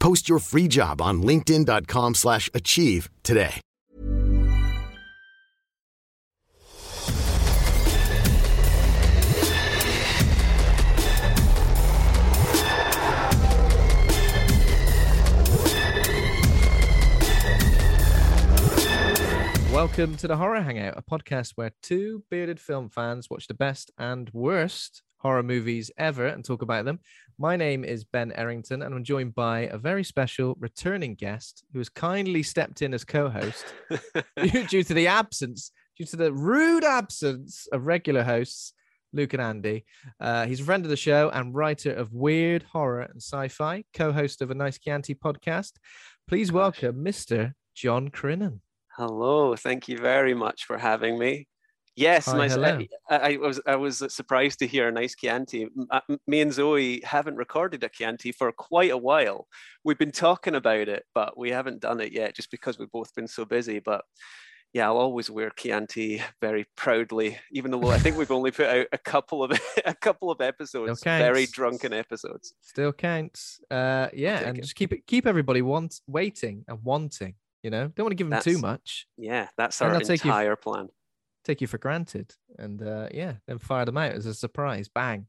Post your free job on linkedin.com/achieve slash achieve today. Welcome to the Horror Hangout, a podcast where two bearded film fans watch the best and worst horror movies ever and talk about them. My name is Ben Errington, and I'm joined by a very special returning guest who has kindly stepped in as co-host due to the absence, due to the rude absence of regular hosts, Luke and Andy. Uh, he's a friend of the show and writer of weird horror and sci-fi, co-host of a Nice Chianti podcast. Please welcome Mr. John Crinan. Hello, thank you very much for having me. Yes, Hi, hello. I, I was I was surprised to hear a nice Chianti. Uh, Me and Zoe haven't recorded a Chianti for quite a while. We've been talking about it, but we haven't done it yet, just because we've both been so busy. But yeah, I'll always wear Chianti very proudly, even though I think we've only put out a couple of a couple of episodes, very drunken episodes. Still counts. Uh, yeah, and it. just keep it, keep everybody want waiting and wanting. You know, don't want to give them too much. Yeah, that's our I'll you- entire plan. Take you for granted, and uh, yeah, then fire them out as a surprise. Bang.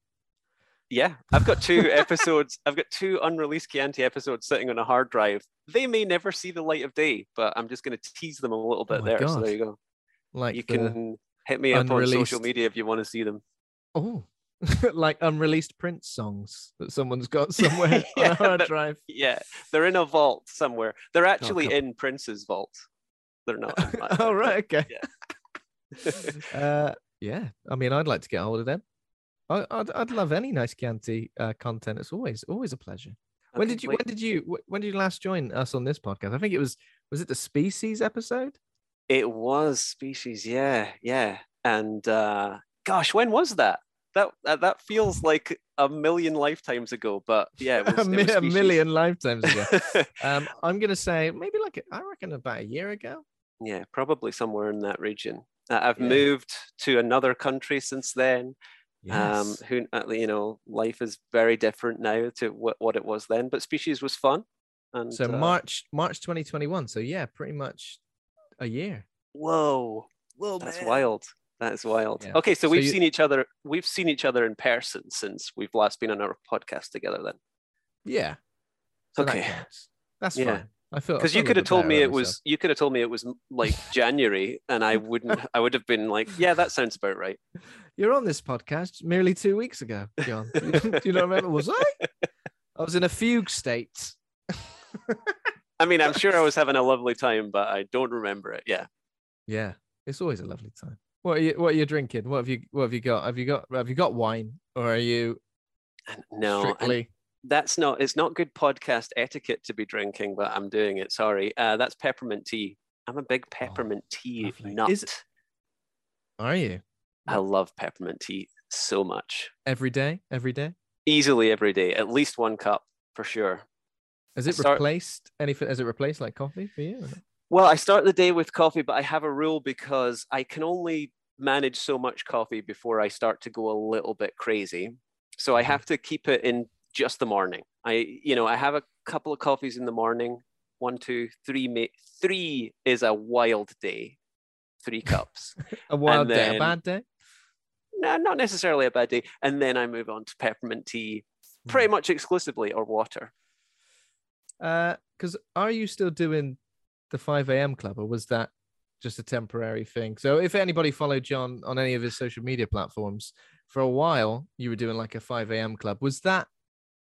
Yeah, I've got two episodes. I've got two unreleased Chianti episodes sitting on a hard drive. They may never see the light of day, but I'm just going to tease them a little bit my there. So there you go. Like you can hit me up on social media if you want to see them. oh, like unreleased Prince songs that someone's got somewhere on Yeah, a hard drive. Yeah, they're in a vault somewhere. They're actually couple- in Prince's vault. They're not. oh right, okay. Yeah. uh, yeah, I mean, I'd like to get hold of them. I, I'd, I'd love any nice Chianti uh, content. It's always always a pleasure. When did you wait. when did you when did you last join us on this podcast? I think it was was it the species episode? It was Species. Yeah, yeah. And uh, gosh, when was that? That that, that feels like a million lifetimes ago. But yeah, it was, a, mi- a million lifetimes ago. um, I'm gonna say maybe like I reckon about a year ago. yeah, probably somewhere in that region. Uh, I've Yeah. moved to another country since then. Um, Yes. who uh, you know, life is very different now to what, what it was then. But Species was fun. And so uh, March March 2021. So yeah, pretty much a year. Whoa, whoa, that's wild. That is wild. Yeah. Okay, so, So we've you- seen each other. We've seen each other in person since we've last been on our podcast together. Then, Yeah. So Okay. that. That's Yeah. fine. I feel because you could have told me it about was, myself. you could have told me it was like January, and I wouldn't. I would have been like, yeah, that sounds about right. You're on this podcast merely two weeks ago, John. Do you- not remember? Was I? I was in a fugue state. I mean, I'm sure I was having a lovely time, but I don't remember it. Yeah. Yeah, it's always a lovely time. What are you? What are you drinking? What have you? What have you got? Have you got? Have you got wine, or are you no, strictly? That's not. It's not good podcast etiquette to be drinking, but I'm doing it. Sorry. Uh, that's peppermint tea. I'm a big peppermint tea Oh, lovely. nut. Is Are you I love peppermint tea so much. every day? Every day? Easily every day, at least one cup for sure. Has it start- replaced anything? Has it replaced like coffee for you? Well, I start the day with coffee, but I have a rule because I can only manage so much coffee before I start to go a little bit crazy. So I Mhm. have to keep it in just the morning. I, you know, I have a couple of coffees in the morning. One, two, three. Three is a wild day. Three cups. A wild day, a bad day. no, not necessarily a bad day. And then I move on to peppermint tea, hmm. pretty much exclusively, or water. Uh, because are you still doing the 5 a.m. club or was that just a temporary thing? So if anybody followed John on any of his social media platforms for a while, you were doing like a 5 a.m. club. Was that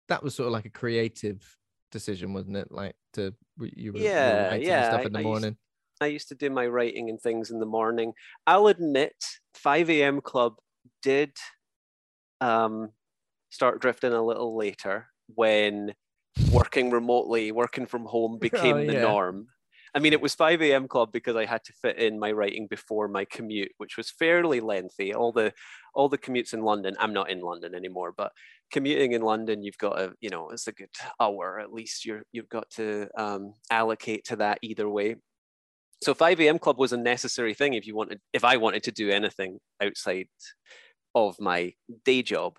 that was sort of like a creative decision, wasn't it? Like to you were, you were Yeah, writing yeah, stuff in the I morning. I used to do my writing and things in the morning. I'll admit, 5 a.m. club did um, start drifting a little later when working remotely, working from home became the Oh, yeah. norm. I mean, it was 5 a.m. club because I had to fit in my writing before my commute, which was fairly lengthy. All the all the commutes in London. I'm not in London anymore, but commuting in London, you've got a, you know, it's a good hour at least. You're you've got to um, allocate to that either way so 5 a.m club was a necessary thing if you wanted if i wanted to do anything outside of my day job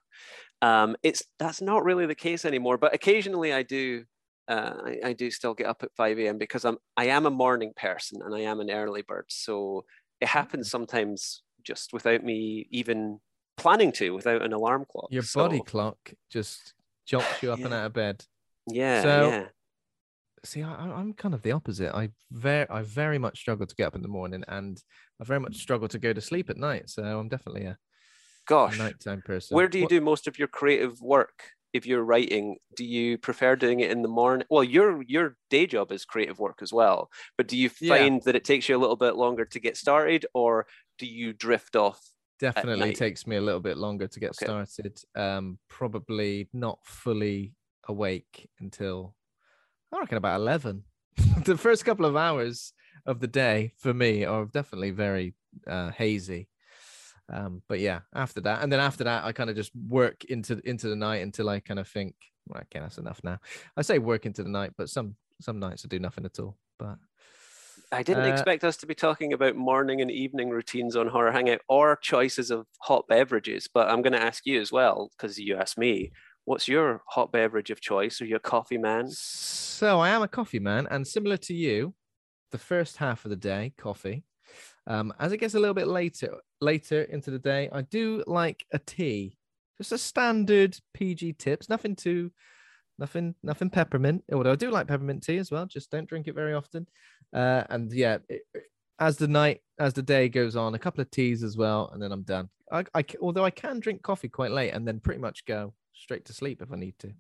um it's that's not really the case anymore but occasionally i do uh, I, I do still get up at 5 a.m because i'm i am a morning person and i am an early bird so it happens sometimes just without me even planning to without an alarm clock Your So, body clock just jumps you up and out of bed. yeah So- yeah See, I, I'm kind of the opposite. I very, I very much struggle to get up in the morning, and I very much struggle to go to sleep at night. So I'm definitely a, a gosh nighttime person. Where do you What- do most of your creative work? If you're writing, do you prefer doing it in the morning? Well, your your day job is creative work as well, but do you Yeah. find that it takes you a little bit longer to get started, or do you drift off? definitely takes me a little bit longer to get Okay. started. Um, probably not fully awake until I reckon about eleven. the first couple of hours of the day for me are definitely very uh, hazy. Um, but yeah, after that, and then after that, I kind of just work into into the night until I kind of think, well, okay, that's enough now. I say work into the night, but some some nights I do nothing at all. But I didn't Uh, expect us to be talking about morning and evening routines on Horror Hangout or choices of hot beverages, but I'm going to ask you as well because you asked me. What's your hot beverage of choice? Are you a coffee man? So I am a coffee man, and similar to you, the first half of the day, coffee. Um, as it gets a little bit later, later into the day, I do like a tea, just a standard PG tips, nothing too, nothing, nothing peppermint. Although I do like peppermint tea as well, just don't drink it very often. Uh, and yeah, it- as the night, as the day goes on, a couple of teas as well, and then I'm done. I, I although I can drink coffee quite late and then pretty much go straight to sleep if I need to.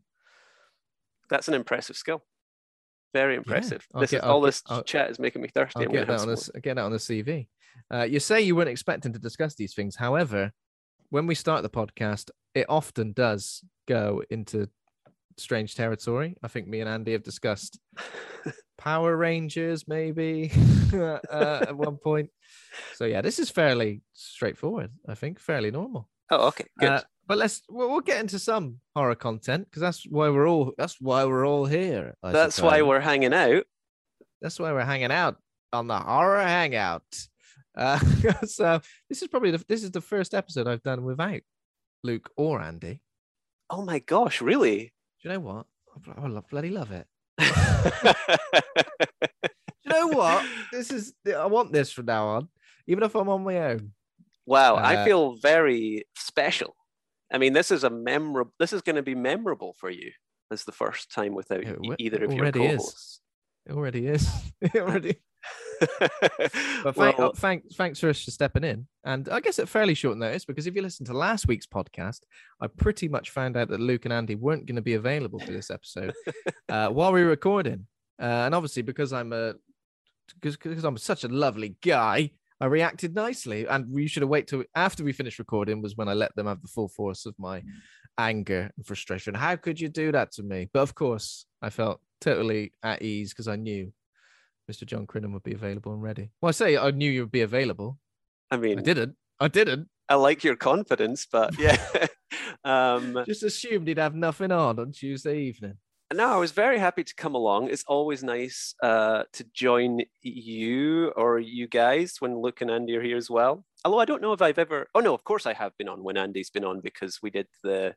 That's an impressive skill. Very impressive. I'll this get- is all get- this I'll- chat is making me thirsty. I'll get that on this. Get that on the CV. Uh, you say you weren't expecting to discuss these things. However, when we start the podcast, it often does go into strange territory. I think me and Andy have discussed Power Rangers, maybe uh, at one point. So yeah, this is fairly straightforward. I think fairly normal. Oh, okay, good. Uh, but let's we'll, we'll get into some horror content because that's why we're all that's why we're all here. I That's why we're hanging out. That's why we're hanging out on the horror hangout. Uh, so this is probably the, this is the first episode I've done without Luke or Andy. Oh my gosh, really? Do you know what? I love, bloody love it. Do You know what? This is I want this from now on, even if I'm on my own. wow, Uh, I feel very special. I mean, this is a memorable. This is going to be memorable for you as the first time without It e- either of your already is. co-hosts. It already is. It already. But thank, well, uh, thanks, thanks for us for stepping in. And I guess at fairly short notice, because if you listen to last week's podcast, I pretty much found out that Luke and Andy weren't going to be available for this episode uh, while we were recording. Uh, and obviously, because I'm a because I'm such a lovely guy, I reacted nicely. And we should have waited till after we finished recording was when I let them have the full force of my anger and frustration. How could you do that to me? But of course, I felt totally at ease because I knew Mr. John Crinham would be available and ready. Well, I say I knew you would be available. I mean, I didn't. I didn't. I like your confidence, but yeah. um, Just assumed he'd have nothing on on Tuesday evening. No, I was very happy to come along. It's always nice uh, to join you or you guys when Luke and Andy are here as well. Although I don't know if I've ever. Oh no, of course I have been on when Andy's been on because we did the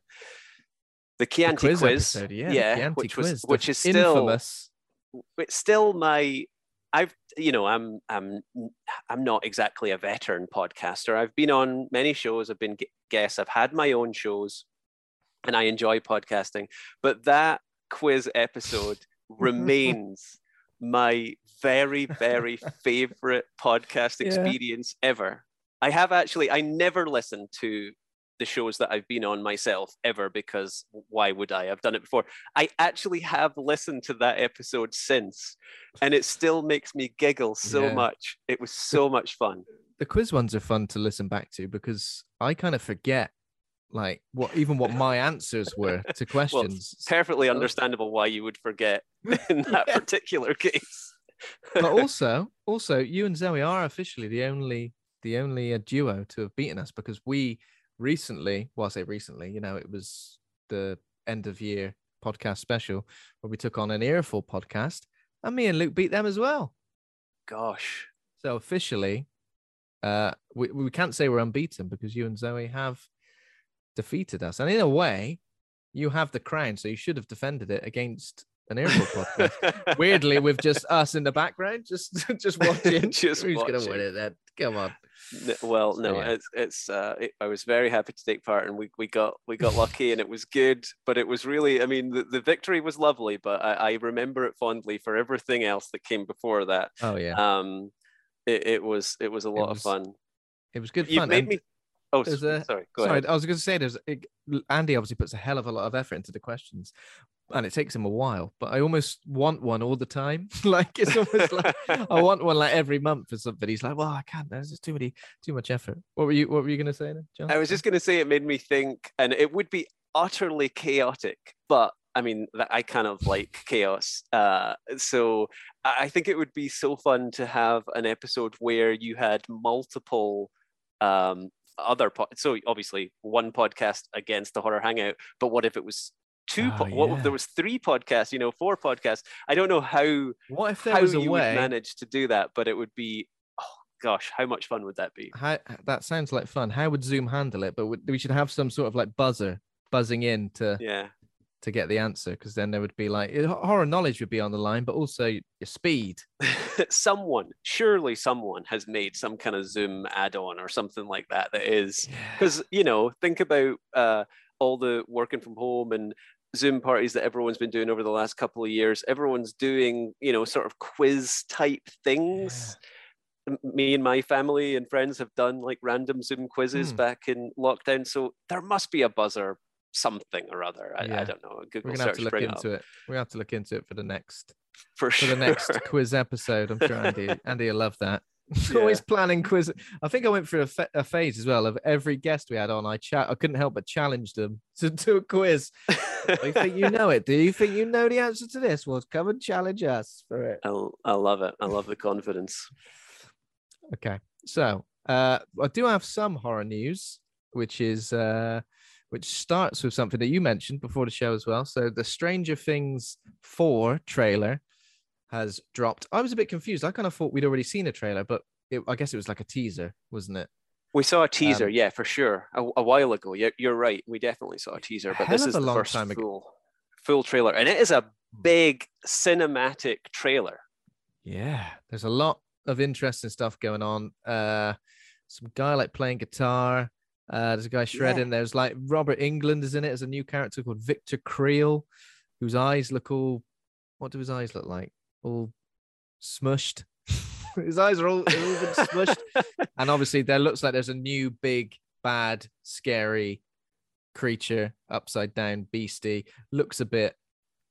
the Chianti quiz quiz, episode, yeah, the Chianti which was quiz, the which is still infamous. it's still my I've you know I'm I'm I'm not exactly a veteran podcaster. I've been on many shows. I've been guests. I've had my own shows, and I enjoy podcasting. But that quiz episode remains my very very favorite podcast Yeah. experience ever. I have actually I never listened to the shows that I've been on myself ever because why would I? I've done it before. I actually have listened to that episode since, and it still makes me giggle so Yeah. much. It was so much fun. the quiz ones are fun to listen back to because I kind of forget like what even what my answers were to Well, questions. it's perfectly understandable why you would forget in that Yeah. particular case. but also, also, you and Zoe are officially the only the only uh, duo to have beaten us because we recently, well, I say recently, you know, it was the end of year podcast special where we took on an earful podcast, and me and Luke beat them as well. Gosh, So officially, uh, we we can't say we're unbeaten because you and Zoe have defeated us, and in a way, you have the crown, so you should have defended it against an earful podcast. Weirdly, with just us in the background, just just watching. Just Who's gonna win it then? Come on. N- well, So, no, yeah. it's it's. Uh, it, I was very happy to take part, and we, we got we got lucky, and it was good. But it was really, I mean, the, the victory was lovely, but I, I remember it fondly for everything else that came before that. Oh yeah, Um, it, it was it was a lot was of fun. it was good You fun. made and me. Oh, there's s- a- sorry. Go sorry, ahead. I was going to say there's it, Andy obviously puts a hell of a lot of effort into the questions, and it takes him a while. But I almost want one all the time. like it's almost like I want one like every month or something. He's like, well, I can't. There's just too many, too much effort. What were you? What were you going to say, then, John? I was just going to say it made me think, and it would be utterly chaotic, but I mean, that I kind of like chaos. Uh, so I I think it would be so fun to have an episode where you had multiple um, other. Po- so obviously, one podcast against the horror hangout, but what if it was? Two, Oh, po- what if there was three podcasts? You know, four podcasts. I don't know how What if there how was a you would way? manage to do that, but it would be. Oh gosh, how much fun would that be? How that sounds like fun. How would Zoom handle it? But we should have some sort of like buzzer buzzing in to Yeah. To get the answer because then there would be like horror knowledge would be on the line, but also your speed. someone, surely someone has made some kind of Zoom add-on or something like that that is because you know think about uh, all the working from home and Zoom parties that everyone's been doing over the last couple of years. Everyone's doing you know sort of quiz type things. M- Me and my family and friends have done like random Zoom quizzes Hmm. back in lockdown, so there must be a buzzer, something or other. I, I don't know. We're gonna have to look bring it into it. We have to look into it for the next for for the next quiz episode. I'm sure Andy Andy will love that. Yeah. Always planning quiz. I think I went through a, fa- a phase as well of every guest we had on. I chat. I couldn't help but challenge them to do a quiz. I think you know it. Do you think you know the answer to this? Well, come and challenge us for it. I, I love it. I love the confidence. Okay. So uh, I do have some horror news, which is uh, which starts with something that you mentioned before the show as well. So the Stranger Things 4 trailer has dropped. I was a bit confused. I kind of thought we'd already seen a trailer, but it, I guess it was like a teaser, wasn't it? We saw a teaser, Um, yeah, for sure, a, a while ago. You're, you're right. We definitely saw a teaser, but this is a the long first time ago. full, full trailer, and it is a big cinematic trailer. Yeah, there's a lot of interesting stuff going on. Uh, some guy like playing guitar. Uh, there's a guy shredding. There's like Robert Englund is in it as a new character called Victor Creel, whose eyes look all. What do his eyes look like? All smushed. his eyes are all, all smushed, and obviously there looks like there's a new big bad scary creature upside down beastie looks a bit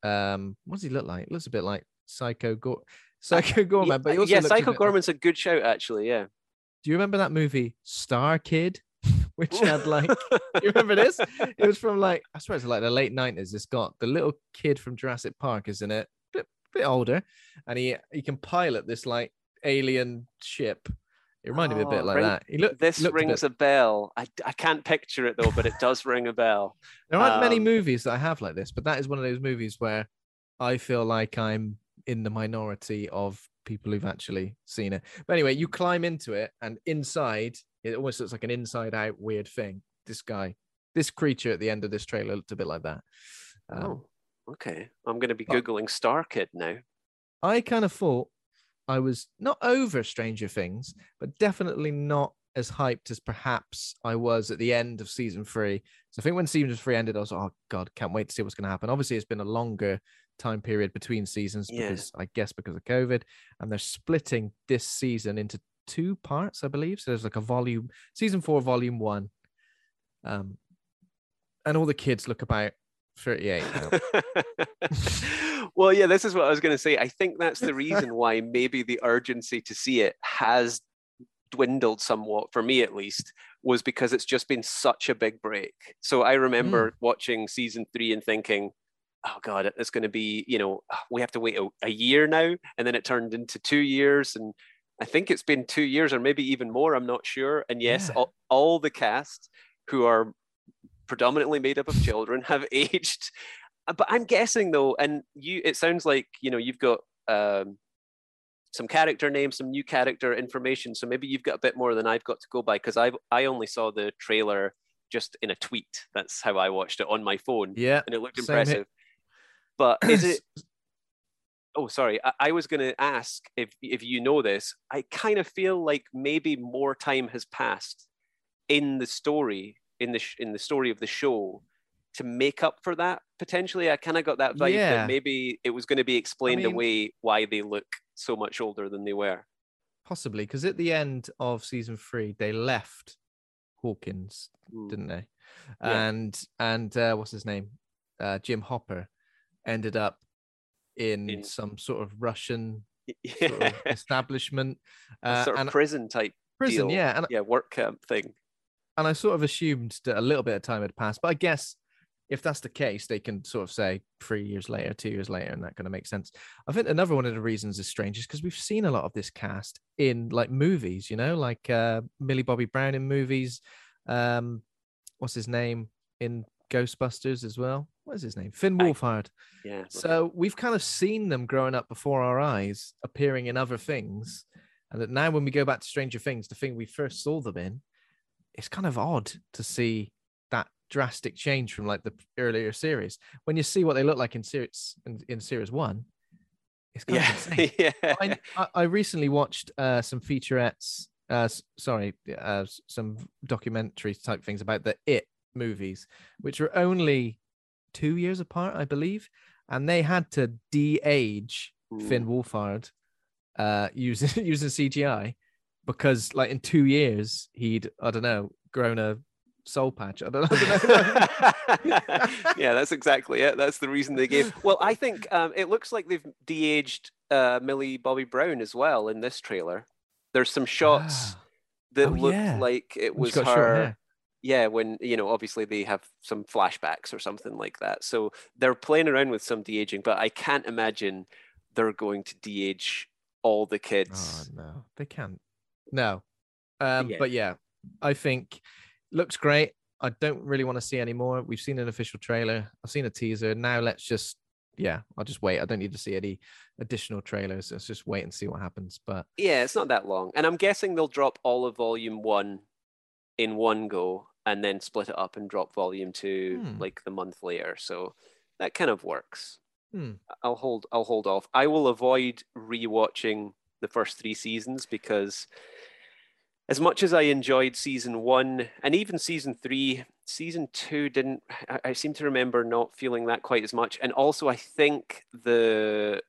um what does he look like looks a bit like psycho gore psycho Goreman but he also yeah, looks a Psycho bit like- Goreman's a good shout, actually. Yeah. do you remember that movie Star Kid? Which had like, you remember this? It was from like, I swear it's like the late 90s. It's got the little kid from Jurassic Park is in it, bit, bit older, and he he can pilot this like alien ship. It reminded me a bit Oh, like ring- that. He looked, This a rings bit- a bell. I, I can't picture it though, but it does ring a bell. There aren't many um, movies that I have like this, but that is one of those movies where I feel like I'm in the minority of people who've actually seen it. But anyway, you climb into it, and inside, it almost looks like an inside out weird thing. This guy, this creature at the end of this trailer looked a bit like that. Um, oh, okay. I'm going to be Googling Star Kid now. I kind of thought I was not over Stranger Things, but definitely not as hyped as perhaps I was at the end of season three. So I think when season three ended, I was like, oh God, can't wait to see what's going to happen. Obviously, it's been a longer time period between seasons Yeah. because I guess because of COVID, and they're splitting this season into two parts, I believe. So there's like a volume, season four, volume one. Um, and all the kids look about 38 well, yeah, this is what I was going to say. I think that's the reason why maybe the urgency to see it has dwindled somewhat, for me at least, was because it's just been such a big break. So I remember watching season three and thinking, oh God, it's going to be, you know, we have to wait a, a year now. And then it turned into two years. And I think it's been two years or maybe even more. I'm not sure. And yes, Yeah. all, all the cast who are predominantly made up of children have aged Uh, but i'm guessing though and you it sounds like you know you've got um some character names some new character information so maybe you've got a bit more than i've got to go by because i i only saw the trailer just in a tweet that's how i watched it on my phone yeah. and it looked here. impressive but is it oh sorry I, I was going to ask if if you know this i kind of feel like maybe more time has passed in the story in the sh- in the story of the show to make up for that potentially i kind of got that vibe Yeah. that maybe it was going to be explained mean- away why they look so much older than they were Possibly because at the end of season three, they left Hawkins, Hmm. didn't they? Yeah. And and uh, what's his name? Uh, Jim Hopper ended up in, In- some sort of Russian yeah sort of establishment, uh, sort of and prison type prison, deal. yeah. And yeah work camp thing and I sort of assumed that a little bit of time had passed, but I guess if that's the case, they can sort of say three years later, two years later, and that kind of makes sense. I think another one of the reasons is strange is because we've seen a lot of this cast in like movies, you know, like uh, Millie Bobby Brown in movies. Um, what's his name in Ghostbusters as well? What is his name? Finn Wolfhard. yeah. So we've kind of seen them growing up before our eyes, appearing in other things. And that now, when we go back to Stranger Things, the thing we first saw them in, it's kind of odd to see that drastic change from like the earlier series. When you see what they look like in series in, in series one, it's kind yeah of insane. yeah I, I- I recently watched uh, some featurettes, uh, sorry, uh, some documentary type things about the It movies, which are only two years apart, I believe, and they had to de-age Finn Wolfhard uh, using using CGI because, like, in two years he'd I don't know grown a soul patch. I don't, I don't know. yeah, that's exactly it. That's the reason they gave. Well, I think um, it looks like they've de-aged uh, Millie Bobby Brown as well in this trailer. There's some shots Ah, that oh, looked yeah. like it was she's got short her. Yeah, when you know, obviously they have some flashbacks or something like that. So they're playing around with some de-aging, but I can't imagine they're going to de-age all the Oh kids. no, they can't. No, um, Yeah. but yeah, I think looks great. I don't really want to see any more. We've seen an official trailer. I've seen a teaser. Now let's just, yeah, I'll just wait. I don't need to see any additional trailers. Let's just wait and see what happens. But Yeah, it's not that long. And I'm guessing they'll drop all of volume one in one go and then split it up and drop volume two Hmm. like the month later. So that kind of works. Hmm. I'll hold I'll hold off. I will avoid rewatching the first three seasons because as much as I enjoyed season one and even season three, season two didn't I, I seem to remember not feeling that quite as much. And also I think the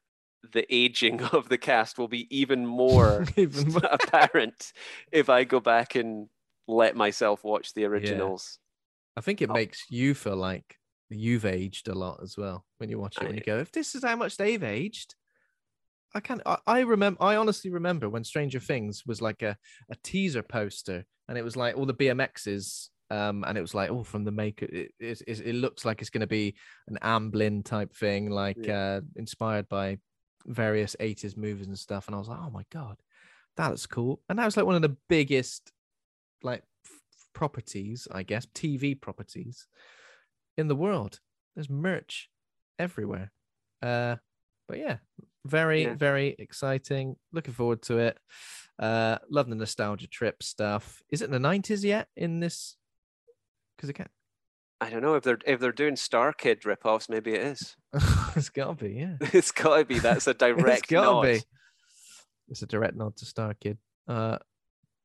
the aging of the cast will be even more Even more. apparent if I go back and let myself watch the originals. I think it Oh. makes you feel like you've aged a lot as well when you watch it. When you go, if this is how much they've aged, I can't. I, I remember. I honestly remember when Stranger Things was like a, a teaser poster, and it was like all the BMXs, um, and it was like, oh, from the maker, it, it, it, it looks like it's going to be an Amblin type thing, like uh, inspired by various 80s movies and stuff. And I was like, oh my god, that's cool. And that was like one of the biggest, like f- properties, I guess, TV properties in the world. There's merch everywhere. Uh, but yeah, very Yeah. very exciting. Looking forward to it. Uh, love the nostalgia trip stuff. Is it in the nineties yet? In this, because it can't. I don't know if they're if they're doing Star Kid ripoffs. Maybe it is. it's gotta be, yeah. it's got to be. That's a it's direct gotta nod. be. It's a direct nod to Star Kid. Uh,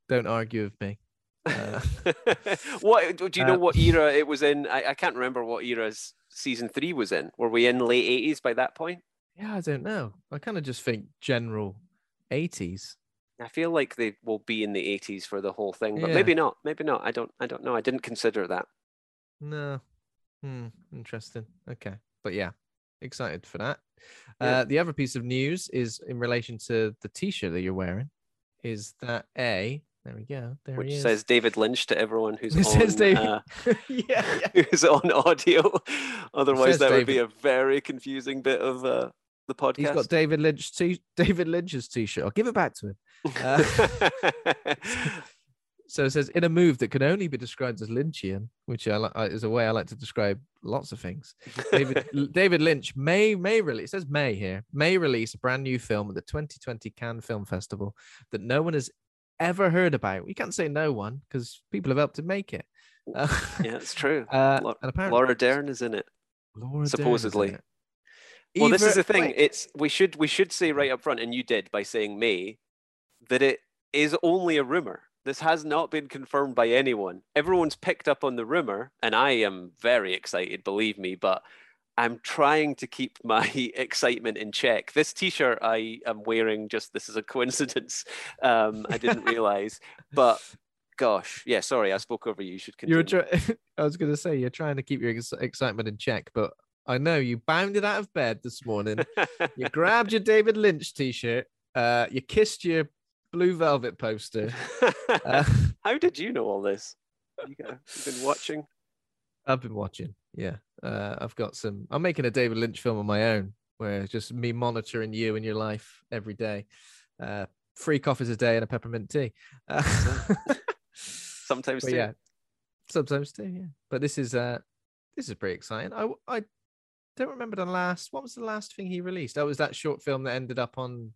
don't argue with me. Uh, what do you know? uh, what era it was in? I, I can't remember what era's season three was in. Were we in late eighties by that point? Yeah, I don't know. I kind of just think general 80s. I feel like they will be in the eighties for the whole thing, but Yeah. maybe not. Maybe not. I don't. I don't know. I didn't consider that. No. Hmm. Interesting. Okay. But yeah, excited for that. Yeah. Uh, the other piece of news is in relation to the T-shirt that you're wearing. Is that a? There we go. There Which he is. says David Lynch to everyone who's It on, says David. uh, yeah, yeah. who's on audio. Otherwise, that would be a very confusing bit of uh, the podcast. He's got David Lynch. T- David Lynch's T-shirt. I'll give it back to him. Uh, So it says in a move that can only be described as Lynchian, which I, uh, is a way I like to describe lots of things. David David Lynch may may release it says may here may release a brand new film at the 2020 Cannes Film Festival that no one has ever heard about. We can't say no one because people have helped to make it. Uh, yeah, it's true. uh, Lau- and apparently Laura Dern is in it. Laura supposedly. it. Well, this is the thing. wait, It's we should we should say right up front, and you did by saying May, that it is only a rumor. This has not been confirmed by anyone. Everyone's picked up on the rumor, and I am very excited, believe me. But I'm trying to keep my excitement in check. This T-shirt I am wearing, just this is a coincidence. Um, I didn't realize, but gosh, yeah. Sorry, I spoke over you. You should continue. try- I was going to say you're trying to keep your ex- excitement in check, but I know you bounded out of bed this morning. you grabbed your David Lynch T-shirt. Uh, you kissed your blue velvet poster. Uh, How did you know all this? You you've been watching. I've been watching. Yeah, uh, I've got some. I'm making a David Lynch film on my own, where it's just me monitoring you and your life every day. Uh, three coffees a day and a peppermint tea. Uh, Sometimes too. yeah, sometimes too. Yeah, but this is uh, this is pretty exciting. I I don't remember the last. What was the last thing he released? That was that short film that ended up on.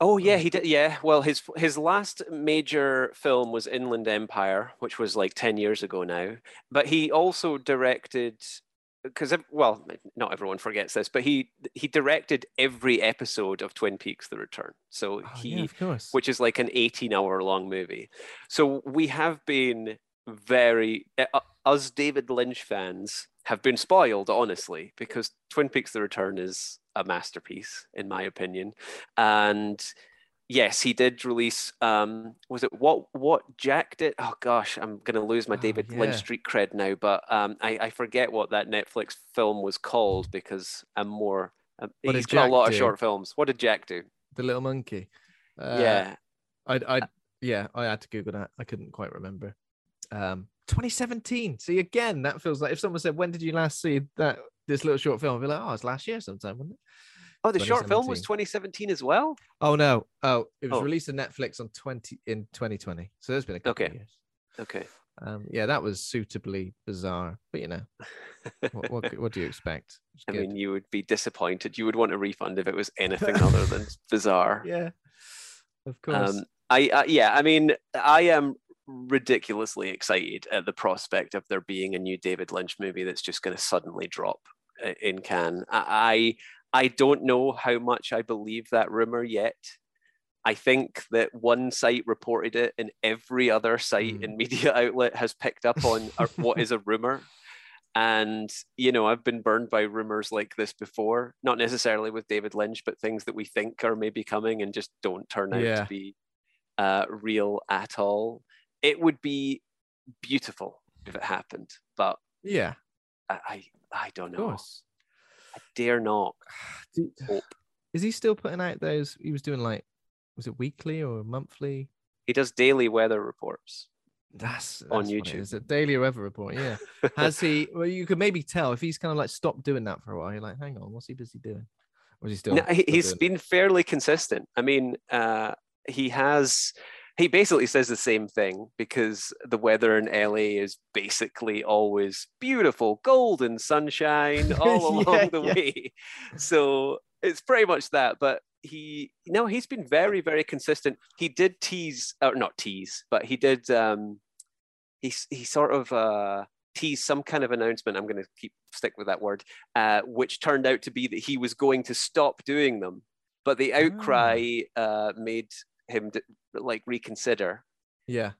Oh yeah, Um, he did. Yeah, well, his his last major film was Inland Empire, which was like ten years ago now. But he also directed, because well, not everyone forgets this, but he he directed every episode of Twin Peaks: The Return. So Oh, he yeah, of course. which is like an 18 hour long movie. So we have been very, uh, us David Lynch fans have been spoiled, honestly, because Twin Peaks The Return is a masterpiece, in my opinion. And yes, he did release, um, was it what, what Jack did? Oh gosh, I'm going to lose my Oh, David yeah. Lynch street cred now, but um, I, I forget what that Netflix film was called because I'm more, um, he's got a lot of short films. What did Jack do? the little monkey. Uh, yeah. I I yeah, I had to Google that. I couldn't quite remember. Um 2017. See again, that feels like if someone said, When did you last see that this little short film? Be like, Oh, it's last year sometime, wasn't it? Oh, the short film was 2017. 2017 as well. Oh no. Oh, it was Oh. released on Netflix on 20 in 2020. So there's been a couple of Okay. years. Okay. Um, yeah, that was suitably bizarre. But you know, what what, what do you expect? I good. mean, you would be disappointed. You would want a refund if it was anything other than bizarre. yeah, of course. Um, I, I yeah, I mean, I am ridiculously excited at the prospect of there being a new David Lynch movie that's just going to suddenly drop uh, in Cannes. I I don't know how much I believe that rumor yet. I think that one site reported it, and every other site Mm. and media outlet has picked up on what is a rumor. And you know, I've been burned by rumors like this before, not necessarily with David Lynch, but things that we think are maybe coming and just don't turn out Yeah. to be uh, real at all. It would be beautiful if it happened, but yeah, I I, I don't know. I dare not. Do-. Is he still putting out those? He was doing like, was it weekly or monthly? He does daily weather reports. That's, On that's it YouTube. Is a daily weather report? Yeah. Has he? Well, you could maybe tell if he's kind of like stopped doing that for a while. You're like, hang on, what's he busy doing? Or is he still? No, still he's doing it? been fairly consistent. I mean, uh, he has he basically says the same thing because the weather in LA is basically always beautiful, golden sunshine all Yeah, along the yeah. way. So it's pretty much that. But he, no, he's been very, very consistent. He did tease, or not tease, but he did. um He he sort of uh teased some kind of announcement. I'm going to keep stick with that word, uh, which turned out to be that he was going to stop doing them. But the outcry uh, made him d- like reconsider. Yeah.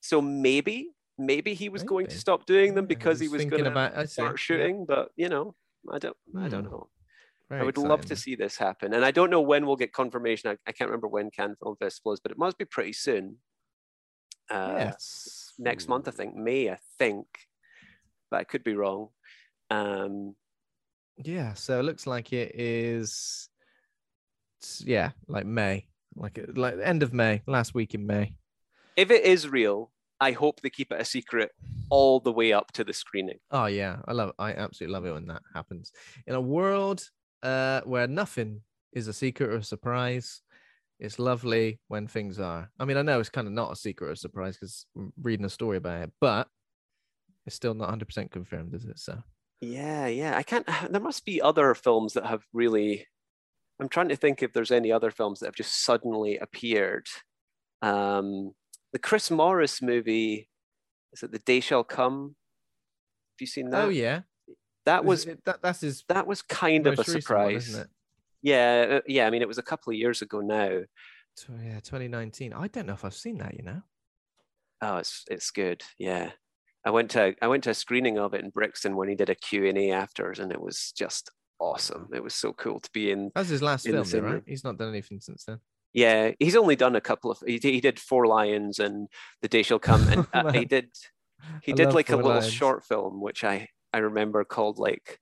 So maybe, maybe he was going to stop doing them Yeah, because he he's was going to about- I see, yeah. start shooting. But you know, I don't, I don't Hmm. know. Very I would love to see this happen, and I don't know when we'll get confirmation. I, I can't remember when Cannes Film Festival is, but it must be pretty soon. Uh, Yes. next month, I think May, I think, but I could be wrong. Um, Yeah, so it looks like it is yeah, like May. Like like end of May, last week in May. if it is real, I hope they keep it a secret all the way up to the screening. Oh yeah, I love it. I absolutely love it when that happens. In a world uh where nothing is a secret or a surprise, it's lovely when things are. I mean, I know it's kind of not a secret or a surprise because reading a story about it, but it's still not 100% confirmed, is it? So Yeah, yeah. I can't. There must be other films that have really. I'm trying to think if there's any other films that have just suddenly appeared. Um, the Chris Morris movie, is it The Day Shall Come? Have you seen that? Oh yeah. that was it- that, that's his that was kind of a one, surprise. isn't it? Yeah, uh, yeah. I mean, it was a couple of years ago now. Tw- Yeah, 2019. I don't know if I've seen that, you know. Oh, it's it's good. Yeah, I went to I went to a screening of it in Brixton when he did a Q and A afters, and it was just awesome. It was so cool to be in. That's his last film, though, right? He's not done anything since then. Yeah, he's only done a couple of. He did, he did Four Lions and The Day Shall Come, and uh, he did he I did like a little Lions. short film, which I I remember called like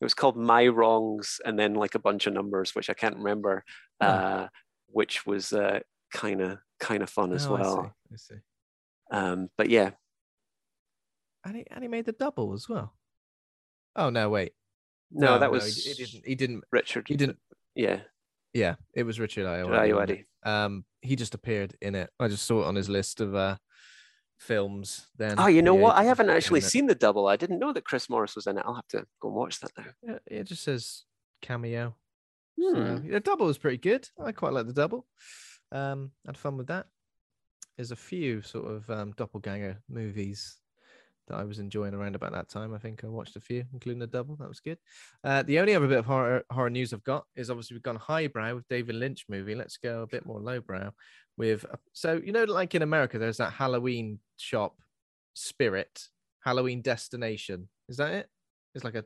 it was called My Wrongs, and then like a bunch of numbers, which I can't remember, Oh. uh, which was uh, kind of kind of fun as Oh, I well. see, I see. Um, but yeah, And he and he made the double as well. Oh no, wait. No, that was d- he, didn't. He didn't. Richard. He didn't. Yeah, Yeah, it was Richard Ayoade. Richard wasn't Ayoade. it? Um, he just appeared in it. I just saw it on his list of uh films. Then. Oh, you know what? I haven't actually seen the double. I didn't know that Chris Morris was in it. I'll have to go and watch that now. Yeah, it just says cameo. Hmm. So the double was pretty good. I quite like the double. Um, had fun with that. There's a few sort of um, doppelganger movies that I was enjoying around about that time. I think I watched a few, including the double. That was good. Uh, the only other bit of horror horror news I've got is obviously we've gone highbrow with David Lynch movie. Let's go a bit more lowbrow with so you know like in America there's that Halloween shop, Spirit Halloween Destination. Is that it? It's like a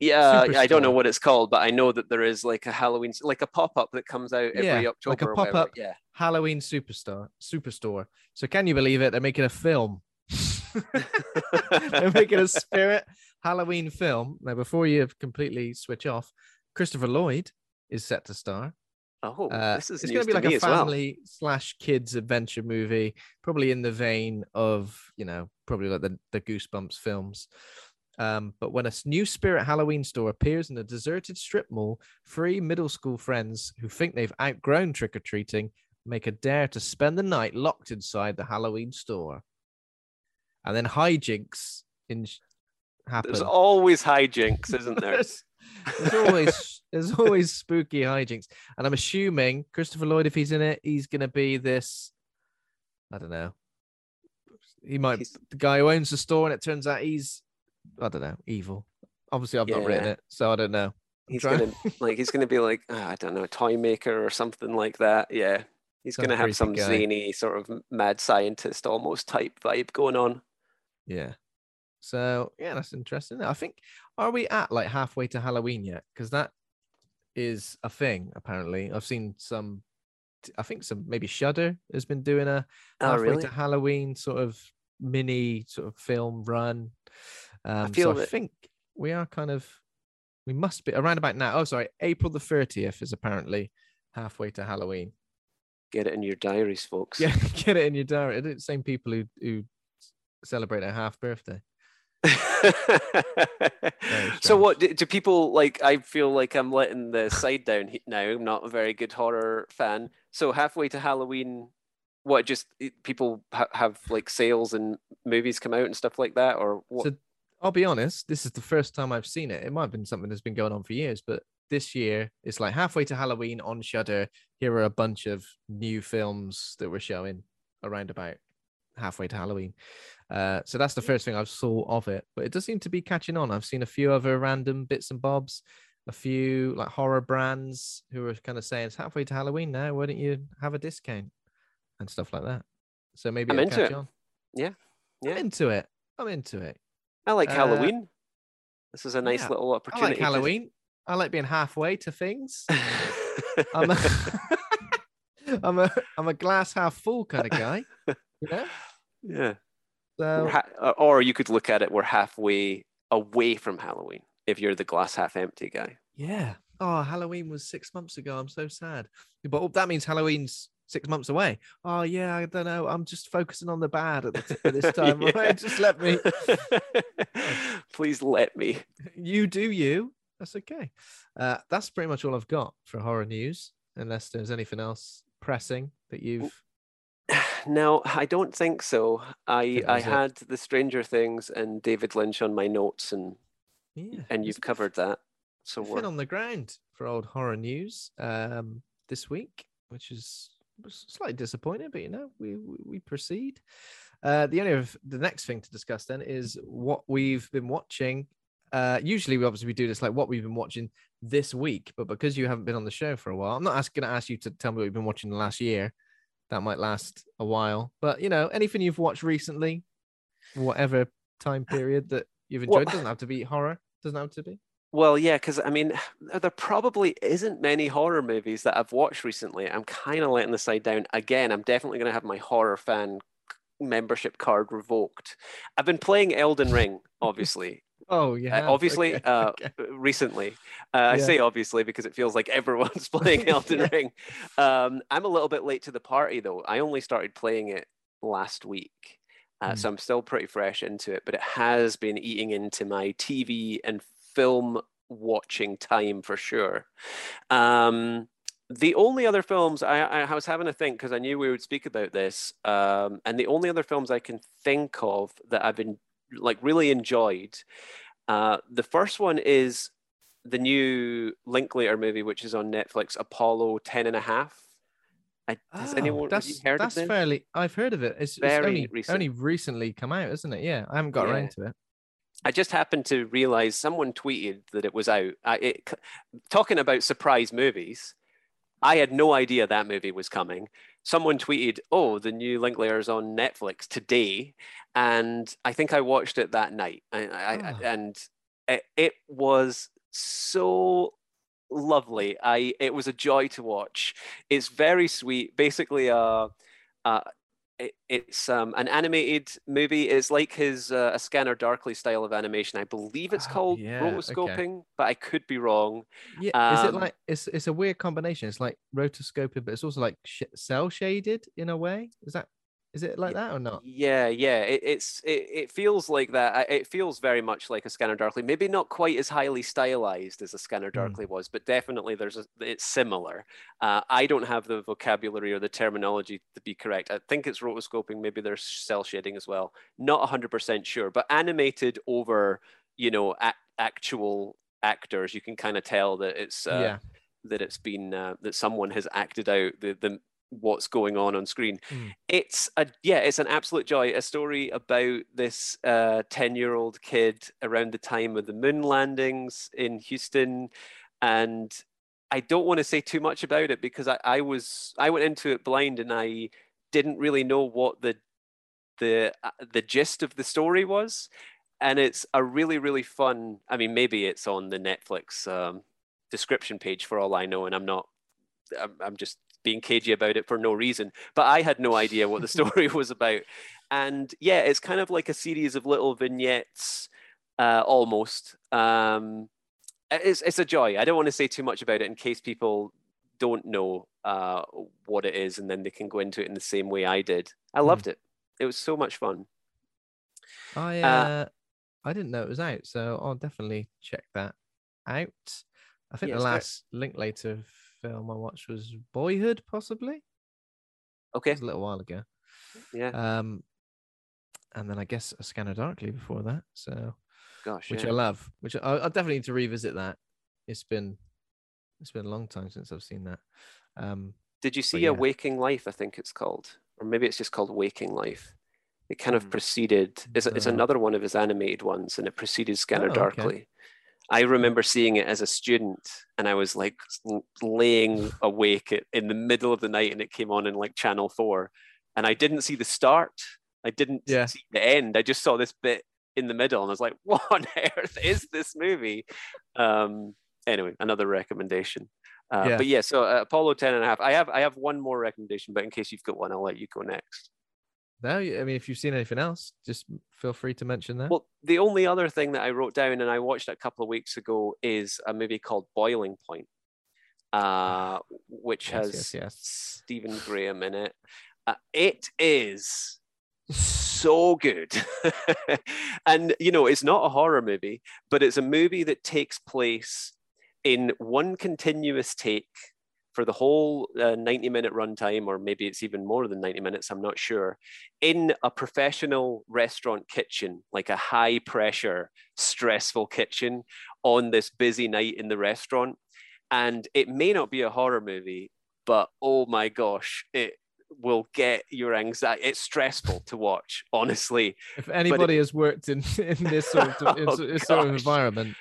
Yeah, I don't know what it's called, but I know that there is like a Halloween, like a pop up that comes out every Yeah, October. like a pop-up. Yeah. Halloween superstar superstore. So can you believe it? They're making a film. They're making a spirit Halloween film. Now, before you completely switch off, Christopher Lloyd is set to star. Oh, Uh, this is it's going to be like a as well. family slash kids adventure movie, probably in the vein of you know probably like the the Goosebumps films. Um, but when a new spirit Halloween store appears in a deserted strip mall, three middle school friends who think they've outgrown trick or treating make a dare to spend the night locked inside the Halloween store, and then hijinks in happen. There's always hijinks, isn't there? There's, there's always there's always spooky hijinks, and I'm assuming Christopher Lloyd, if he's in it, he's gonna be this. I don't know. He might He's- the guy who owns the store, and it turns out he's I don't know evil. Obviously, I've not written it, so I don't know. I'm he's trying- gonna like he's gonna be like ah, I don't know, a toy maker or something like that. Yeah, he's Some gonna have some guy. zany sort of mad scientist almost type vibe going on. Yeah. So yeah, that's interesting. I think are we at like halfway to Halloween yet? Because that is a thing apparently. I've seen some. I think some maybe Shudder has been doing a Oh, halfway really? to Halloween sort of mini sort of film run. Um, feel so I think we are kind of we must be around about now. Oh, sorry, April the thirtieth is apparently halfway to Halloween. Get it in your diaries, folks. Yeah, get it in your diary. They're the same people who who celebrate a half birthday. so what do, do people like i feel like i'm letting the side down now i'm not a very good horror fan so halfway to halloween what just people ha- have like sales and movies come out and stuff like that, or what? So I'll be honest, this is the first time I've seen it. It might have been something that's been going on for years, but this year it's like halfway to Halloween on Shudder. Here are a bunch of new films that we're showing around about halfway to Halloween. Uh, so that's the first thing I've saw of it, but it does seem to be catching on. I've seen a few other random bits and bobs, a few like horror brands who are kind of saying it's halfway to Halloween now. Why don't you have a discount and stuff like that? So maybe I'm it'll into catch it. on. Yeah, yeah. I'm into it. I'm into it. I like uh, Halloween. This is a nice yeah, little opportunity. I like to- Halloween. I like being halfway to things. I'm a, I'm a I'm a glass half full kind of guy. You know? yeah. So ha- uh, or you could look at it, we're halfway away from Halloween if you're the glass half empty guy. yeah. Oh, Halloween was six months ago. I'm so sad. But that means Halloween's six months away. Oh yeah, I don't know. I'm just focusing on the bad at, the, at this time. Yeah. Right? Just let me. Please let me. You do you. That's okay. Uh, that's pretty much all I've got for horror news. Unless there's anything else pressing that you've. No, I don't think so. I I was it. had the Stranger Things and David Lynch on my notes, and Yeah. and you've covered that. So we're on the ground for old horror news um, this week, which is slightly disappointing, but you know we we, we proceed. Uh, the only of the next thing to discuss then is what we've been watching. Uh, usually, we obviously we do this like what we've been watching this week, but because you haven't been on the show for a while, I'm not going to ask you to tell me what you've been watching the last year. That might last a while, but you know anything you've watched recently, whatever time period that you've Well- enjoyed, doesn't have to be horror. Doesn't have to be. Well, yeah, because I mean, there probably isn't many horror movies that I've watched recently. I'm kind of letting the side down again. I'm definitely going to have my horror fan membership card revoked. I've been playing Elden Ring, obviously. Oh Uh, yeah, obviously, okay, uh, okay. recently. Uh, I say obviously because it feels like everyone's playing Elden Yeah. Ring. Um, I'm a little bit late to the party though. I only started playing it last week. Uh, Hmm. So I'm still pretty fresh into it, but it has been eating into my TV and film watching time for sure. Um, the only other films I, I was having to think because I knew we would speak about this, um, and the only other films I can think of that I've been like really enjoyed. Uh, the first one is the new Linklater movie, which is on Netflix, Apollo 10 and a half. I, has Oh, anyone that's heard that's of this? fairly. I've heard of it. It's, it's only recent. only recently come out, isn't it? Yeah, I haven't got Yeah. around to it. I just happened to realize someone tweeted that it was out. I, it, talking about surprise movies, I had no idea that movie was coming. Someone tweeted, "Oh, the new Linklater's on Netflix today," and I think I watched it that night. I, I, Ah. and it, it was so lovely. I it was a joy to watch. It's very sweet. Basically, uh, uh, it, it's um, an animated movie. It's like his uh, a Scanner Darkly style of animation. I believe it's Ah, called yeah, okay. rotoscoping, but I could be wrong. Yeah, is it Um, like it's it's a weird combination? It's like rotoscoping, but it's also like sh- cell shaded in a way. Is that is it like that or not? Yeah, yeah. It, it's it, it feels like that. It feels very much like a Scanner Darkly. Maybe not quite as highly stylized as a Scanner Mm. Darkly was, but definitely there's a, it's similar. Uh, I don't have the vocabulary or the terminology to be correct. I think it's rotoscoping. Maybe there's cell shading as well. Not 100% sure, but animated over you know a- actual actors, you can kind of tell that it's uh, yeah. that it's been uh, that someone has acted out the the what's going on on screen. Mm. It's a yeah, it's an absolute joy. A story about this ten year old kid around the time of the moon landings in Houston, and I don't want to say too much about it because I, I was I went into it blind and I didn't really know what the the uh, the gist of the story was and it's a really really fun i mean maybe it's on the netflix um, description page for all i know and i'm not I'm, I'm just being cagey about it for no reason but i had no idea what the story was about. And yeah it's kind of like a series of little vignettes uh, almost. Um, it's, it's a joy. I don't want to say too much about it in case people don't know uh, what it is and then they can go into it in the same way i did. I loved it. It was so much fun. I Uh, uh, I didn't know it was out, so I'll definitely check that out. I think Yeah, the last Linklater film I watched was Boyhood, possibly. Okay. A little while ago. Yeah. Um, and then I guess a Scanner Darkly before that. So, Gosh. which yeah. I love. Which I, I definitely need to revisit that. It's been, it's been a long time since I've seen that. Um, Did you see yeah. a Waking Life? I think it's called, or maybe it's just called Waking Life. It kind of Hmm. preceded. It's, it's another one of his animated ones, and it preceded Scanner Oh, okay. I remember seeing it as a student, and I was like laying awake in the middle of the night, and it came on in like Channel Four, and I didn't see the start. I didn't Yeah. see the end. I just saw this bit in the middle, and I was like, "What on earth is this movie?" Um, anyway, another recommendation. Uh, Yeah. But yeah, so uh, Apollo 10 and a half. I have I have one more recommendation, but in case you've got one, I'll let you go next. No, I mean, if you've seen anything else, just feel free to mention that. Well, the only other thing that I wrote down and I watched a couple of weeks ago is a movie called Boiling Point, uh, which Yes, has yes, yes. Stephen Graham in it. Uh, it is so good. and, you know, it's not a horror movie, but it's a movie that takes place in one continuous take for the whole uh, 90 minute runtime, or maybe it's even more than 90 minutes, I'm not sure, in a professional restaurant kitchen, like a high pressure, stressful kitchen on this busy night in the restaurant. And it may not be a horror movie, but oh my gosh, it will get your anxiety. It's stressful to watch, honestly. if anybody has worked in in this sort of in Oh, this sort of environment,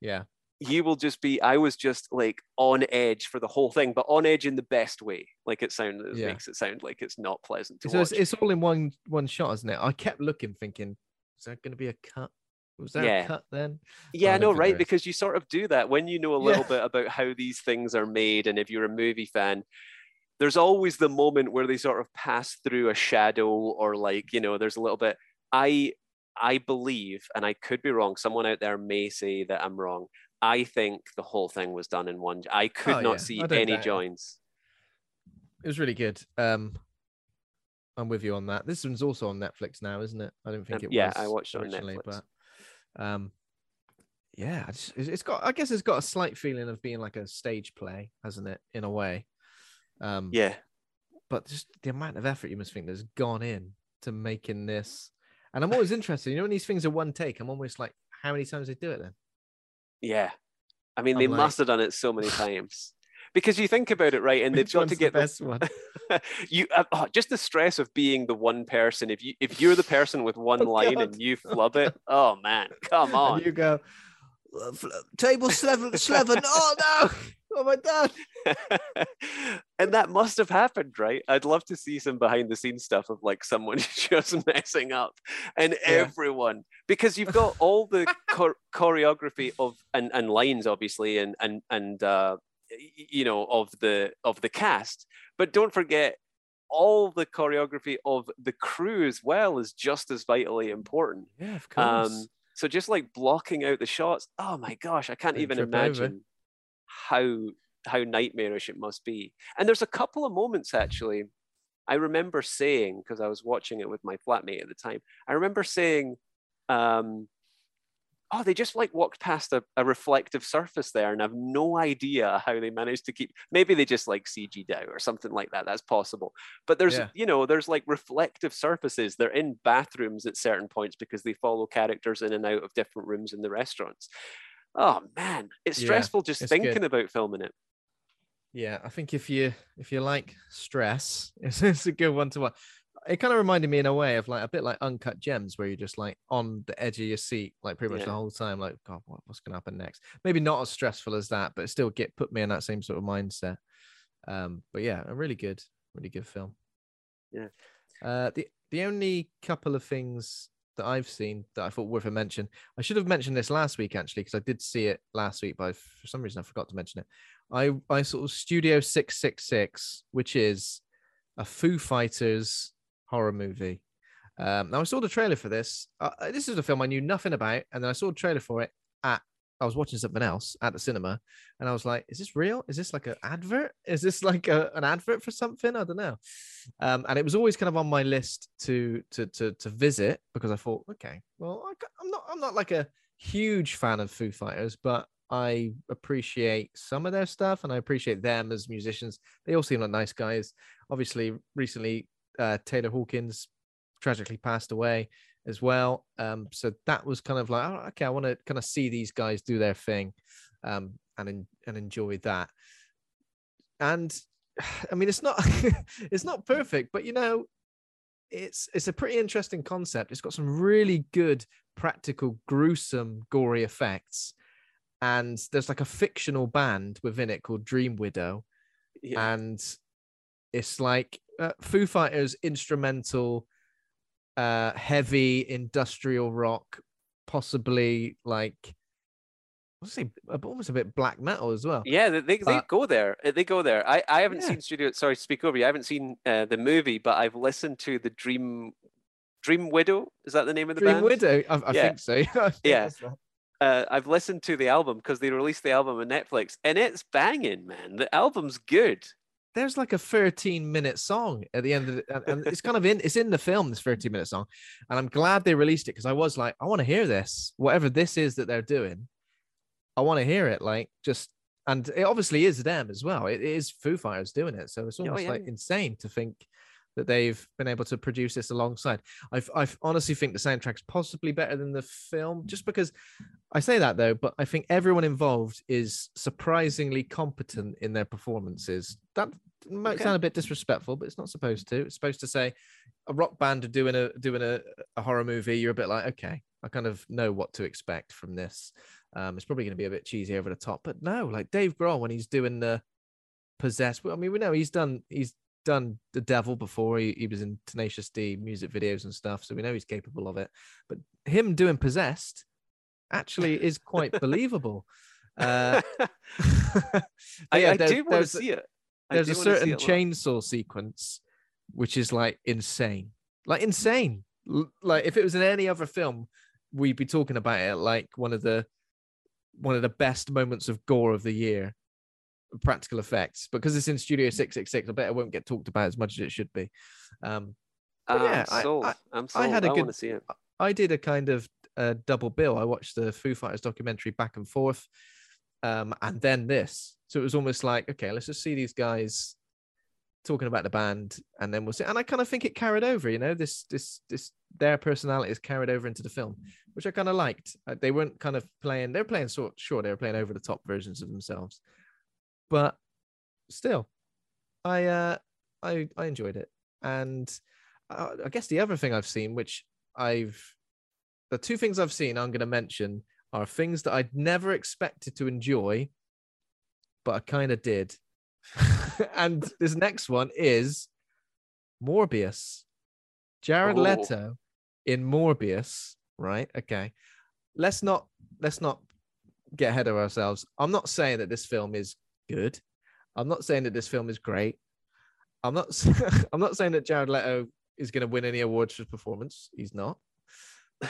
yeah, you will just be i was just like on edge for the whole thing but on edge in the best way like it sounds it Yeah. makes it sound like it's not pleasant to so watch it's, it's all in one one shot, isn't it? I kept looking, thinking, is that going to be a cut? Was that Yeah. a cut then? yeah I i know right because you sort of do that when you know a little Yeah. bit about how these things are made and if you're a movie fan there's always the moment where they sort of pass through a shadow or like you know there's a little bit i i believe and i could be wrong someone out there may say that i'm wrong i think the whole thing was done in one i could Oh, not yeah. see any doubt it. joins It was really good. Um, I'm with you on that. This one's also on Netflix now, isn't it? I don't think Um, it yeah, was. I watched it on originally, Netflix. But, um, yeah, I just, it's it's got. I guess it's got a slight feeling of being like a stage play, hasn't it? In a way. Um, yeah but just the amount of effort you must think there's gone in to making this. And I'm always interested. You know, when these things are one take, I'm almost like, how many times they do it then? Yeah. I mean, I'm they like- must have done it so many times. Because you think about it, right? And they've Which got to get the best one. you uh, oh, just the stress of being the one person. If you if you're the person with one Oh, line God. and you flub it, oh man, come on. And you go, "Uh, fl- table seven, seven. Oh no! Oh my god! and that must have happened, right? I'd love to see some behind the scenes stuff of like someone just messing up and Yeah. everyone because you've got all the chor- choreography of and, and lines obviously and and and uh you know of the of the cast but don't forget all the choreography of the crew as well is just as vitally important Yeah, of course. um, so just like blocking out the shots, oh my gosh, I can't even imagine how how nightmarish it must be. And there's a couple of moments actually. I remember saying because I was watching it with my flatmate at the time. I remember saying, um, "Oh, they just like walked past a, a reflective surface there, and I've no idea how they managed to keep. Maybe they just like CG'd out or something like that. That's possible. But there's Yeah. you know there's like reflective surfaces. They're in bathrooms at certain points because they follow characters in and out of different rooms in the restaurants. Oh man, it's Yeah, stressful just it's thinking good. about filming it. Yeah, I think if you if you like stress, it's, it's a good one to watch. It kind of reminded me in a way of like a bit like Uncut Gems, where you're just like on the edge of your seat, like pretty much the whole time. Like, God, what, what's going to happen next? Maybe not as stressful as that, but still get put me in that same sort of mindset. Um, but yeah, a really good, really good film. Yeah. Uh, the the only couple of things that I've seen that I thought worth a mention. I should have mentioned this last week actually because I did see it last week, but for some reason I forgot to mention it. I I saw Studio Six Six Six, which is a Foo Fighters horror movie. Um, now I saw the trailer for this. Uh, this is a film I knew nothing about, and then I saw the trailer for it at. I was watching something else at the cinema, and I was like, "Is this real? Is this like an advert? Is this like a, an advert for something? I don't know." Um, and it was always kind of on my list to to to to visit because I thought, okay, well, I, I'm not I'm not like a huge fan of Foo Fighters, but I appreciate some of their stuff and I appreciate them as musicians. They all seem like nice guys. Obviously, recently uh, Taylor Hawkins tragically passed away as well. Um, so that was kind of like, oh, okay, I want to kind of see these guys do their thing um, and and enjoy that. And I mean, it's not it's not perfect, but you know, it's it's a pretty interesting concept. It's got some really good practical, gruesome, gory effects, and there's like a fictional band within it called Dream Widow, yeah. and it's like uh, Foo Fighters instrumental, uh, heavy industrial rock, possibly like I say almost a bit black metal as well. Yeah, they, they, they go there. Uh, they go there. I, I haven't yeah. seen Studio. Sorry, speak over you. I haven't seen uh, the movie, but I've listened to the Dream Dream Widow. Is that the name of the Dream band? Widow. I, I yeah. think so. I think yeah. Uh, I've listened to the album because they released the album on Netflix, and it's banging, man. The album's good. There's like a 13 minute song at the end of it, and, it's kind of in it's in the film. This 13 minute song, and I'm glad they released it because I was like, I want to hear this, whatever this is that they're doing. I want to hear it. Like just and it obviously is them as well. It is Foo Fighters doing it, so it's oh, almost oh, yeah. like insane to think that they've been able to produce this alongside. I I honestly think the soundtrack's possibly better than the film, just because I say that though. But I think everyone involved is surprisingly competent in their performances. That might okay. sound a bit disrespectful, but it's not supposed to. It's supposed to say a rock band doing a doing a, a horror movie. You're a bit like, okay, I kind of know what to expect from this. Um, it's probably going to be a bit cheesy over the top, but no, like Dave Grohl when he's doing the possessed. I mean, we know he's done he's done the devil before. He, he was in Tenacious D music videos and stuff, so we know he's capable of it. But him doing possessed actually is quite believable. Uh, I, yeah, I do want to see it. I there's a certain chainsaw sequence which is like insane, like insane. Like if it was in any other film, we'd be talking about it like one of the one of the best moments of gore of the year practical effects because it's in studio 666 i bet it won't get talked about as much as it should be. Um yeah I'm sold. I, I, I'm sold. I had a I good see it. i did a kind of uh, double bill. I watched the foo fighters documentary back and forth um and then this. So it was almost like okay let's just see these guys talking about the band and then we'll see. And i kind of think it carried over you know this this this their personality is carried over into the film which i kind of liked. Uh, they weren't kind of playing they're playing sort sure they were playing over the top versions of themselves but still i uh i i enjoyed it and uh, i guess the other thing i've seen which i've the two things i've seen i'm going to mention are things that i'd never expected to enjoy but i kind of did and this next one is Morbius. Jared oh. Leto in Morbius, right? Okay. Let's not let's not get ahead of ourselves. I'm not saying that this film is good. I'm not saying that this film is great. I'm not I'm not saying that Jared Leto is going to win any awards for his performance. He's not.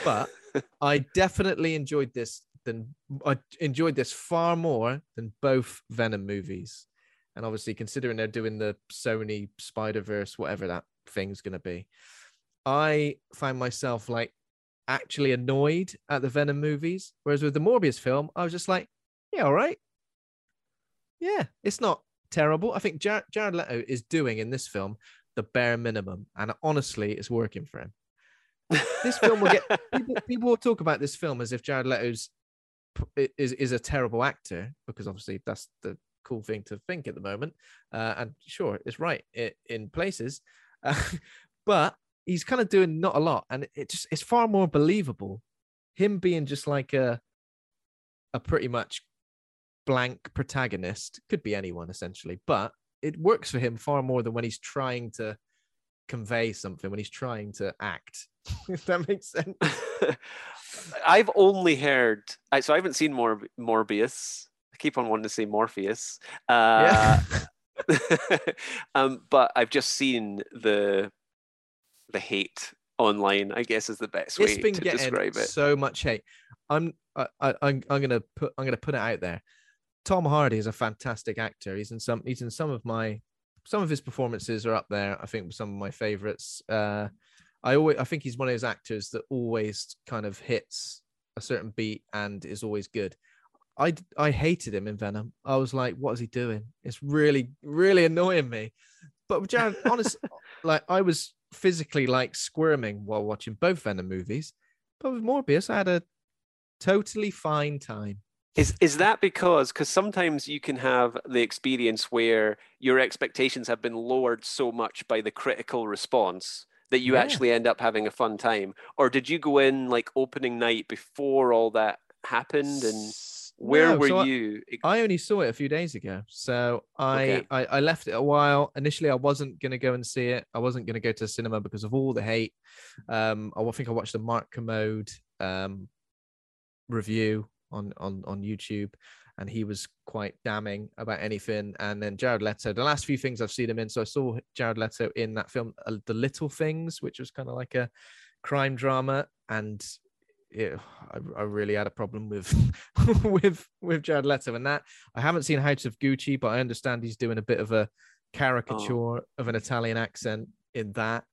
But I definitely enjoyed this than I enjoyed this far more than both Venom movies. And obviously, considering they're doing the Sony Spider Verse, whatever that thing's going to be, I find myself like actually annoyed at the Venom movies. Whereas with the Morbius film, I was just like, yeah, all right. Yeah, it's not terrible. I think Jared, Jared Leto is doing in this film the bare minimum. And honestly, it's working for him. this film will get people, people will talk about this film as if Jared Leto's is is a terrible actor because obviously that's the cool thing to think at the moment. Uh, and sure, it's right in, in places, uh, but he's kind of doing not a lot, and it just it's far more believable. Him being just like a a pretty much blank protagonist could be anyone essentially, but it works for him far more than when he's trying to convey something when he's trying to act if that makes sense i've only heard so i haven't seen more morbius I keep on wanting to say Morpheus. Uh, yeah. um, but I've just seen the the hate online. I guess is the best it's way to describe it. So much hate. I'm I, I I'm I'm gonna put I'm gonna put it out there. Tom Hardy is a fantastic actor. He's in some he's in some of my some of his performances are up there. I think some of my favorites. Uh, I always I think he's one of those actors that always kind of hits a certain beat and is always good. I I hated him in Venom. I was like, what is he doing? It's really really annoying me. But with Jared, honest, like I was physically like squirming while watching both Venom movies. But with Morbius, I had a totally fine time. Is is that because because sometimes you can have the experience where your expectations have been lowered so much by the critical response that you Yeah. actually end up having a fun time, or did you go in like opening night before all that happened, and where No, were so I- you? I only saw it a few days ago, so I, Okay. I I left it a while. Initially, I wasn't gonna go and see it. I wasn't gonna go to the cinema because of all the hate. Um, I think I watched the Mark Kermode um review on on on YouTube, and he was quite damning about anything. And then Jared Leto, the last few things I've seen him in. So I saw Jared Leto in that film, uh, The Little Things, which was kind of like a crime drama, and it, I, I really had a problem with with with Jared Leto and that. I haven't seen House of Gucci, but I understand he's doing a bit of a caricature of an Italian accent in that.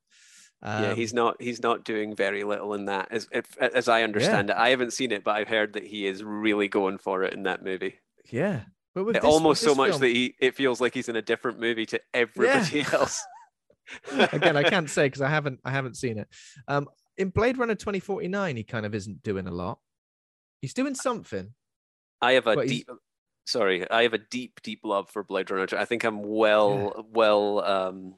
Yeah, he's Um, not he's not doing very little in that, as if, as I understand it. I haven't seen it, but I've heard that he is really going for it in that movie. yeah. But with It this- with almost so this much film- that he it feels like he's in a different movie to everybody else. again i can't say because i haven't i haven't seen it um in blade runner 2049 he kind of isn't doing a lot he's doing something I have a deep sorry, I have a deep, deep love for Blade Runner. I think I'm well, well, um,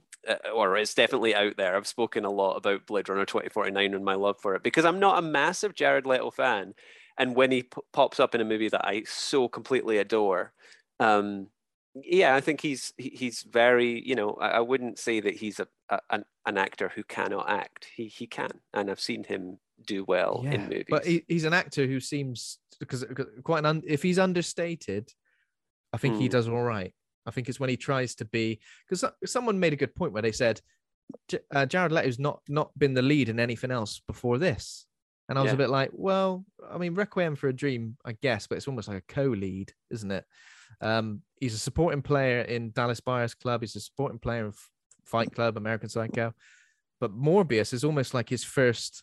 or it's definitely out there. I've spoken a lot about Blade Runner 2049 and my love for it because I'm not a massive Jared Leto fan, and when he p- pops up in a movie that I so completely adore, um, yeah, I think he's he's very, you know, I, I wouldn't say that he's a, a an, an actor who cannot act. He he can, and I've seen him do well in movies. but he, he's an actor who seems because quite an un, if he's understated i think he Hmm. does all right i think it's when he tries to be because someone made a good point where they said uh, jared leto's not not been the lead in anything else before this. And i was Yeah. a bit like well i mean requiem for a dream i guess but it's almost like a co-lead isn't it? Um he's a supporting player in dallas buyers club he's a supporting player in fight club american psycho. But morbius is almost like his first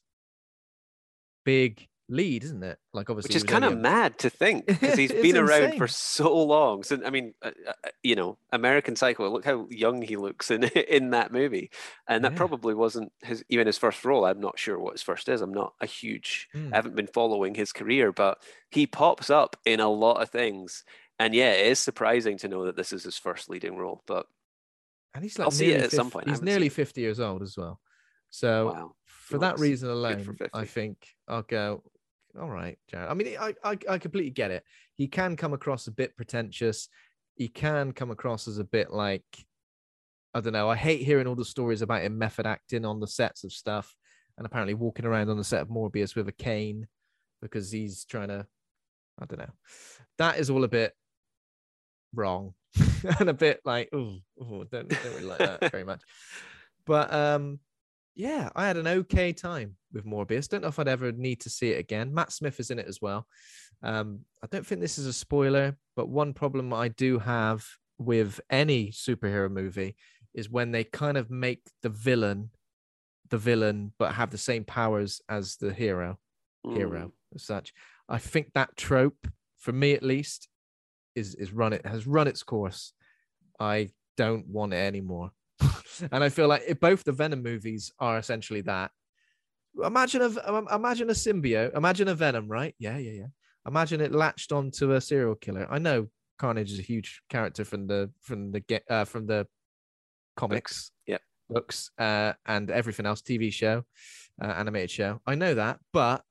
big lead, isn't it? Like obviously, which is kind of mad to think because he's been around insane. for so long. So I mean, uh, uh, you know, American Psycho. Look how young he looks in in that movie, and that Yeah. probably wasn't his even his first role. I'm not sure what his first is. I'm not a huge. Mm. I haven't been following his career, but he pops up in a lot of things. And yeah, it is surprising to know that this is his first leading role. But and he's like I'll see it at some point, He's nearly fifty years old as well. So wow, for that reason alone, I think I'll go. All right, Jared. I mean, I, I I completely get it. He can come across a bit pretentious. He can come across as a bit like I don't know. I hate hearing all the stories about him method acting on the sets of stuff, and apparently walking around on the set of Morbius with a cane because he's trying to. I don't know. That is all a bit wrong and a bit like oh, don't, don't really like that very much. But um, yeah, I had an okay time with Morbius. Don't know if I'd ever need to see it again. Matt Smith is in it as well. Um, I don't think this is a spoiler, but one problem I do have with any superhero movie is when they kind of make the villain the villain but have the same powers as the hero hero as such. I think that trope, for me at least, is is run it has run its course. I don't want it anymore. and I feel like if both the Venom movies are essentially that. Imagine a um, imagine a symbiote. Imagine a Venom, right? Yeah, yeah, yeah. Imagine it latched onto a serial killer. I know Carnage is a huge character from the from the get uh, from the comics, yeah, books, uh, and everything else, TV show, uh, animated show. I know that, but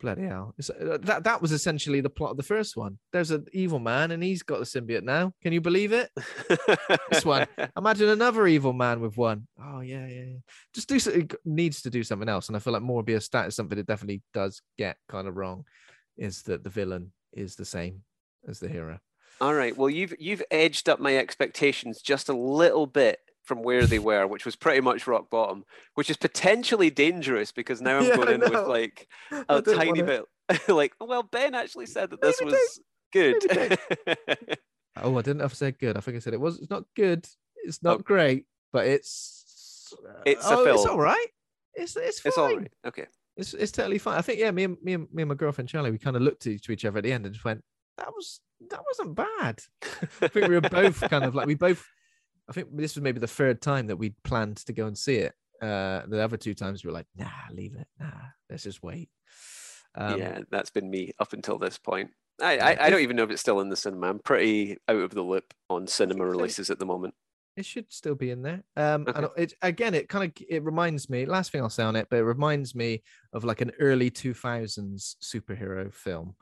bloody hell, It's- uh, that that was essentially the plot of the first one. There's an evil man, and he's got the symbiote now. Can you believe it? This one. Imagine another evil man with one. Oh yeah, yeah, yeah. Just do so- it needs to do something else, and I feel like Morbius that is something that definitely does get kind of wrong. Is that the villain is the same as the hero? All right. Well, you've you've edged up my expectations just a little bit from where they were, which was pretty much rock bottom, which is potentially dangerous because now I'm Yeah, going I in with like a tiny bit like, oh, well, Ben actually said that this Maybe was good. Oh, I didn't have said good. I think I said it was. It's not good. It's not Oh. great, but it's. It's a uh, oh, It's all right. It's it's fine. it's all right. Okay. It's it's totally fine. I think yeah, me and me and me and my girlfriend Charlie, we kind of looked at each other at the end and just went, "That was that wasn't bad." I think we were both kind of like we both. I think this was maybe the third time that we planned to go and see it. Uh, the other two times we were like, "Nah, leave it. Nah, let's just wait." Um, yeah, that's been me up until this point. I, I, I, don't even know if it's still in the cinema. I'm pretty out of the loop on cinema releases at the moment. It should still be in there. Um, okay. and it again, it kind of it reminds me. Last thing I'll say on it, but it reminds me of like an early two thousands superhero film,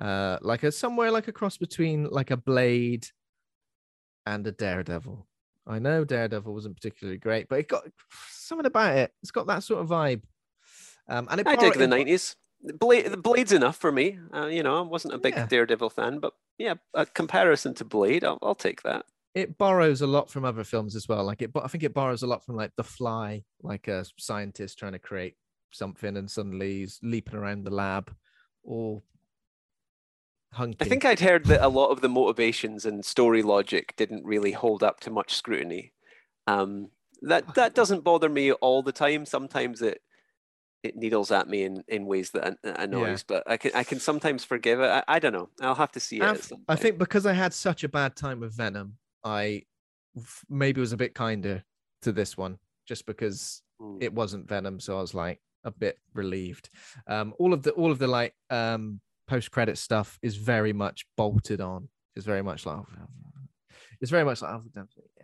uh, like a somewhere like a cross between like a Blade and a Daredevil. I know Daredevil wasn't particularly great, but it got something about it. It's got that sort of vibe. Um, and it I dig the nineties. Blade, the Blade's enough for me. Uh, you know, I wasn't a big yeah. Daredevil fan, but yeah, a comparison to Blade, I'll, I'll take that it borrows a lot from other films as well. Like it, but I think it borrows a lot from like The Fly, like a scientist trying to create something and suddenly he's leaping around the lab, or hunky. I think I'd heard that a lot of the motivations and story logic didn't really hold up to much scrutiny. Um, that that doesn't bother me all the time. Sometimes it it needles at me in, in ways that annoys, yeah. but I can I can sometimes forgive it. I, I don't know. I'll have to see it. I think because I had such a bad time with Venom, I maybe was a bit kinder to this one just because mm. it wasn't Venom. So I was like a bit relieved. Um, all of the all of the like um, post credit stuff is very much bolted on. It's very much like it's very much like oh,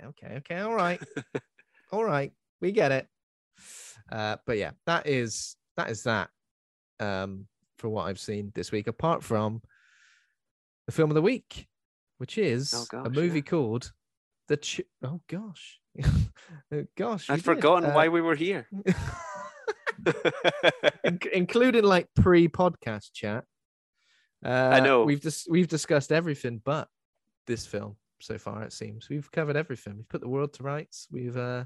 okay, okay, all right, all right, we get it. Uh, but yeah, that is that is that um, for what I've seen this week. Apart from the film of the week, which is oh, gosh, a movie yeah. called The Ch- Oh gosh. oh, gosh. I'd forgotten uh, why we were here. including like pre-podcast chat. Uh, I know. We've dis- we've discussed everything but this film so far it seems. We've covered everything. We've put the world to rights. We've uh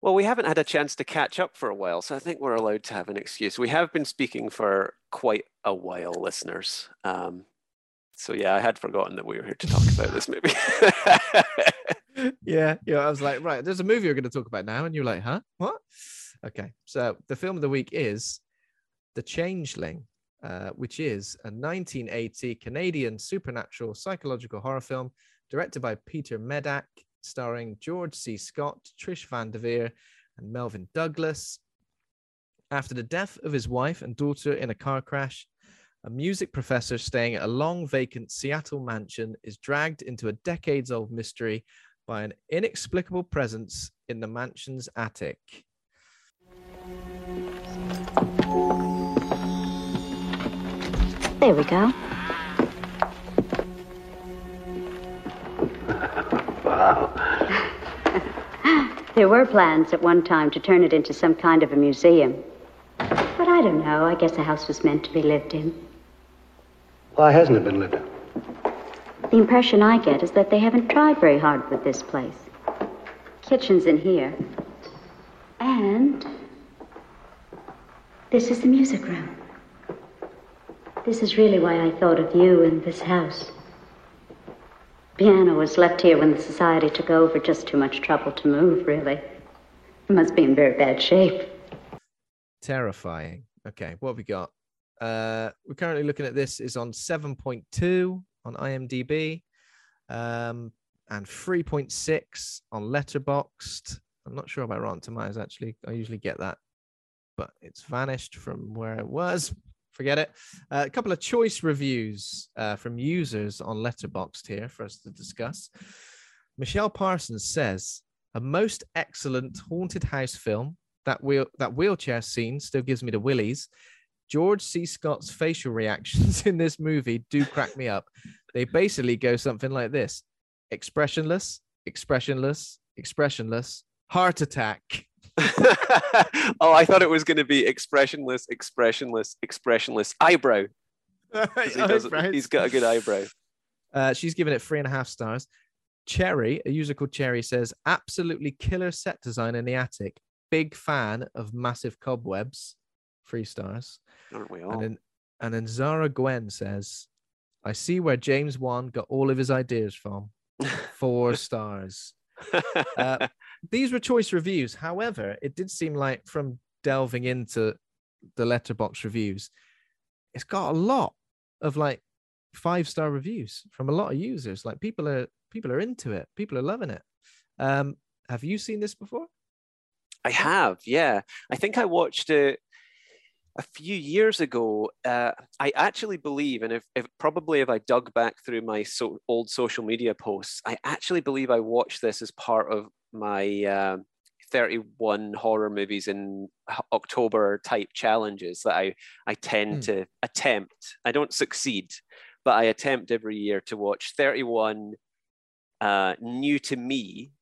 well, we haven't had a chance to catch up for a while, so I think we're allowed to have an excuse. We have been speaking for quite a while, listeners. Um, so yeah, I had forgotten that we were here to talk about this movie. yeah, yeah. I was like, right, there's a movie we're going to talk about now, and you're like, huh, what? Okay, so the film of the week is The Changeling, uh, which is a 1980 Canadian supernatural psychological horror film directed by Peter Medak, starring George C. Scott, Trish Van Devere, and Melvyn Douglas. After the death of his wife and daughter in a car crash, a music professor staying at a long vacant Seattle mansion is dragged into a decades old mystery by an inexplicable presence in the mansion's attic. There we go. wow. there were plans at one time to turn it into some kind of a museum. But I don't know. I guess the house was meant to be lived in. Why hasn't it been lived in? The impression I get is that they haven't tried very hard with this place. Kitchen's in here. And this is the music room. This is really why I thought of you and this house. Piano was left here when the society took over. Just too much trouble to move, really. It must be in very bad shape. Terrifying. Okay, what have we got? Uh, we're currently looking at this is on 7.2 on IMDb um, and 3.6 on Letterboxd. I'm not sure about Rotten Tomatoes actually. I usually get that, but it's vanished from where it was. Forget it. Uh, a couple of choice reviews uh, from users on Letterboxd here for us to discuss. Michelle Parsons says a most excellent haunted house film. That wheel that wheelchair scene still gives me the willies. George C. Scott's facial reactions in this movie do crack me up. They basically go something like this expressionless, expressionless, expressionless, heart attack. oh, I thought it was going to be expressionless, expressionless, expressionless eyebrow. He he's got a good eyebrow. Uh, she's given it three and a half stars. Cherry, a user called Cherry, says absolutely killer set design in the attic. Big fan of massive cobwebs three stars. Aren't we all? And then, and then Zara Gwen says, I see where James Wan got all of his ideas from. Four stars. Uh, these were choice reviews. However, it did seem like from delving into the Letterboxd reviews, it's got a lot of like five star reviews from a lot of users. Like people are people are into it. People are loving it. Um, have you seen this before? I have, yeah. I think I watched it a few years ago. Uh, I actually believe, and if, if, probably if I dug back through my so, old social media posts, I actually believe I watched this as part of my uh, 31 horror movies in October type challenges that I, I tend mm. to attempt. I don't succeed, but I attempt every year to watch 31 uh, new to me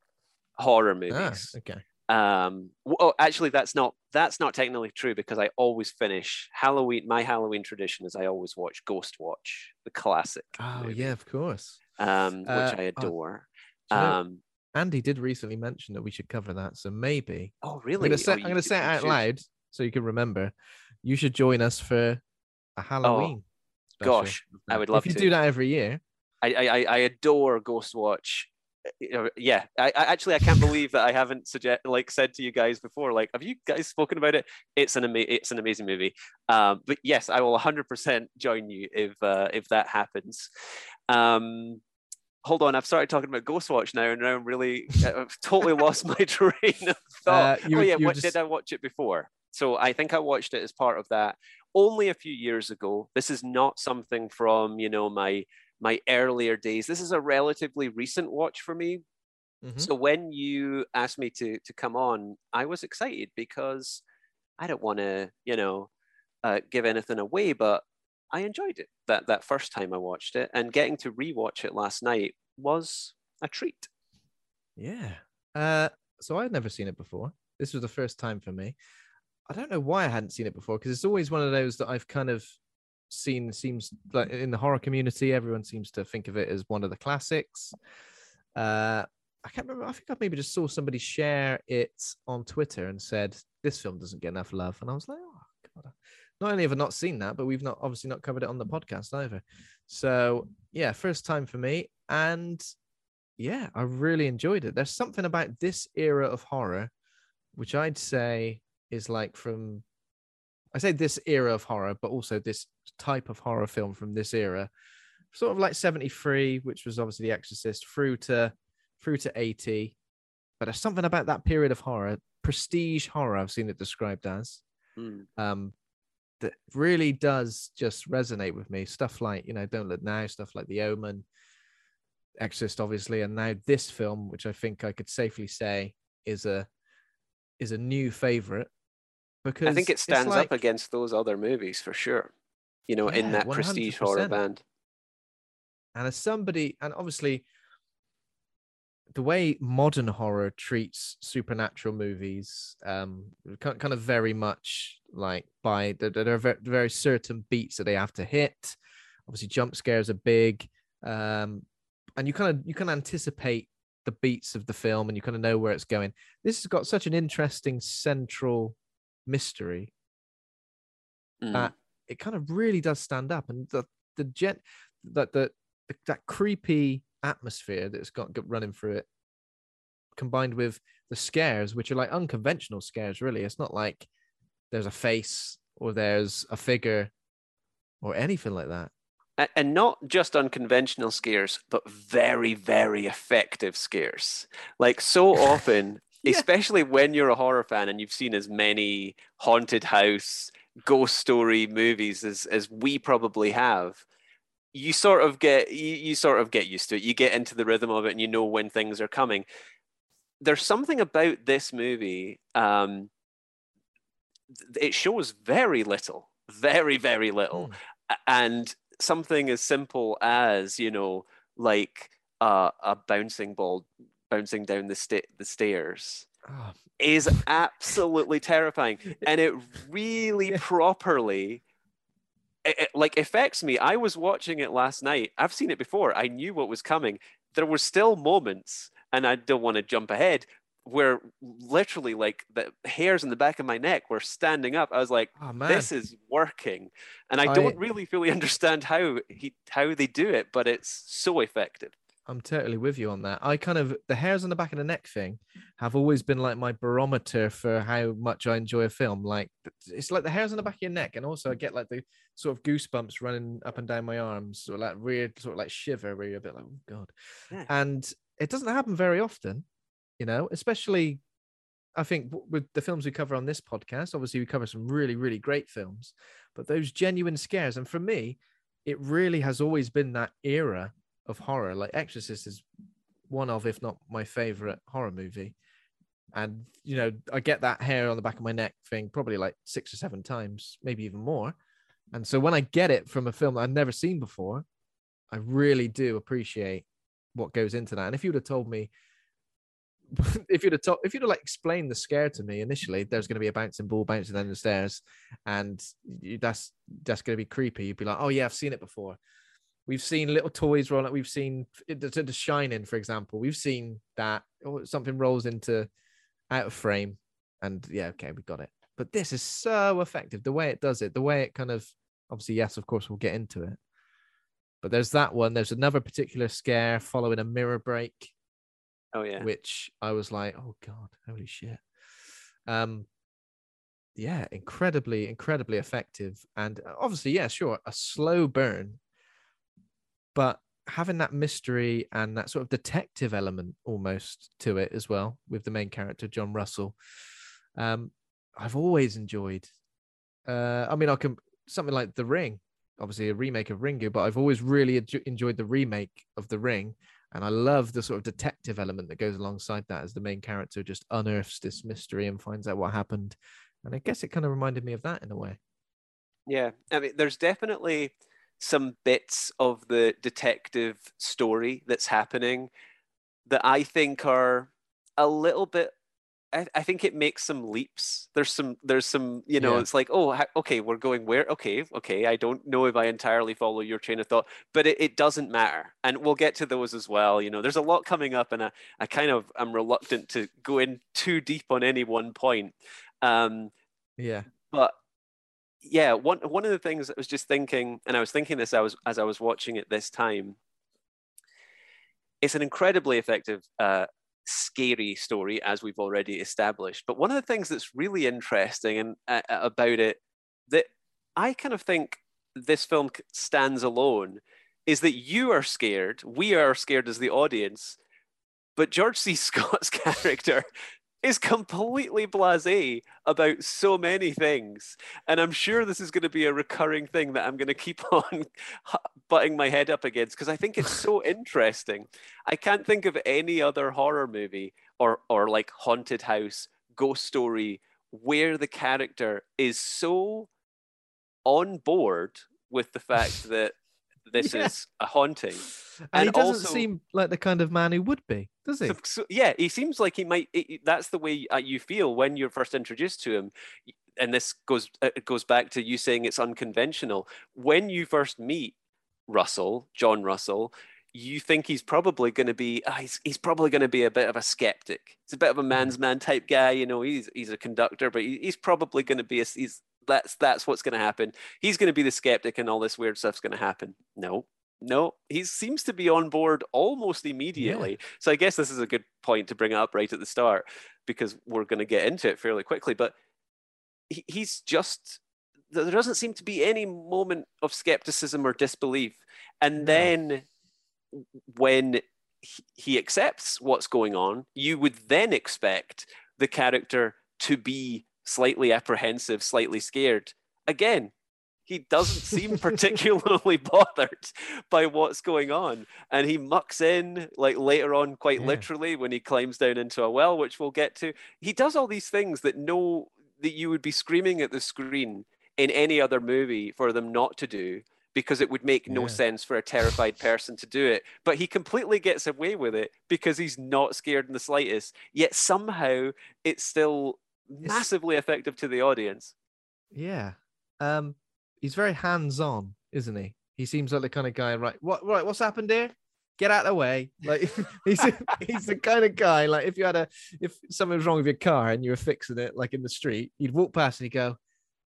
horror ah, movies. Ah, okay. Um, oh, actually, that's not that's not technically true because I always finish Halloween. My Halloween tradition is I always watch Ghostwatch, the classic. Oh movie, yeah, of course. Um, which uh, I oh, adore. Oh, um, Andy did recently mention that we should cover that, so maybe. Oh really? I'm gonna say, oh, I'm gonna say it out should. loud so you can remember. You should join us for a oh, Halloween. Oh, gosh, I would love if you to. do that every year. I, I I adore Ghostwatch yeah I, I, actually i can't believe that i haven't suggest like said to you guys before like have you guys spoken about it it's an ama- it's an amazing movie um, but yes i will 100% join you if uh, if that happens um, hold on i've started talking about ghostwatch now and now i'm really i've totally lost my train of thought uh, you, oh yeah what, just... did i watch it before so i think i watched it as part of that only a few years ago this is not something from you know my my earlier days. This is a relatively recent watch for me. Mm-hmm. So when you asked me to to come on, I was excited because I don't want to, you know, uh, give anything away, but I enjoyed it that that first time I watched it, and getting to rewatch it last night was a treat. Yeah. Uh, so I had never seen it before. This was the first time for me. I don't know why I hadn't seen it before because it's always one of those that I've kind of seen seems like in the horror community, everyone seems to think of it as one of the classics. Uh, I can't remember. I think I maybe just saw somebody share it on Twitter and said this film doesn't get enough love, and I was like, oh. Not only have I not seen that, but we've not obviously not covered it on the podcast either. So yeah, first time for me, and yeah, I really enjoyed it. There's something about this era of horror, which I'd say is like from I say this era of horror, but also this type of horror film from this era, sort of like 73, which was obviously The Exorcist, through to through to 80. But there's something about that period of horror, prestige horror, I've seen it described as, mm. um, that really does just resonate with me. Stuff like, you know, Don't Look Now, stuff like The Omen, Exorcist, obviously, and now this film, which I think I could safely say is a is a new favorite because I think it stands like, up against those other movies for sure. You know, yeah, in that 100%. prestige horror band. And as somebody, and obviously, the way modern horror treats supernatural movies, um, kind of very much like by there are very certain beats that they have to hit. Obviously, jump scares are big, um, and you kind of you can anticipate the beats of the film, and you kind of know where it's going. This has got such an interesting central mystery mm. that it kind of really does stand up and the the jet that the, the that creepy atmosphere that's got running through it combined with the scares which are like unconventional scares really. It's not like there's a face or there's a figure or anything like that. And not just unconventional scares but very very effective scares. Like so often yeah. especially when you're a horror fan and you've seen as many haunted house ghost story movies as as we probably have you sort of get you, you sort of get used to it you get into the rhythm of it and you know when things are coming there's something about this movie um it shows very little very very little mm. and something as simple as you know like uh, a bouncing ball bouncing down the, sta- the stairs oh. is absolutely terrifying. And it really yeah. properly it, it, like affects me. I was watching it last night. I've seen it before. I knew what was coming. There were still moments, and I don't want to jump ahead, where literally like the hairs in the back of my neck were standing up. I was like, oh, "This is working," and I, I, don't really fully understand how he how they do it, but it's so effective. I'm totally with you on that. I kind of the hairs on the back of the neck thing have always been like my barometer for how much I enjoy a film. Like it's like the hairs on the back of your neck, and also I get like the sort of goosebumps running up and down my arms, or like weird sort of like shiver where you're a bit like, oh god. Yeah. And it doesn't happen very often, you know, especially I think with the films we cover on this podcast. Obviously, we cover some really really great films, but those genuine scares, and for me, it really has always been that era of horror. Like Exorcist is one of, if not my favorite horror movie. And you know, I get that hair on the back of my neck thing probably like six or seven times, maybe even more. And so when I get it from a film that I've never seen before, I really do appreciate what goes into that. And if you would have told me, if you'd have told, if you'd have like explained the scare to me initially, there's going to be a bouncing ball bouncing down the stairs, and that's that's going to be creepy. You'd be like, oh yeah, I've seen it before. We've seen little toys roll up. We've seen it- the, the Shining, for example. We've seen that or something rolls into out of frame, and yeah, okay, we got it. But this is so effective. The way it does it, the way it kind of obviously, yes, of course, we'll get into it. But there's that one. There's another particular scare following a mirror break, Oh yeah. which I was like, oh god, holy shit. Um, yeah, incredibly, incredibly effective, and uh, obviously, yeah, sure, a slow burn, but having that mystery and that sort of detective element almost to it as well with the main character John Russell. Um, I've always enjoyed. Uh, I mean, I can something like The Ring, obviously a remake of Ringu, but I've always really enjoyed the remake of The Ring, and I love the sort of detective element that goes alongside that as the main character just unearths this mystery and finds out what happened. And I guess it kind of reminded me of that in a way. Yeah, I mean, there's definitely some bits of the detective story that's happening that I think are a little bit. I, I think it makes some leaps. There's some, there's some, you know, Yeah. it's like, oh, okay, we're going where? Okay, okay. I don't know if I entirely follow your train of thought, but it, it doesn't matter. And we'll get to those as well. You know, there's a lot coming up, and I, I kind of am reluctant to go in too deep on any one point. Um, Yeah. but yeah one one of the things i was just thinking and i was thinking this i was as i was watching it this time it's an incredibly effective uh, scary story as we've already established. But one of the things that's really interesting and uh, about it that i kind of think this film stands alone is that you are scared we are scared as the audience but george c. Scott's character is completely blasé about so many things. And I'm sure this is going to be a recurring thing that I'm going to keep on butting my head up against because I think it's so interesting. I can't think of any other horror movie or, or like haunted house, ghost story where the character is so on board with the fact that this Yeah. is a haunting. And, And he doesn't also- seem like the kind of man who would be, does he? So, so- yeah, he seems like he might. it- that's the way uh, you feel when you're first introduced to him, and this goes uh, it goes back to you saying it's unconventional. When you first meet Russell, John Russell, you think he's probably going to be. ah, he's he's probably going to be a bit of a skeptic. He's a bit of a man's man type guy. You know, he's he's a conductor, but he, he's probably going to be. A, he's that's that's what's going to happen. He's going to be the skeptic, and all this weird stuff's going to happen. No, no, he seems to be on board almost immediately. So I guess this is a good point to bring up right at the start because we're going to get into it fairly quickly. But he, he's just there doesn't seem to be any moment of skepticism or disbelief, and then when he, he accepts what's going on, you would then expect the character to be slightly apprehensive, slightly scared. Again, he doesn't seem particularly bothered by what's going on. And he mucks in, like later on, quite Yeah. literally, when he climbs down into a well, which we'll get to. He does all these things that no, that you would be screaming at the screen in any other movie for them not to do because it would make no Yeah. sense for a terrified person to do it. But he completely gets away with it because he's not scared in the slightest. Yet somehow it's still massively effective to the audience. Yeah. Um, he's very hands-on, isn't he? He seems like the kind of guy, right? What right, what's happened here? Get out of the way. Like he's he's the kind of guy, like if you had a if something was wrong with your car and you were fixing it like in the street, you'd walk past and he'd go,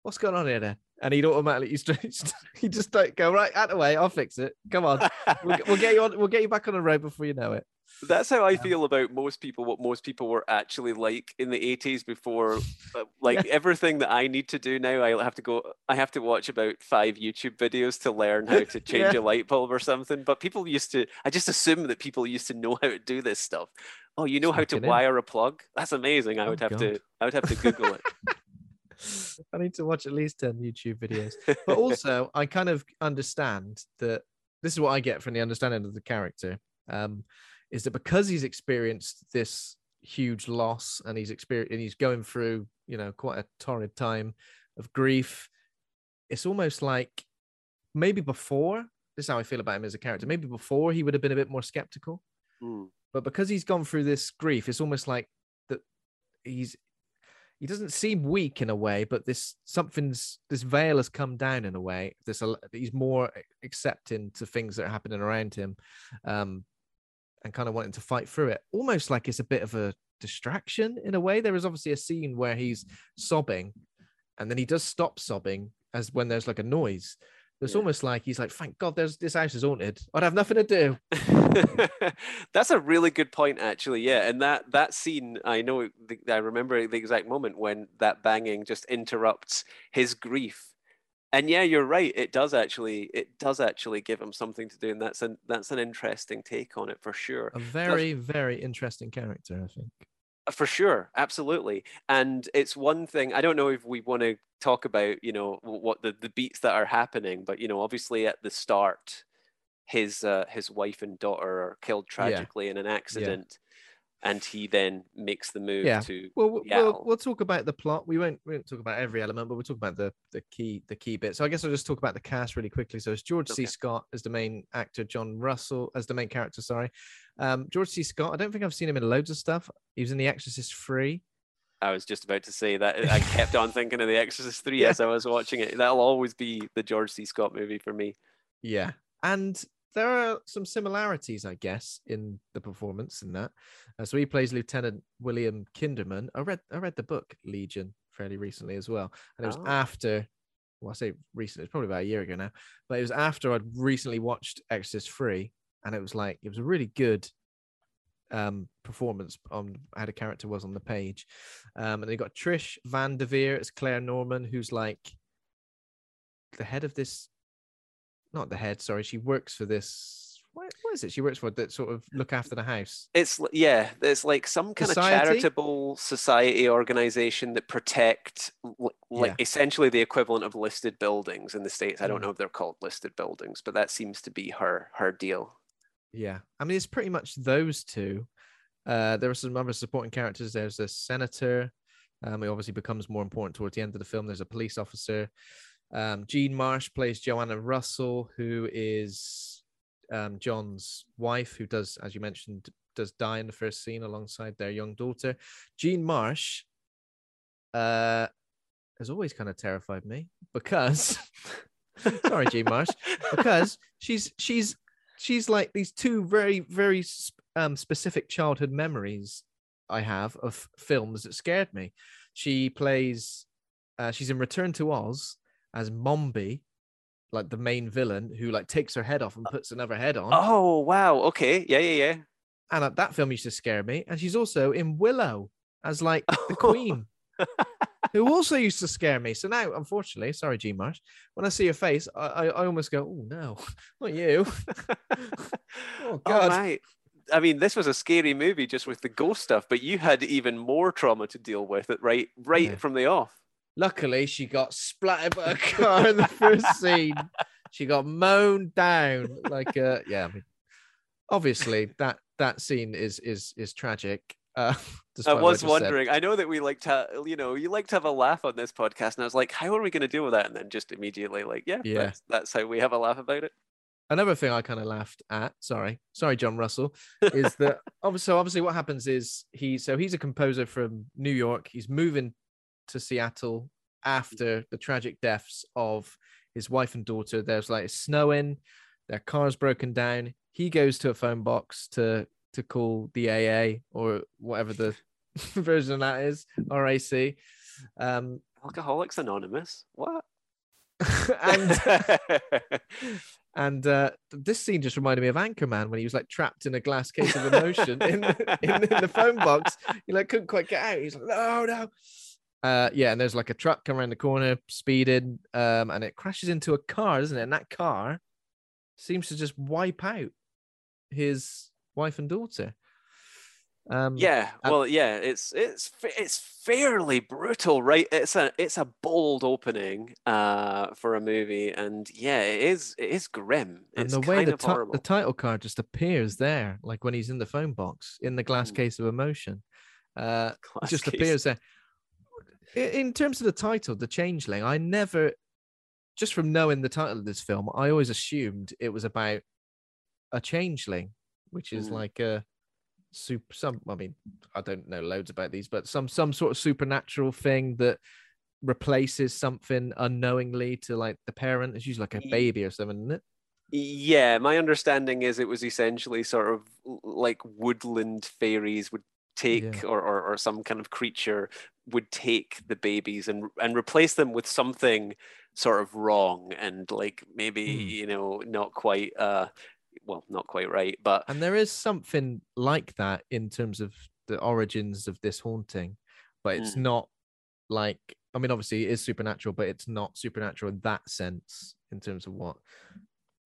What's going on here then? and he'd automatically he'd just, he'd just like, go right out of the way. I'll fix it. Come on, we'll, we'll get you on. We'll get you back on the road before you know it. That's how I feel about most people. What most people were actually like in the eighties before, uh, like Yeah. everything that I need to do now. I have to go. I have to watch about five YouTube videos to learn how to change Yeah. a light bulb or something. But people used to. I just assume that people used to know how to do this stuff. Oh, you know how to it in. wire a plug? That's amazing. I Oh, would have God. to. I would have to Google it. I need to watch at least 10 YouTube videos. But also, I kind of understand that this is what I get from the understanding of the character um, is that because he's experienced this huge loss and he's experienced and he's going through, you know, quite a torrid time of grief, it's almost like maybe before this is how I feel about him as a character. Maybe before he would have been a bit more skeptical, Hmm. but because he's gone through this grief, it's almost like that he's he doesn't seem weak in a way, but this something's this veil has come down in a way. This he's more accepting to things that are happening around him, um, and kind of wanting to fight through it. Almost like it's a bit of a distraction in a way. There is obviously a scene where he's sobbing, and then he does stop sobbing as when there's like a noise. It's Yeah. almost like he's like, "Thank God, there's this house is haunted. I'd have nothing to do." That's a really good point, actually. Yeah, and that that scene, I know, the, I remember the exact moment when that banging just interrupts his grief. And yeah, you're right. It does actually, it does actually give him something to do, and that's an that's an interesting take on it for sure. A very, very interesting character, I think. Uh, For sure, absolutely. And it's one thing, I don't know if we want to talk about, you know, what the, the beats that are happening, but you know, obviously at the start, his uh, his wife and daughter are killed tragically in an accident, and he then makes the move Yeah. to Well, we'll, we'll we'll talk about the plot. We won't we won't talk about every element, but we'll talk about the the key the key bit. So I guess I'll just talk about the cast really quickly. So it's George C. Scott as the main actor, John Russell as the main character. Sorry, um, George C. Scott. I don't think I've seen him in loads of stuff. He was in The Exorcist Three. I was just about to say that I kept on thinking of The Exorcist 3 Yeah. as I was watching it. That'll always be the George C. Scott movie for me. Yeah, and there are some similarities, I guess, in the performance in that. Uh, so he plays Lieutenant William Kinderman. I read I read the book Legion fairly recently as well, and it was Oh. after. Well, I say recently. It's probably about a year ago now, but it was after I'd recently watched Exorcist Three, and it was like it was a really good um performance on how the character was on the page um and they got trish van devere as claire norman who's like the head of this not the head sorry she works for this what, what is it she works for that sort of look after the house It's yeah, it's like some kind Society? of charitable society organization that protect like Yeah. essentially the equivalent of listed buildings in the states. I don't Mm. know if they're called listed buildings, but that seems to be her her deal. yeah i mean it's pretty much those two uh there are some other supporting characters there's a senator um it obviously becomes more important towards the end of the film there's a police officer um jean marsh plays joanna russell who is um john's wife who does as you mentioned does die in the first scene alongside their young daughter. Jean marsh uh has always kind of terrified me because sorry jean marsh. Because she's she's she's like these two very very um specific childhood memories i have of films that scared me. She plays uh she's in return to oz as mombi like the main villain who like takes her head off and puts another head on Oh wow, okay, yeah, yeah, yeah. and uh, that film used to scare me and she's also in willow as like the queen who also used to scare me so now unfortunately sorry g marsh when i see your face i i, I almost go oh no not you oh Oh god. I mean, this was a scary movie just with the ghost stuff, but you had even more trauma to deal with it right right Yeah. from the off. Luckily, she got splattered by a car in the first scene. She got mown down like uh yeah. I mean, obviously, that that scene is is is tragic. Uh, I despite what was said. wondering. I know that we like to, you know, you like to have a laugh on this podcast, and I was like, how are we going to deal with that? And then just immediately, like, yeah, Yeah. That's, that's how we have a laugh about it. Another thing I kind of laughed at. Sorry, sorry, John Russell, is that obviously, obviously, what happens is he so he's a composer from New York. He's moving to Seattle after the tragic deaths of his wife and daughter. There's like it's snowing, their car's broken down. He goes to a phone box to to call the AA or whatever the version of that is, RAC. Um, Alcoholics Anonymous. What? and and uh, this scene just reminded me of Anchorman when he was like trapped in a glass case of emotion in, in, in the phone box. He like couldn't quite get out. He's like, no, no. Uh, yeah, and there's like a truck coming around the corner, speeding, um, and it crashes into a car, doesn't it? And that car seems to just wipe out his wife and daughter. Um, yeah, and- well, yeah, it's it's it's fairly brutal, right? It's a it's a bold opening uh, for a movie, and yeah, it is it is grim. and the way kind the, of ti- the title card just appears there, like when he's in the phone box in the glass Mm. case of emotion, uh, Glass just case. appears there. In terms of the title, The Changeling, I never, just from knowing the title of this film, I always assumed it was about a changeling, which is Mm. like a super. Some, I mean, I don't know loads about these, but some some sort of supernatural thing that replaces something unknowingly to like the parent. It's usually like a baby or something, isn't it? Yeah, my understanding is it was essentially sort of like woodland fairies would take or, or or some kind of creature would take the babies and and replace them with something sort of wrong and like maybe Hmm. you know not quite uh well not quite right but And there is something like that in terms of the origins of this haunting, but it's Mm. not like I mean, obviously it is supernatural, but it's not supernatural in that sense in terms of what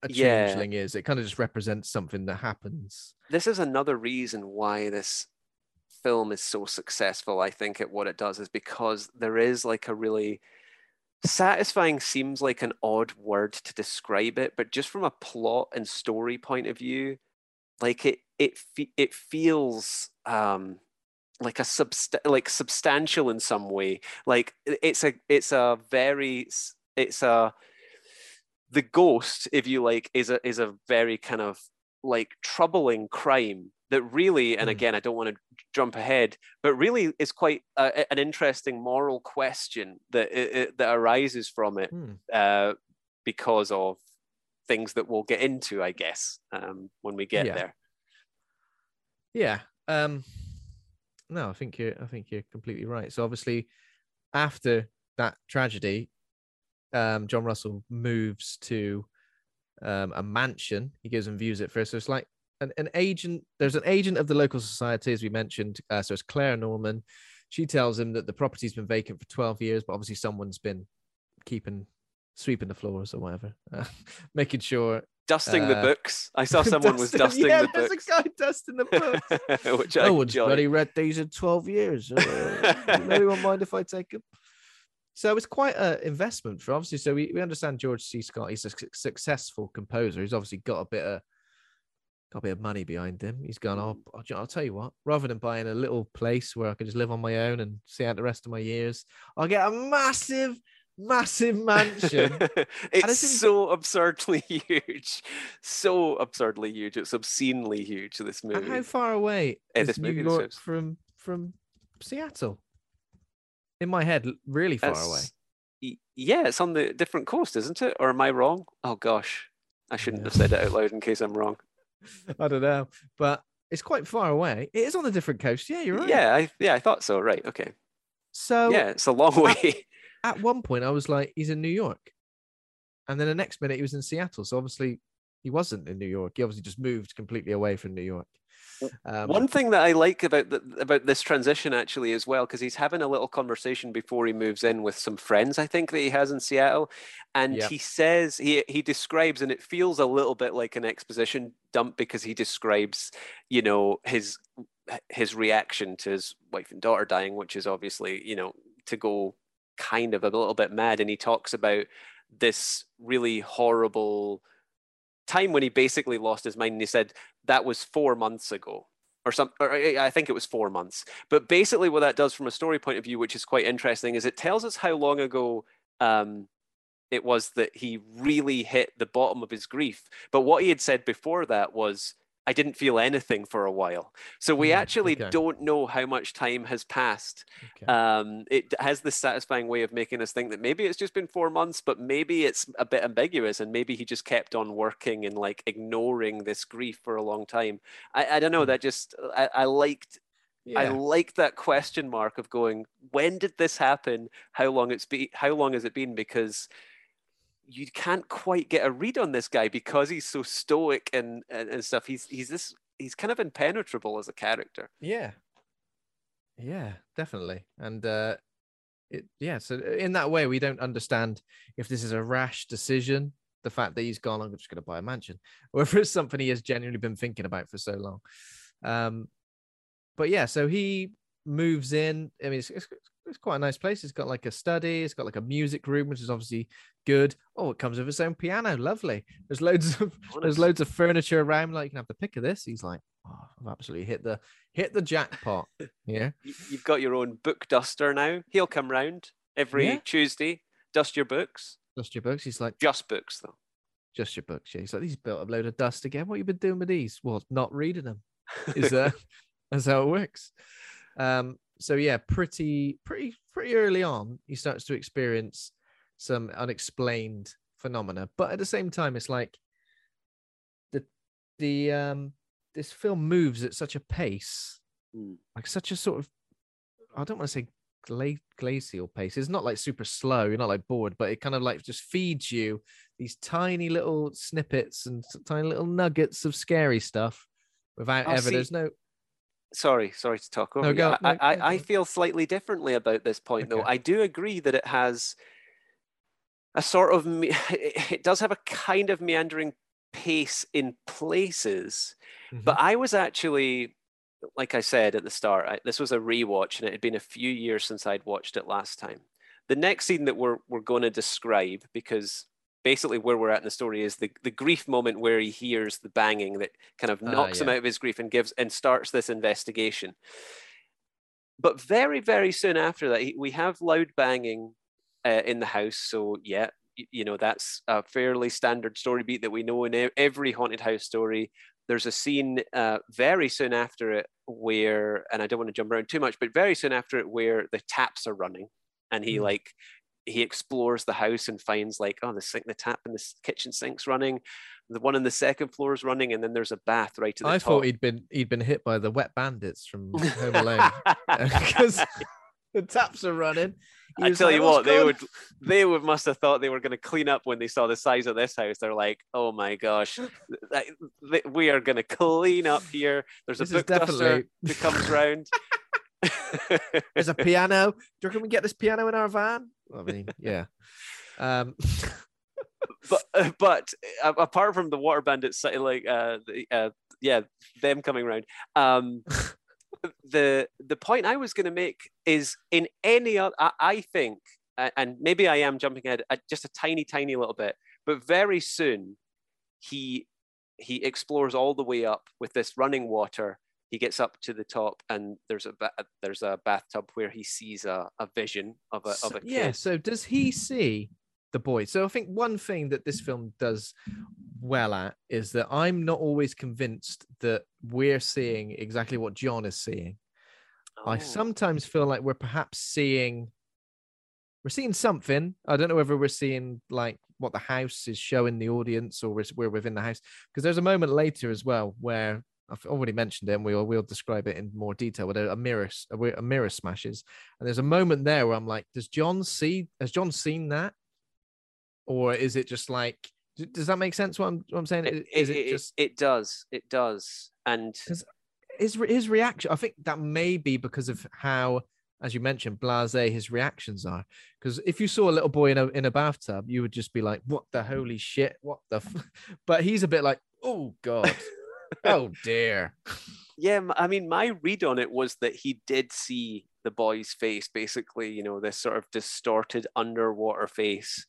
a Yeah. changeling is. It kind of just represents something that happens. this is another reason why this film is so successful i think at what it does is because there is like a really satisfying seems like an odd word to describe it but just from a plot and story point of view like it it fe- it feels um like a subst- like substantial in some way. Like it's a it's a very it's a the ghost if you like is a is a very kind of like troubling crime that really and Mm. again i don't want to jump ahead but really is quite a, an interesting moral question that it, that arises from it Hmm. uh, because of things that we'll get into i guess um, when we get Yeah. there Yeah. Um no, I think you're I think you're completely right. So obviously after that tragedy, um John Russell moves to um a mansion. He goes and views it first. So it's like an, an agent, there's an agent of the local society, as we mentioned. Uh, so it's Claire Norman. She tells him that the property's been vacant for 12 years, but obviously someone's been keeping sweeping the floors or whatever, uh, making sure dusting the Uh, books i saw someone was Dusting- dusting yeah, the there's books a guy dusting the books. which I no one's enjoy. bloody read these in 12 years. Uh, does anyone mind if I take them? So it's quite an investment for obviously. So we, we understand George C. Scott. He's a su- successful composer. He's obviously got a bit of got a bit of money behind him. He's gone. Oh, I'll, I'll tell you what. Rather than buying a little place where I can just live on my own and see out the rest of my years, I'll get a massive, massive mansion. it's so absurdly huge so absurdly huge it's obscenely huge this movie. and how far away Yeah, is this New movie, York from from Seattle? In my head, really far away. It's- yeah it's on the different coast isn't it or am i wrong oh gosh i shouldn't have said it out loud in case i'm wrong I don't know, but it's quite far away. It is on a different coast. Yeah, you're right. yeah i yeah i thought so right okay So yeah it's a long way at one point, I was like, he's in New York, and then the next minute he was in Seattle. So obviously, he wasn't in New York. He obviously just moved completely away from New York. Um, One thing that I like about the, about this transition actually as well, because he's having a little conversation before he moves in with some friends, I think that he has in Seattle, and Yep. he says he he describes, and it feels a little bit like an exposition dump because he describes, you know, his his reaction to his wife and daughter dying, which is obviously, you know, to go kind of a little bit mad, and he talks about this really horrible time when he basically lost his mind and he said that was four months ago or some—I I think it was four months. But basically what that does from a story point of view, which is quite interesting, is it tells us how long ago um, it was that he really hit the bottom of his grief. But what he had said before that was I didn't feel anything for a while. So we Mm, actually okay. don't know how much time has passed. okay. Um, it has this satisfying way of making us think that maybe it's just been four months, but maybe it's a bit ambiguous, and maybe he just kept on working and like ignoring this grief for a long time. I, I don't know. Hmm. That just I, I liked I yeah. liked that question mark of going, when did this happen? How long it's been? How long has it been? Because you can't quite get a read on this guy because he's so stoic and, and, and stuff. He's he's this he's kind of impenetrable as a character. Yeah. Yeah, definitely. And uh it yeah, so in that way we don't understand if this is a rash decision, the fact that he's gone, I'm just gonna buy a mansion, or if it's something he has genuinely been thinking about for so long. Um but yeah, so he moves in. I mean, it's, it's, it's quite a nice place. It's got like a study. It's got like a music room, which is obviously good. Oh, it comes with its own piano. Lovely. There's loads of there's loads of furniture around. Like you can have the pick of this. He's like, oh, I've absolutely hit the hit the jackpot. Yeah. You've got your own book duster now. He'll come round every Yeah. Tuesday, dust your books. Dust your books. He's like, Just books though. just your books. Yeah. He's like, he's built a load of dust again. What you been doing with these? Well, not reading them. Is uh, that's how it works. Um, so yeah, pretty, pretty, pretty early on, he starts to experience some unexplained phenomena. But at the same time, it's like the the um this film moves at such a pace, Mm. like such a sort of I don't want to say gla- glacial pace. It's not like super slow. You're not like bored, but it kind of like just feeds you these tiny little snippets and tiny little nuggets of scary stuff without Oh, ever. see, There's no. Sorry, sorry to talk over No, you. go- I, no, I, go I feel slightly differently about this point, though. I do agree that it has a sort of, me- it does have a kind of meandering pace in places, Mm-hmm. but I was actually, like I said at the start, I, this was a rewatch, and it had been a few years since I'd watched it last time. The next scene that we're we're going to describe, because basically where we're at in the story is the, the grief moment where he hears the banging that kind of Ah, knocks him yeah. out of his grief and gives and starts this investigation. But very, very soon after that, we have loud banging uh, in the house. So yeah, you know that's a fairly standard story beat that we know in every haunted house story. There's a scene uh, very soon after it where, and I don't want to jump around too much, but very soon after it where the taps are running, and he Hmm. like he explores the house and finds like oh the sink, the tap in the kitchen sink's running, the one on the second floor is running, and then there's a bath right to the I top. thought he'd been he'd been hit by the wet bandits from Home Alone uh, because the taps are running. He I tell like, you what, they would they would must have thought they were going to clean up when they saw the size of this house. They're like, oh my gosh, we are going to clean up here. There's a This is book duster definitely- who comes round. There's a piano. Do you reckon we get this piano in our van? I mean, yeah. Um, but uh, but uh, apart from the water bandits, si- like uh, the, uh, yeah, them coming around. Um, the the point I was going to make is in any other, I, I think, and maybe I am jumping ahead uh, just a tiny, tiny little bit, but very soon he he explores all the way up with this running water. He gets up to the top, and there's a there's a bathtub where he sees a, a vision of a of a kid. yeah. So does he see the boy? So I think one thing that this film does well at is that I'm not always convinced that we're seeing exactly what John is seeing. I Oh. sometimes feel like we're perhaps seeing we're seeing something. I don't know whether we're seeing like what the house is showing the audience or we're, we're within the house. Because there's a moment later as well where I've already mentioned it and we'll, we'll describe it in more detail, but a, mirror a, mirror smashes. And there's a moment there where I'm like, does John see, has John seen that? Or is it just like, does that make sense what I'm, what I'm saying? it, Is it, it it- just it does it does and his his reaction i think that may be because of how as you mentioned blase his reactions are because if you saw a little boy in a in a bathtub you would just be like what the holy shit what the f-? but he's a bit like oh god oh dear yeah I mean my read on it was that he did see the boy's face basically you know this sort of distorted underwater face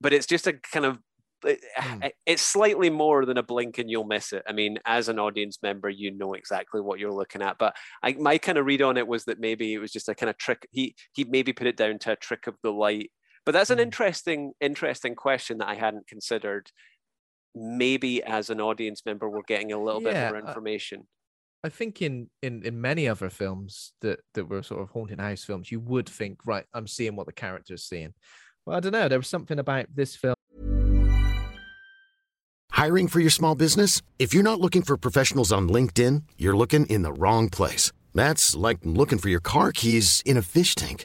but it's just a kind of it- Hmm. it's slightly more than a blink and you'll miss it i mean as an audience member you know exactly what you're looking at but I, my kind of read on it was that maybe it was just a kind of trick he he maybe put it down to a trick of the light but that's an Hmm. interesting interesting question that i hadn't considered maybe as an audience member we're getting a little Yeah, bit more information i think in in in many other films that that were sort of haunted house films you would think right i'm seeing what the character is seeing but i don't know there was something about this film Hiring for your small business? If you're not looking for professionals on LinkedIn, you're looking in the wrong place. That's like looking for your car keys in a fish tank.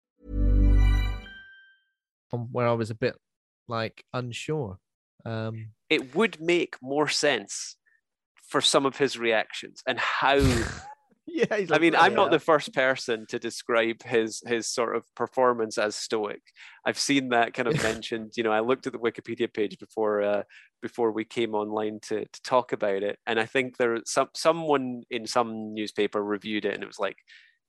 Where I was a bit like unsure. Um, it would make more sense for some of his reactions and how yeah, like, I mean, I'm yeah. not the first person to describe his his sort of performance as stoic. I've seen that kind of mentioned. You know, I looked at the Wikipedia page before uh, before we came online to to talk about it, and I think there some someone in some newspaper reviewed it, and it was like.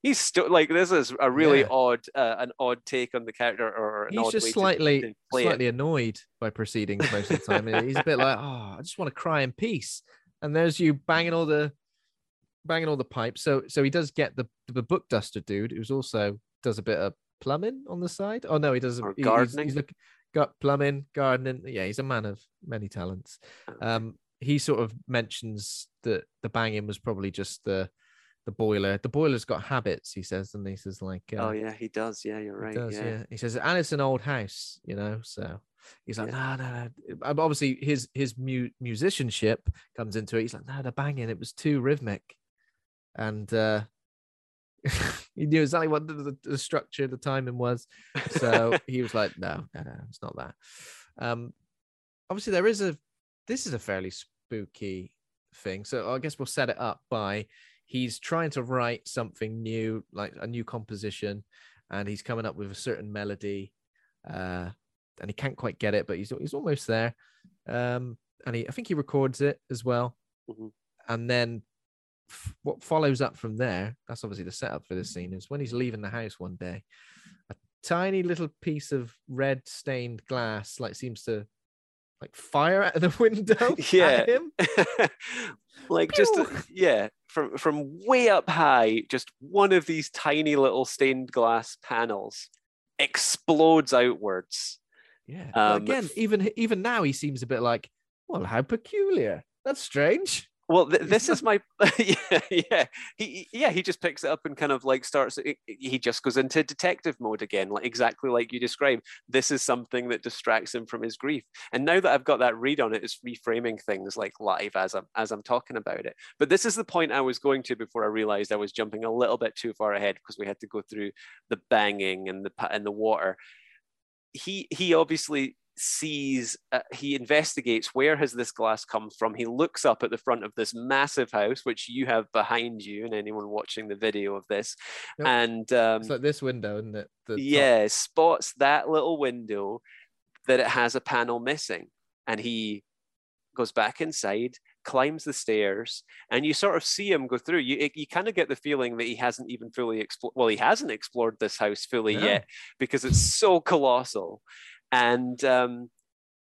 He's still like this is a really Yeah. odd, uh, an odd take on the character, or an He's odd just way to- slightly to play it. slightly annoyed by proceedings most of the time. He's a bit like, oh, I just want to cry in peace. And there's you banging all the banging all the pipes. So so he does get the the book duster dude, who's also does a bit of plumbing on the side. Oh no, he does Or he- he's- gardening. He's, look, got plumbing, gardening. Yeah, he's a man of many talents. Um, he sort of mentions that the banging was probably just the the boiler. The boiler's got habits, he says, and he says like, uh, Oh yeah, he does. Yeah, you're right. he does, yeah. yeah. He says, and it's an old house, you know. So he's like, no, no, no. But Obviously, his his mu- musicianship comes into it. He's like, no, the banging, it was too rhythmic, and uh he knew exactly what the, the, the structure, the timing was. So he was like, no, no, no, it's not that. Um, obviously, there is a. This is a fairly spooky thing. So I guess we'll set it up by he's trying to write something new, like a new composition, and he's coming up with a certain melody, uh, and he can't quite get it, but he's he's almost there. Um, and he, I think he records it as well, Mhm. and then f- what follows up from there? That's obviously the setup for this scene. Is when he's leaving the house one day, a tiny little piece of red stained glass like seems to like fire out of the window Yeah. at him. like just yeah, from from way up high, just one of these tiny little stained glass panels explodes outwards. Yeah. Um, again, even even now he seems a bit like, well, how peculiar. That's strange. Well, th- this is my yeah, yeah. He yeah, he just picks it up and kind of like starts. he- just goes into detective mode again, like exactly like you described. This is something that distracts him from his grief. And now that I've got that read on it, it's reframing things like live as I'm as I'm talking about it. But this is the point I was going to before I realized I was jumping a little bit too far ahead because we had to go through the banging and the and the water. He he obviously sees uh, he investigates where has this glass come from. He looks up at the front of this massive house which you have behind you and anyone watching the video of this. Yep. and um, It's like this window, isn't it? The top- yeah spots that little window that it has a panel missing. And he goes back inside climbs the stairs and you sort of see him go through. You you kind of get the feeling that he hasn't even fully explored well he hasn't explored this house fully yet because it's so colossal and um,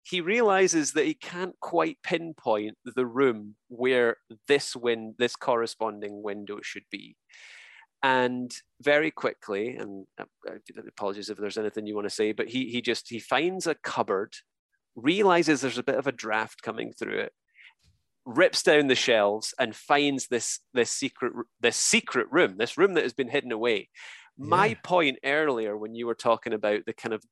he realizes that he can't quite pinpoint the room where this win this corresponding window should be. And very quickly and uh, uh, apologies if there's anything you want to say but he he just he finds a cupboard realizes there's a bit of a draft coming through it rips down the shelves and finds this this secret this secret room this room that has been hidden away. My point earlier when you were talking about the kind of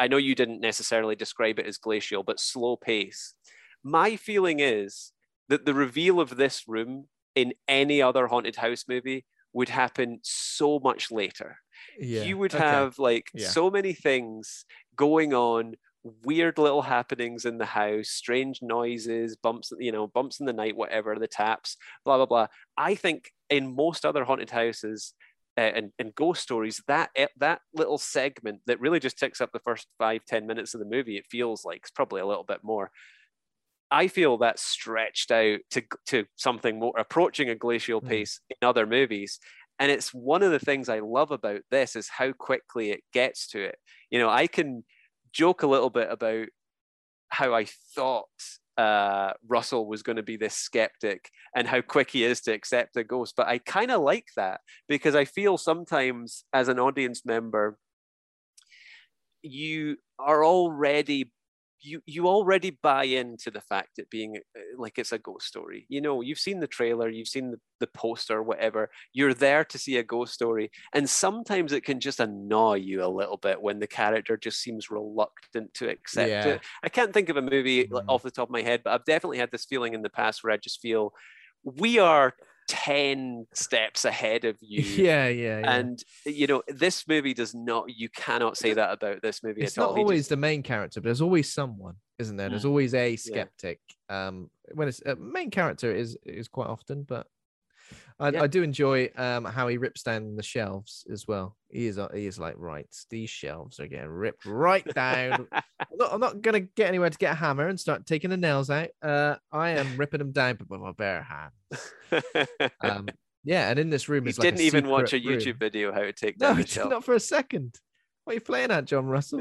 i know you didn't necessarily describe it as glacial but slow pace my feeling is that the reveal of this room in any other haunted house movie would happen so much later. Yeah. You would okay. have like Yeah. so many things going on, weird little happenings in the house, strange noises, bumps, you know, bumps in the night, whatever, the taps, blah blah blah. I think in most other haunted houses, and, and ghost stories that e- that little segment that really just takes up the first five ten minutes of the movie it feels like it's probably a little bit more. I feel that stretched out to to something more approaching a glacial Mm. pace in other movies. And it's one of the things i love about this is how quickly it gets to it. You know i can joke a little bit about how i thought uh, Russell was going to be this skeptic and how quick he is to accept a ghost. But I kind of like that because I feel sometimes as an audience member, you are already you you already buy into the fact it being uh, like it's a ghost story you know you've seen the trailer you've seen the, the poster whatever you're there to see a ghost story and sometimes it can just annoy you a little bit when the character just seems reluctant to accept Yeah. it i can't think of a movie Mhm. off the top of my head but i've definitely had this feeling in the past where i just feel we are 10 steps ahead of you yeah, yeah, yeah. and you know this movie does not you cannot say that about this movie it's at all not always just- the main character, but there's always someone, isn't there? There's Mm. always a skeptic. Um, when it's a main character is is quite often, but I, Yeah. I do enjoy um how he rips down the shelves as well. He is uh, he is like right, these shelves are getting ripped right down. I'm, not, I'm not gonna get anywhere to get a hammer and start taking the nails out. Uh, I am ripping them down with my bare hands. Um, yeah, and in this room he is like didn't even watch a secret room. youtube video how to take No, down he the shelf not for a second. What are you playing at, John Russell?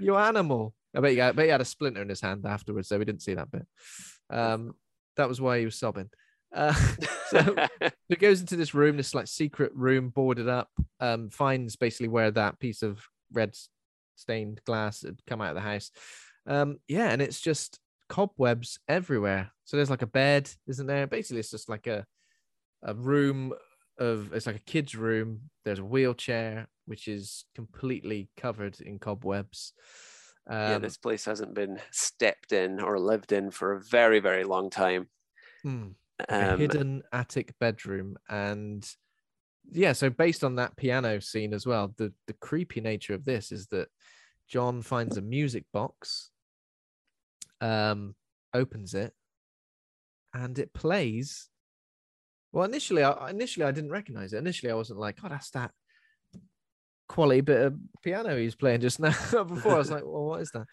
you animal. I bet, you, I bet he had a splinter in his hand afterwards, so we didn't see that bit. Um, that was why he was sobbing. Uh, so he goes into this room, this like secret room, boarded up. Um, finds basically where that piece of red stained glass had come out of the house. Um, yeah, and it's just cobwebs everywhere. So there's like a bed, isn't there? Basically, it's just like a a room of it's like a kid's room. There's a wheelchair which is completely covered in cobwebs. Um, yeah this place hasn't been stepped in or lived in for a very very long time hmm, a um, hidden attic bedroom, and yeah. So based on that piano scene as well, the the creepy nature of this is that John finds a music box, um, opens it, and it plays. Well, initially, I initially I didn't recognize it. Initially, I wasn't like, "Oh, that's that quality bit of piano he's playing just now." Before I was like, "Well, what is that?"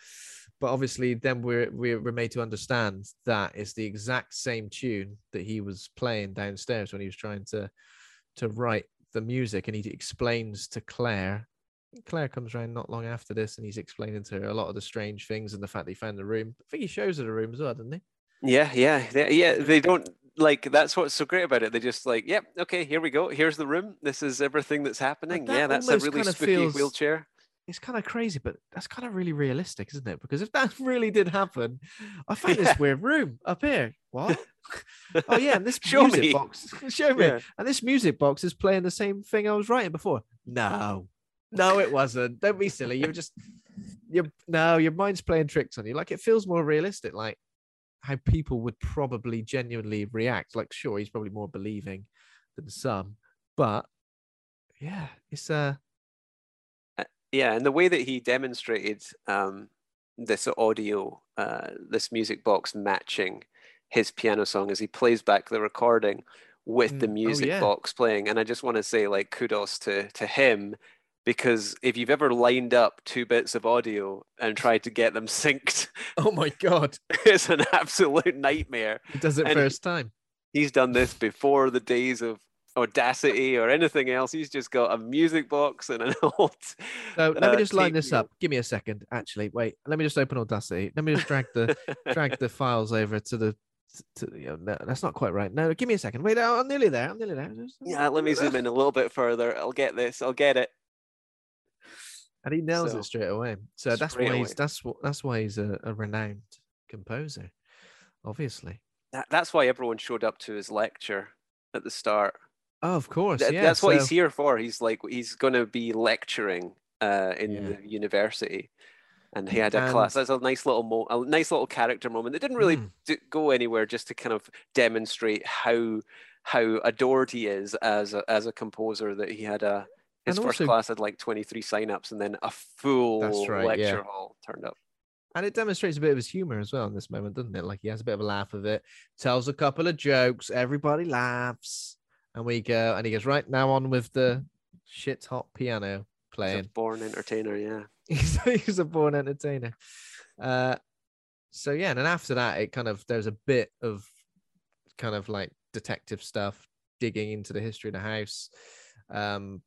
But obviously, then we're we're made to understand that it's the exact same tune that he was playing downstairs when he was trying to to write the music, and he explains to Claire. Claire comes around not long after this, and he's explaining to her a lot of the strange things and the fact that he found the room. I think he shows her the room as well, doesn't he? yeah yeah yeah they don't like that's what's so great about it they just like yep okay here we go here's the room this is everything that's happening that yeah that's a really spooky feels- wheelchair it's kind of crazy, but that's kind of really realistic, isn't it? Because if that really did happen, I found this weird room up here. What? oh yeah, and this Show music me. box. Show me. Yeah. And this music box is playing the same thing I was writing before. No, no, it wasn't. Don't be silly. You're just you're no, your mind's playing tricks on you. Like it feels more realistic, like how people would probably genuinely react. Like, sure, he's probably more believing than some, but yeah, it's uh yeah and the way that he demonstrated um, this audio uh, this music box matching his piano song as he plays back the recording with the Mm, oh, music yeah. box playing and i just want to say like kudos to to him because if you've ever lined up two bits of audio and tried to get them synced oh my god, it's an absolute nightmare he does it And- first time. he's done this before the days of audacity or anything else he's just got a music box and an old So let uh, me just line this up. Give me a second. Actually, wait. Let me just open Audacity. Let me just drag the drag the files over to the. To, you know, no, that's not quite right. No, give me a second. Wait, I'm nearly there. I'm nearly there. Yeah let me zoom in a little bit further i'll get this i'll get it And he nails So, it straight away. So that's why he's that's what that's why he's a, a renowned composer. Obviously. that, that's why everyone showed up to his lecture at the start Oh, of course. That- yeah. that's what he's here for he's like he's going to be lecturing uh, in Yeah. the university and he had a And- class. That's a nice little mo- a nice little character moment that didn't really Mm. d- go anywhere, just to kind of demonstrate how how adored he is as a, as a composer. That he had a his And first also- class had like twenty three signups, and then a full right, lecture yeah. hall turned up. And it demonstrates a bit of his humor as well in this moment, doesn't it? Like he has a bit of a laugh of it, tells a couple of jokes, everybody laughs, and we go, and he goes, right now on with the shit hot piano He's a playing. born entertainer, yeah. He's, he's a born entertainer. Uh, so yeah, and then after that, it kind of there's a bit of kind of like detective stuff, digging into the history of the house, um,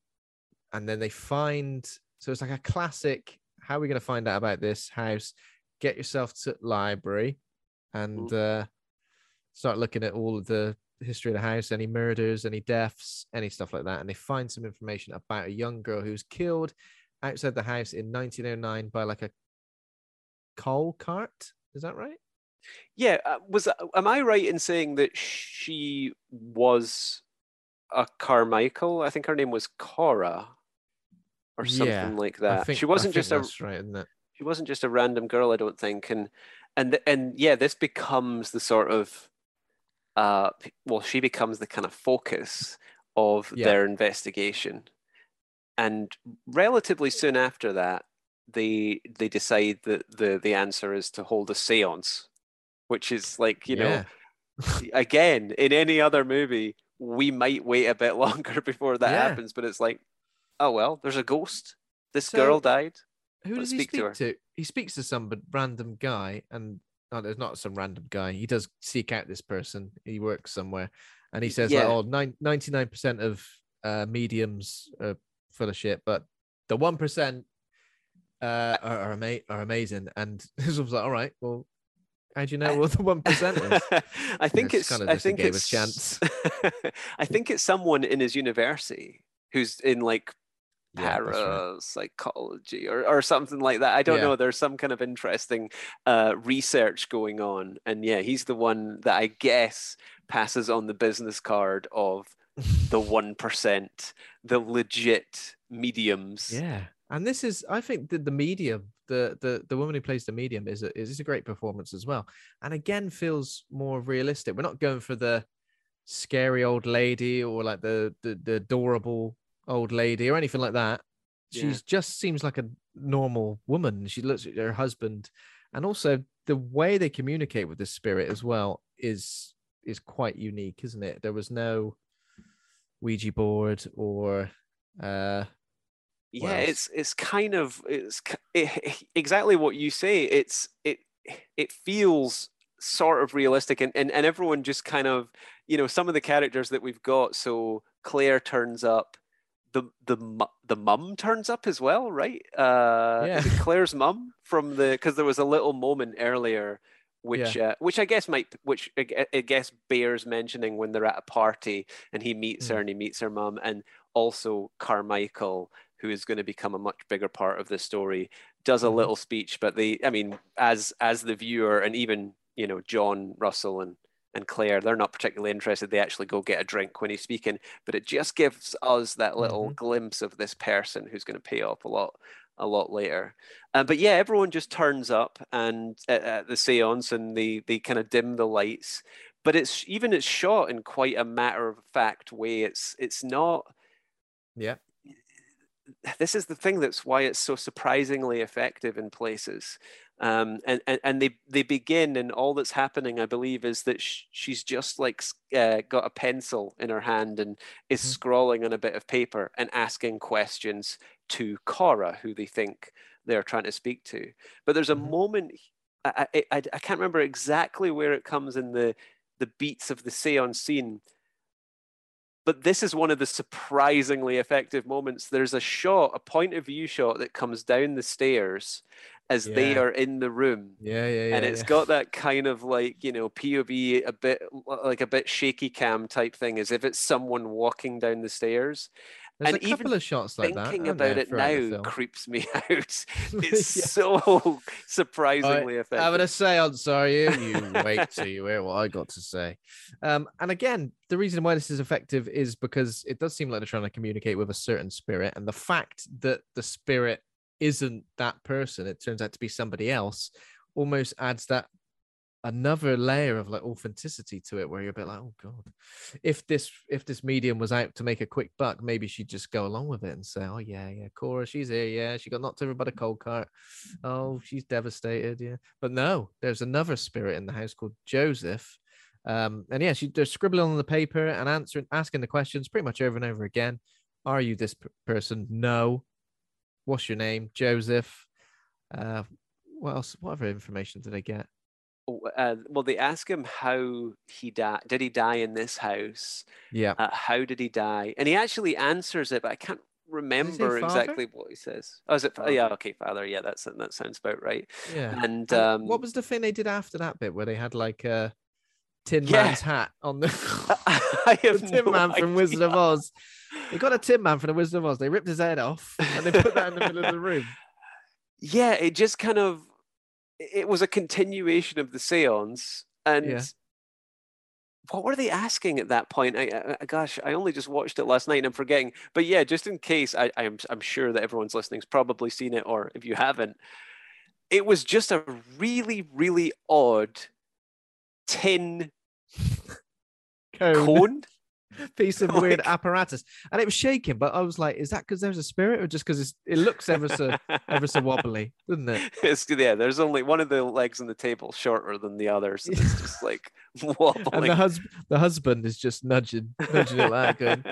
and then they find. So it's like a classic. How are we going to find out about this house? Get yourself to library, and uh, start looking at all of the history of the house, any murders, any deaths, any stuff like that, and they find some information about a young girl who was killed outside the house in 1909 by like a coal cart. Is that right? Yeah, uh, was uh, am I right in saying that she was a Carmichael? I think her name was Cora, or something Yeah, like that. think- she wasn't just a right, she wasn't just a random girl, I don't think. And and and yeah, this becomes the sort of uh well, she becomes the kind of focus of Yeah. their investigation. And relatively soon after that, they they decide that the the answer is to hold a séance, which is like, you know, again, in any other movie, we might wait a bit longer before that Yeah. happens, but it's like, oh well, there's a ghost. This So, girl died. Who Let's does he speak speak to to? He speaks to some but random guy, and oh, there's not some random guy. He does seek out this person. He works somewhere, and he says Yeah. like, "Oh, 99 percent of uh, mediums are full of shit, but the one percent uh, are are, ama- are amazing." And this was like, "All right, well, how do you know what the one percent is?" I think it's. kind of I just a think game of it's. chance. I think it's someone in his university who's in like Yeah, that's right. parapsychology or or something like that. I don't Yeah. know. There's some kind of interesting uh, research going on, and yeah, he's the one that I guess passes on the business card of the one percent, the legit mediums. Yeah, and this is, I think, that the medium, the the the woman who plays the medium, is a is a great performance as well, and again feels more realistic. We're not going for the scary old lady or like the the, the adorable old lady or anything like that. Yeah. She's just seems like a normal woman. She looks at her husband, and also the way they communicate with the spirit as well is is quite unique, isn't it? There was no Ouija board or uh yeah it's it's kind of it's it, exactly what you say it's it it feels sort of realistic and, and and everyone just kind of you know some of the characters that we've got so claire turns up the the the mum turns up as well right uh Yeah. claire's mum from the because there was a little moment earlier which uh, which I guess might which I I guess bears mentioning when they're at a party and he meets her Mm. and he meets her mum and also Carmichael who is going to become a much bigger part of the story does a Mhm. little speech but they I mean as as the viewer and even you know John Russell and and Claire they're not particularly interested they actually go get a drink when he's speaking but it just gives us that little glimpse of this person who's going to pay off a lot a lot later. Uh, but yeah, everyone just turns up and at, at the seance and they they kind of dim the lights. But it's even it's shot in quite a matter of fact way. It's it's not. Yeah. This is the thing that's why it's so surprisingly effective in places. Um, and, and and they they begin and all that's happening, I believe, is that sh- she's just like uh, got a pencil in her hand and is Mhm. scrawling on a bit of paper and asking questions to Cora, who they think they're trying to speak to. But there's a Mhm. moment I, I I I can't remember exactly where it comes in the the beats of the seance scene. But this is one of the surprisingly effective moments. There's a shot, a point of view shot that comes down the stairs as they are in the room Yeah, yeah, yeah. and it's yeah. got that kind of like you know POV a bit like a bit shaky cam type thing, as if it's someone walking down the stairs. There's and a couple even of shots like that. Thinking aren't about it now creeps me out. It's Yeah. so surprisingly effective. Having a seance, are you? You wait till you hear what I got to say. Um, and again, the reason why this is effective is because it does seem like they're trying to communicate with a certain spirit, and the fact that the spirit isn't that person, it turns out to be somebody else, almost adds that another layer of like authenticity to it where you're a bit like oh god. If this if this medium was out to make a quick buck maybe she'd just go along with it and say oh yeah yeah cora she's here yeah she got knocked over by the cold cart. Oh she's devastated yeah. But no there's another spirit in the house called joseph um and yeah she they're scribbling on the paper and answering asking the questions pretty much over and over again. Are you this p- person? No what's your name joseph uh what else what other information did i get uh, well, they ask him how he died. Did he die in this house? Yeah. Uh, how did he die? And he actually answers it, but I can't remember exactly what he says. Oh, is it? Father? Yeah. Okay, father. Yeah, that's that sounds about right. Yeah. And, um, what was the thing they did after that bit where they had like a Tin yeah. Man's hat on the, I have the Tin no Man idea. from Wizard of Oz? They got a Tin Man from the Wizard of Oz. They ripped his head off and they put that in the middle of the room. Yeah, it just kind of it was a continuation of the seance and Yeah. what were they asking at that point I, I, gosh i only just watched it last night and i'm forgetting but yeah just in case I, I'm, I'm sure that everyone's listening's probably seen it or if you haven't it was just a really really odd tin Cone. cone piece of weird Like- apparatus, and it was shaking. But I was like, "Is that because there's a spirit, or just because it looks ever so ever so wobbly, doesn't it?" it's, yeah there's only one of the legs on the table shorter than the others and it's just like wobbling And the husband, the husband is just nudging, nudging it like, going,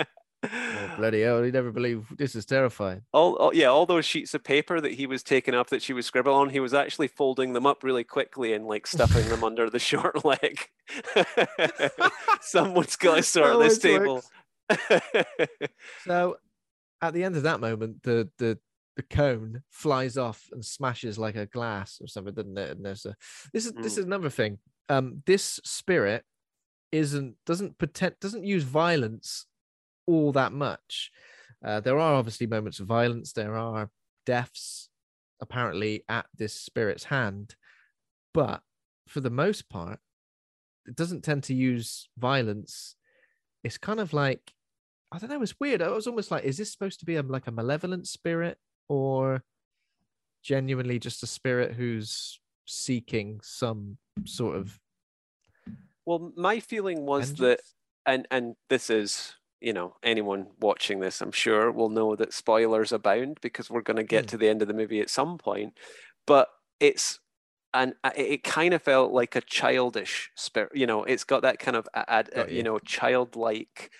"Oh bloody hell! You never believe this is terrifying." all, all yeah all those sheets of paper that he was taking up that she was scribbling on he was actually folding them up really quickly and like stuffing them under the short leg someone's got to sort this table So, at the end of that moment, the the the cone flies off and smashes like a glass or something, doesn't it? And there's a this is this Mm. is another thing. Um, this spirit isn't doesn't pretend doesn't use violence all that much. Uh, there are obviously moments of violence. There are deaths apparently at this spirit's hand, but for the most part, it doesn't tend to use violence. It's kind of like I don't know. It's weird. I was almost like, is this supposed to be a, like a malevolent spirit or genuinely just a spirit who's seeking some sort of well my feeling was that and and this is you know anyone watching this i'm sure will know that spoilers abound because we're going to get Mm. to the end of the movie at some point but it's and it kind of felt like a childish spirit you know it's got that kind of ad, you you. know childlike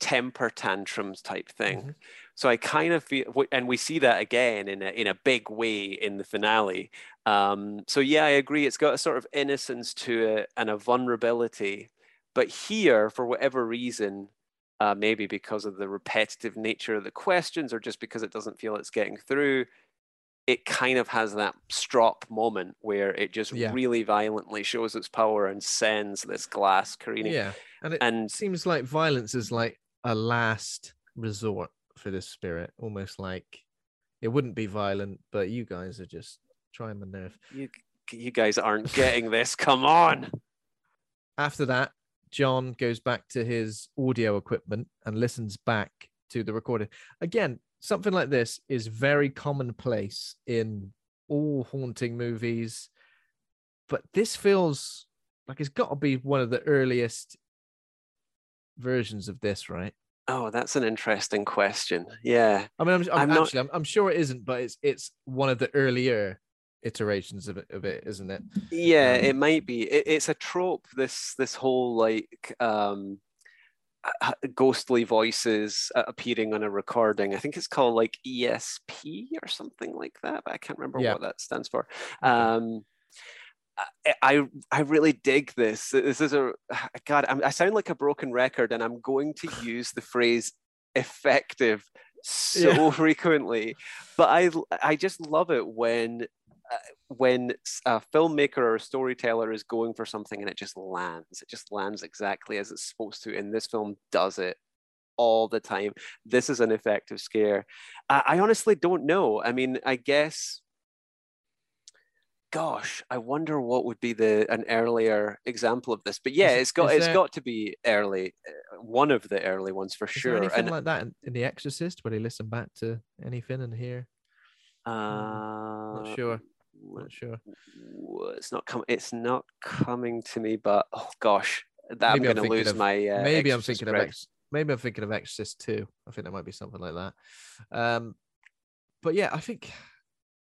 temper tantrums type thing Mhm. so i kind of feel and we see that again in a, in a big way in the finale um so yeah i agree it's got a sort of innocence to it and a vulnerability but here for whatever reason uh, maybe because of the repetitive nature of the questions or just because it doesn't feel it's getting through it kind of has that strop moment where it just Yeah. really violently shows its power and sends this glass careening Yeah, and it and seems like violence is like a last resort for this spirit. Almost like it wouldn't be violent, but you guys are just trying my nerve. you, you guys aren't getting this come on After that, John goes back to his audio equipment and listens back to the recording. Again, something like this is very commonplace in all haunting movies, but this feels like it's got to be one of the earliest versions of this, right? oh that's an interesting question yeah I mean, I'm, I'm, I'm not- actually, I'm, I'm sure it isn't, but it's it's one of the earlier iterations of it, of it, isn't it? yeah Um, it might be it, it's a trope this this whole like um uh, ghostly voices uh, appearing on a recording i think it's called like esp or something like that but i can't remember Yeah. what that stands for um I, I really dig this. This is a God. I'm, I sound like a broken record, and I'm going to use the phrase "effective" so Yeah. frequently. But I I just love it when uh, when a filmmaker or a storyteller is going for something and it just lands. It just lands exactly as it's supposed to. And this film does it all the time. This is an effective scare. I, I honestly don't know. I mean, I guess. Gosh, I wonder what would be the an earlier example of this. But yeah, Is- it's got it's there- got to be early, uh, one of the early ones for Is there sure. anything And like that in, in The Exorcist where they listen back to anything and hear? Uh, Not sure. Not sure. It's not coming. It's not coming to me. But oh gosh, that Maybe I'm going to lose of- my. Uh, maybe I'm thinking cred. of Ex- maybe I'm thinking of Exorcist too. I think there might be something like that. Um, but yeah, I think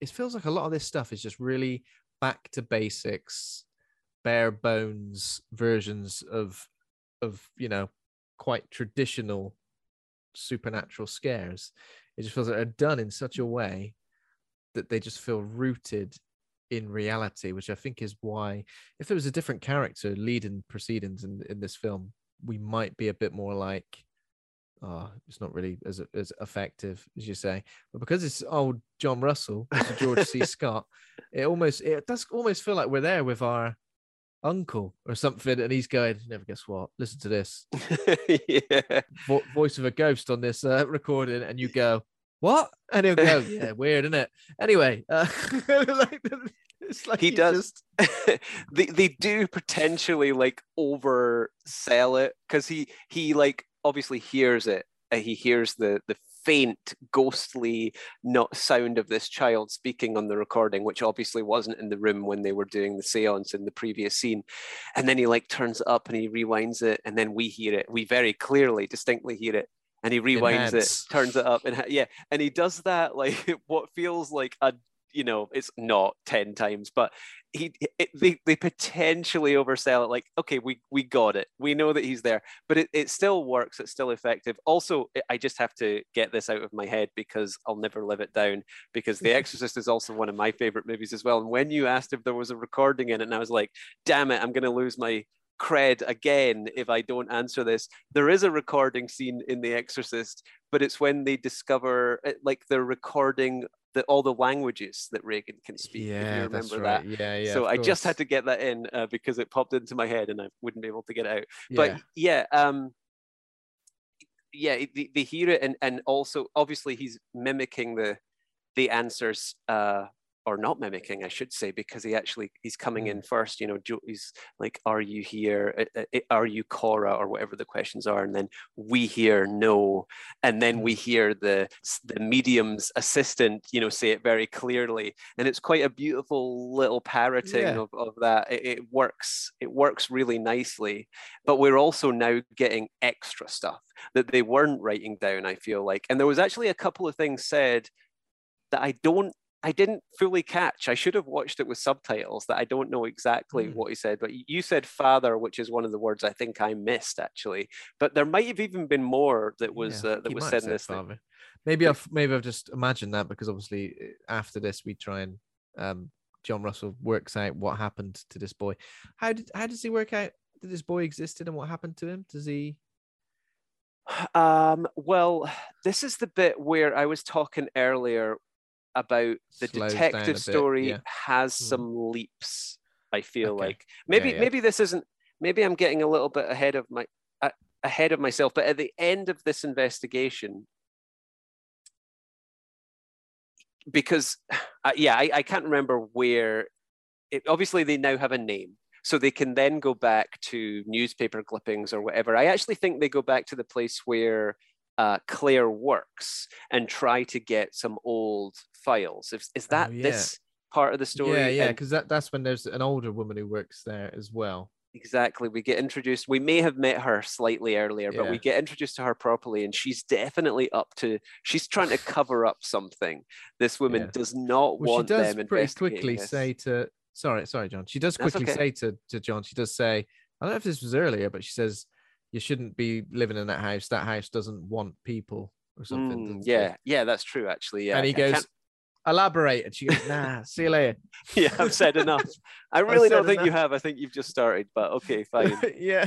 it feels like a lot of this stuff is just really back to basics, bare bones versions of of you know quite traditional supernatural scares. It just feels like they're done in such a way that they just feel rooted in reality, which I think is why if there was a different character leading proceedings in, in this film, we might be a bit more like, oh, it's not really as as effective as you say. But because it's old John Russell, George C. Scott, it almost it does almost feel like we're there with our uncle or something, and he's going, never guess what? Listen to this yeah. vo- voice of a ghost on this uh, recording, and you go, what? And he'll go, yeah, weird, isn't it? Anyway, uh, like, it's like he you does just- they they do potentially like oversell it because he he like obviously hears it uh, he hears the the faint ghostly not sound of this child speaking on the recording which obviously wasn't in the room when they were doing the seance in the previous scene. And then he like turns it up and he rewinds it and then we hear it. We very clearly distinctly hear it. And he rewinds Enhance. it turns it up and yeah. And he does that like what feels like a you know it's not 10 times but he it, they, they potentially oversell it like okay we we got it. We know that he's there but it, it still works it's still effective. Also I- i just have to get this out of my head because i'll never live it down because the exorcist is also one of my favorite movies as well and when you asked if there was a recording in it and i was like damn it i'm going to lose my cred again if i don't answer this there is a recording scene in the exorcist but it's when they discover it, like they're recording the, all the languages that Regan can speak. if you yeah, remember that's that. right. Yeah, yeah. so I just had to get that in uh, because it popped into my head and I wouldn't be able to get it out. Yeah. But yeah, um, yeah, they, they hear it and and also obviously he's mimicking the the answers uh or not mimicking, I should say, because he actually he's coming in mm-hmm. first. You know, he's like, "Are you here? Are you Cora?" or whatever the questions are, and then we hear no, and then we mm-hmm. hear the the medium's assistant, you know, say it very clearly, and it's quite a beautiful little parroting Yeah. of, of that. It, it works. It works really nicely, but we're also now getting extra stuff that they weren't writing down. I feel like, and there was actually a couple of things said that I don't I didn't fully catch. I should have watched it with subtitles that I don't know exactly Mm. what he said, but you said father, which is one of the words I think I missed actually. But there might have even been more that was Yeah, uh, that was said in this thing. Maybe I've maybe I've just imagined that because obviously uh, after this we try and um, John Russell works out what happened to this boy. How did how does he work out that this boy existed and what happened to him? Does he? Um, well, this is the bit where I was talking earlier about the Slows detective story yeah. has Hmm. some leaps. I feel Okay. like maybe yeah. maybe this isn't. Maybe I'm getting a little bit ahead of my uh, ahead of myself. But at the end of this investigation, because uh, yeah, I, I can't remember where. It, obviously, they now have a name, so they can then go back to newspaper clippings or whatever. I actually think they go back to the place where uh, Claire works and try to get some old files. Is, is that Oh, yeah. this part of the story? Yeah, yeah, because that, that's when there's an older woman who works there as well. exactly. We get introduced. We may have met her slightly earlier, but we get introduced to her properly, and she's definitely up to. She's trying to cover up something. This woman Yeah. does not Well, she does them pretty quickly this. say to sorry, sorry, John. She does quickly okay. say to to John. She does say, I don't know if this was earlier, but she says you shouldn't be living in that house. That house doesn't want people or something. Mm, doesn't it?" yeah, yeah, that's true. Actually, yeah. and he goes, elaborate, and she goes, Nah, see you later. yeah, I've said enough. I really don't think you have. I think you've just started, but okay, fine. yeah,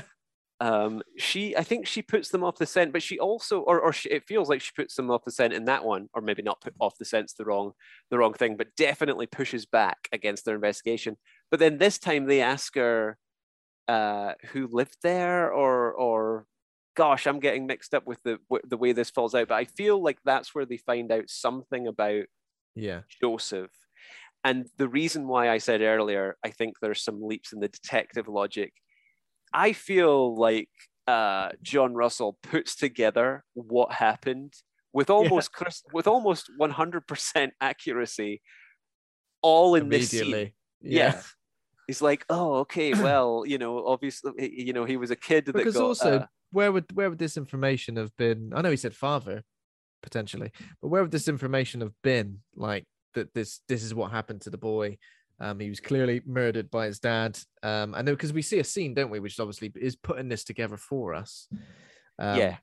um, she, I think she puts them off the scent, but she also, or, or she, it feels like she puts them off the scent in that one, or maybe not put off the scent's the wrong, the wrong thing, but definitely pushes back against their investigation. But then this time they ask her uh, who lived there, or, or, gosh, I'm getting mixed up with the the way this falls out. But I feel like that's where they find out something about yeah, Joseph. And the reason why I said earlier, I think there's some leaps in the detective logic. I feel like uh, John Russell puts together what happened with almost cris- with almost 100% accuracy, all in this scene. Immediately. Yeah. He's like, oh, okay, well, you know, obviously, you know, he was a kid that Because got. also, uh, where would where would this information have been? I know he said father, potentially, but where would this information have been? Like that this this is what happened to the boy. Um, he was clearly murdered by his dad. Um, I know because we see a scene, don't we, which obviously is putting this together for us. Um, Yeah.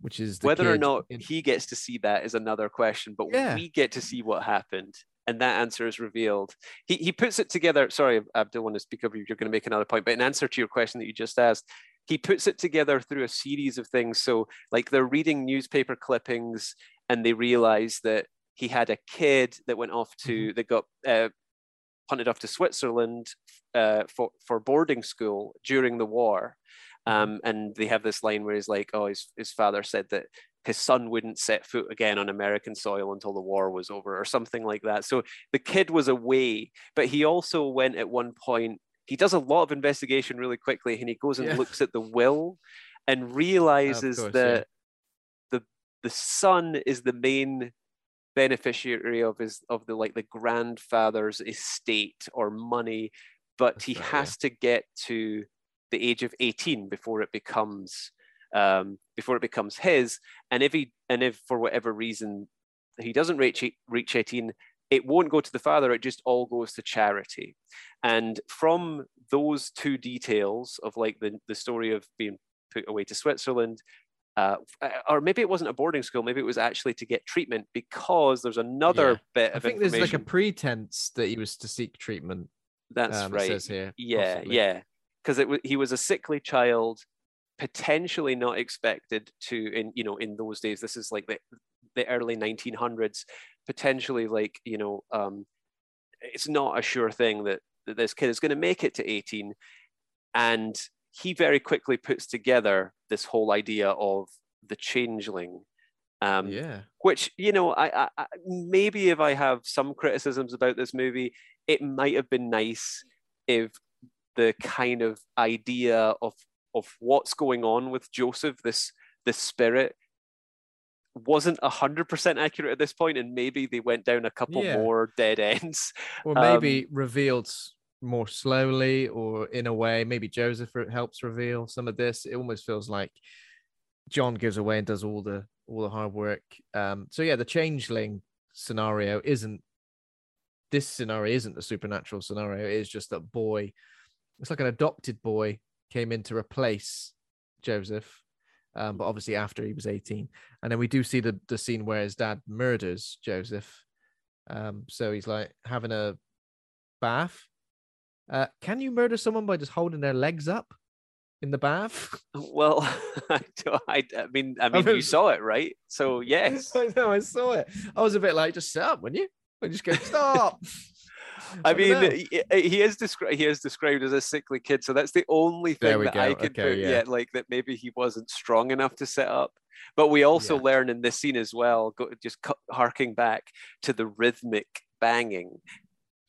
which is whether or not in- he gets to see that is another question, but Yeah. we get to see what happened. And that answer is revealed. He, he puts it together. Sorry, I don't want to speak up. You're going to make another point, but in answer to your question that you just asked, he puts it together through a series of things. So, like they're reading newspaper clippings and they realize that he had a kid that went off to, that got uh, punted off to Switzerland uh, for, for boarding school during the war. Um, and they have this line where he's like, oh, his, his father said that his son wouldn't set foot again on American soil until the war was over, or something like that. So the kid was away, but he also went at one point. He does a lot of investigation really quickly, and he goes and Yeah. looks at the will, and realizes course, that the the son is the main beneficiary of his of the like the grandfather's estate or money, but he right, yeah. has to get to the age of 18 before it becomes um, before it becomes his. And if he and if for whatever reason he doesn't reach reach 18, it won't go to the father. It just all goes to charity. And from those two details of like the the story of being put away to Switzerland. Uh, or maybe it wasn't a boarding school. Maybe it was actually to get treatment because there's another Yeah. bit I of think there's like a pretense that he was to seek treatment. That's um, right. here, Yeah, possibly. yeah. Because it wa- he was a sickly child, potentially not expected to in you know in those days. This is like the the early 1900s. Potentially like you know, um, it's not a sure thing that, that this kid is going to make it to 18, and he very quickly puts together this whole idea of the changeling. Um, yeah. which you know I, I, I maybe if i have some criticisms about this movie it might have been nice if the kind of idea of of what's going on with joseph this this spirit wasn't 100% accurate at this point and maybe they went down a couple Yeah. more dead ends Or maybe Um, revealed more slowly, or in a way, maybe Joseph helps reveal some of this. It almost feels like John gives away and does all the all the hard work. Um, so yeah, the changeling scenario isn't this scenario isn't a supernatural scenario. It is just that boy. It's like an adopted boy came in to replace Joseph, um, but obviously after he was 18. And then we do see the, the scene where his dad murders Joseph. Um, so he's like having a bath. Uh, can you murder someone by just holding their legs up in the bath? well I, I, I mean i mean you saw it right so yes I know, I saw it. I was a bit like, just sit up, wouldn't you? I just go, stop. I mean, he, he is described. He is described as a sickly kid, so that's the only thing that I go. can Okay, put yeah. yet. Like that, maybe he wasn't strong enough to set up. But we also Yeah. learn in this scene as well, go, just cu- harking back to the rhythmic banging.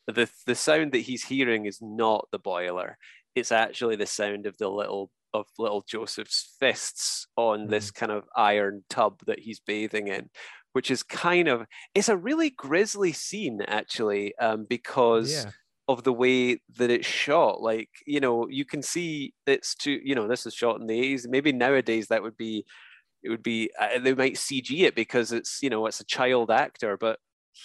The the sound that he's hearing is not the boiler. It's actually the sound of the little of little Joseph's fists on this Mm. kind of iron tub that he's bathing in, which is kind of it's a really grisly scene actually, um, because Yeah. of the way that it's shot. Like, you know, you can see it's too, you know, this is shot in the 80s. Maybe nowadays that would be, it would be, uh, they might CG it because it's, you know, it's a child actor, but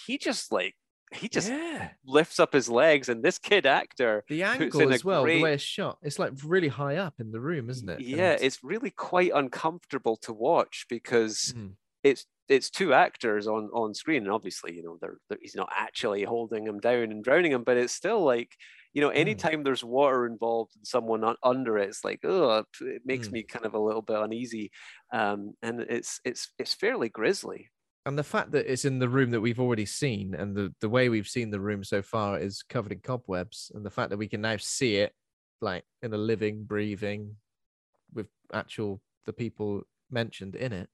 he just like, he just yeah. lifts up his legs and this kid actor The angle as well, great- the way it's shot, it's like really high up in the room, isn't it? yeah it's really quite uncomfortable to watch because Mm. it's it's two actors on on screen and obviously you know they're, they're- he's not actually holding him down and drowning him but it's still like you know anytime there's water involved and someone un- under it it's like oh it makes Mm. me kind of a little bit uneasy um and it's it's it's fairly grisly and the fact that it's in the room that we've already seen and the, the way we've seen the room so far is covered in cobwebs and the fact that we can now see it like in a living breathing with actual the people mentioned in it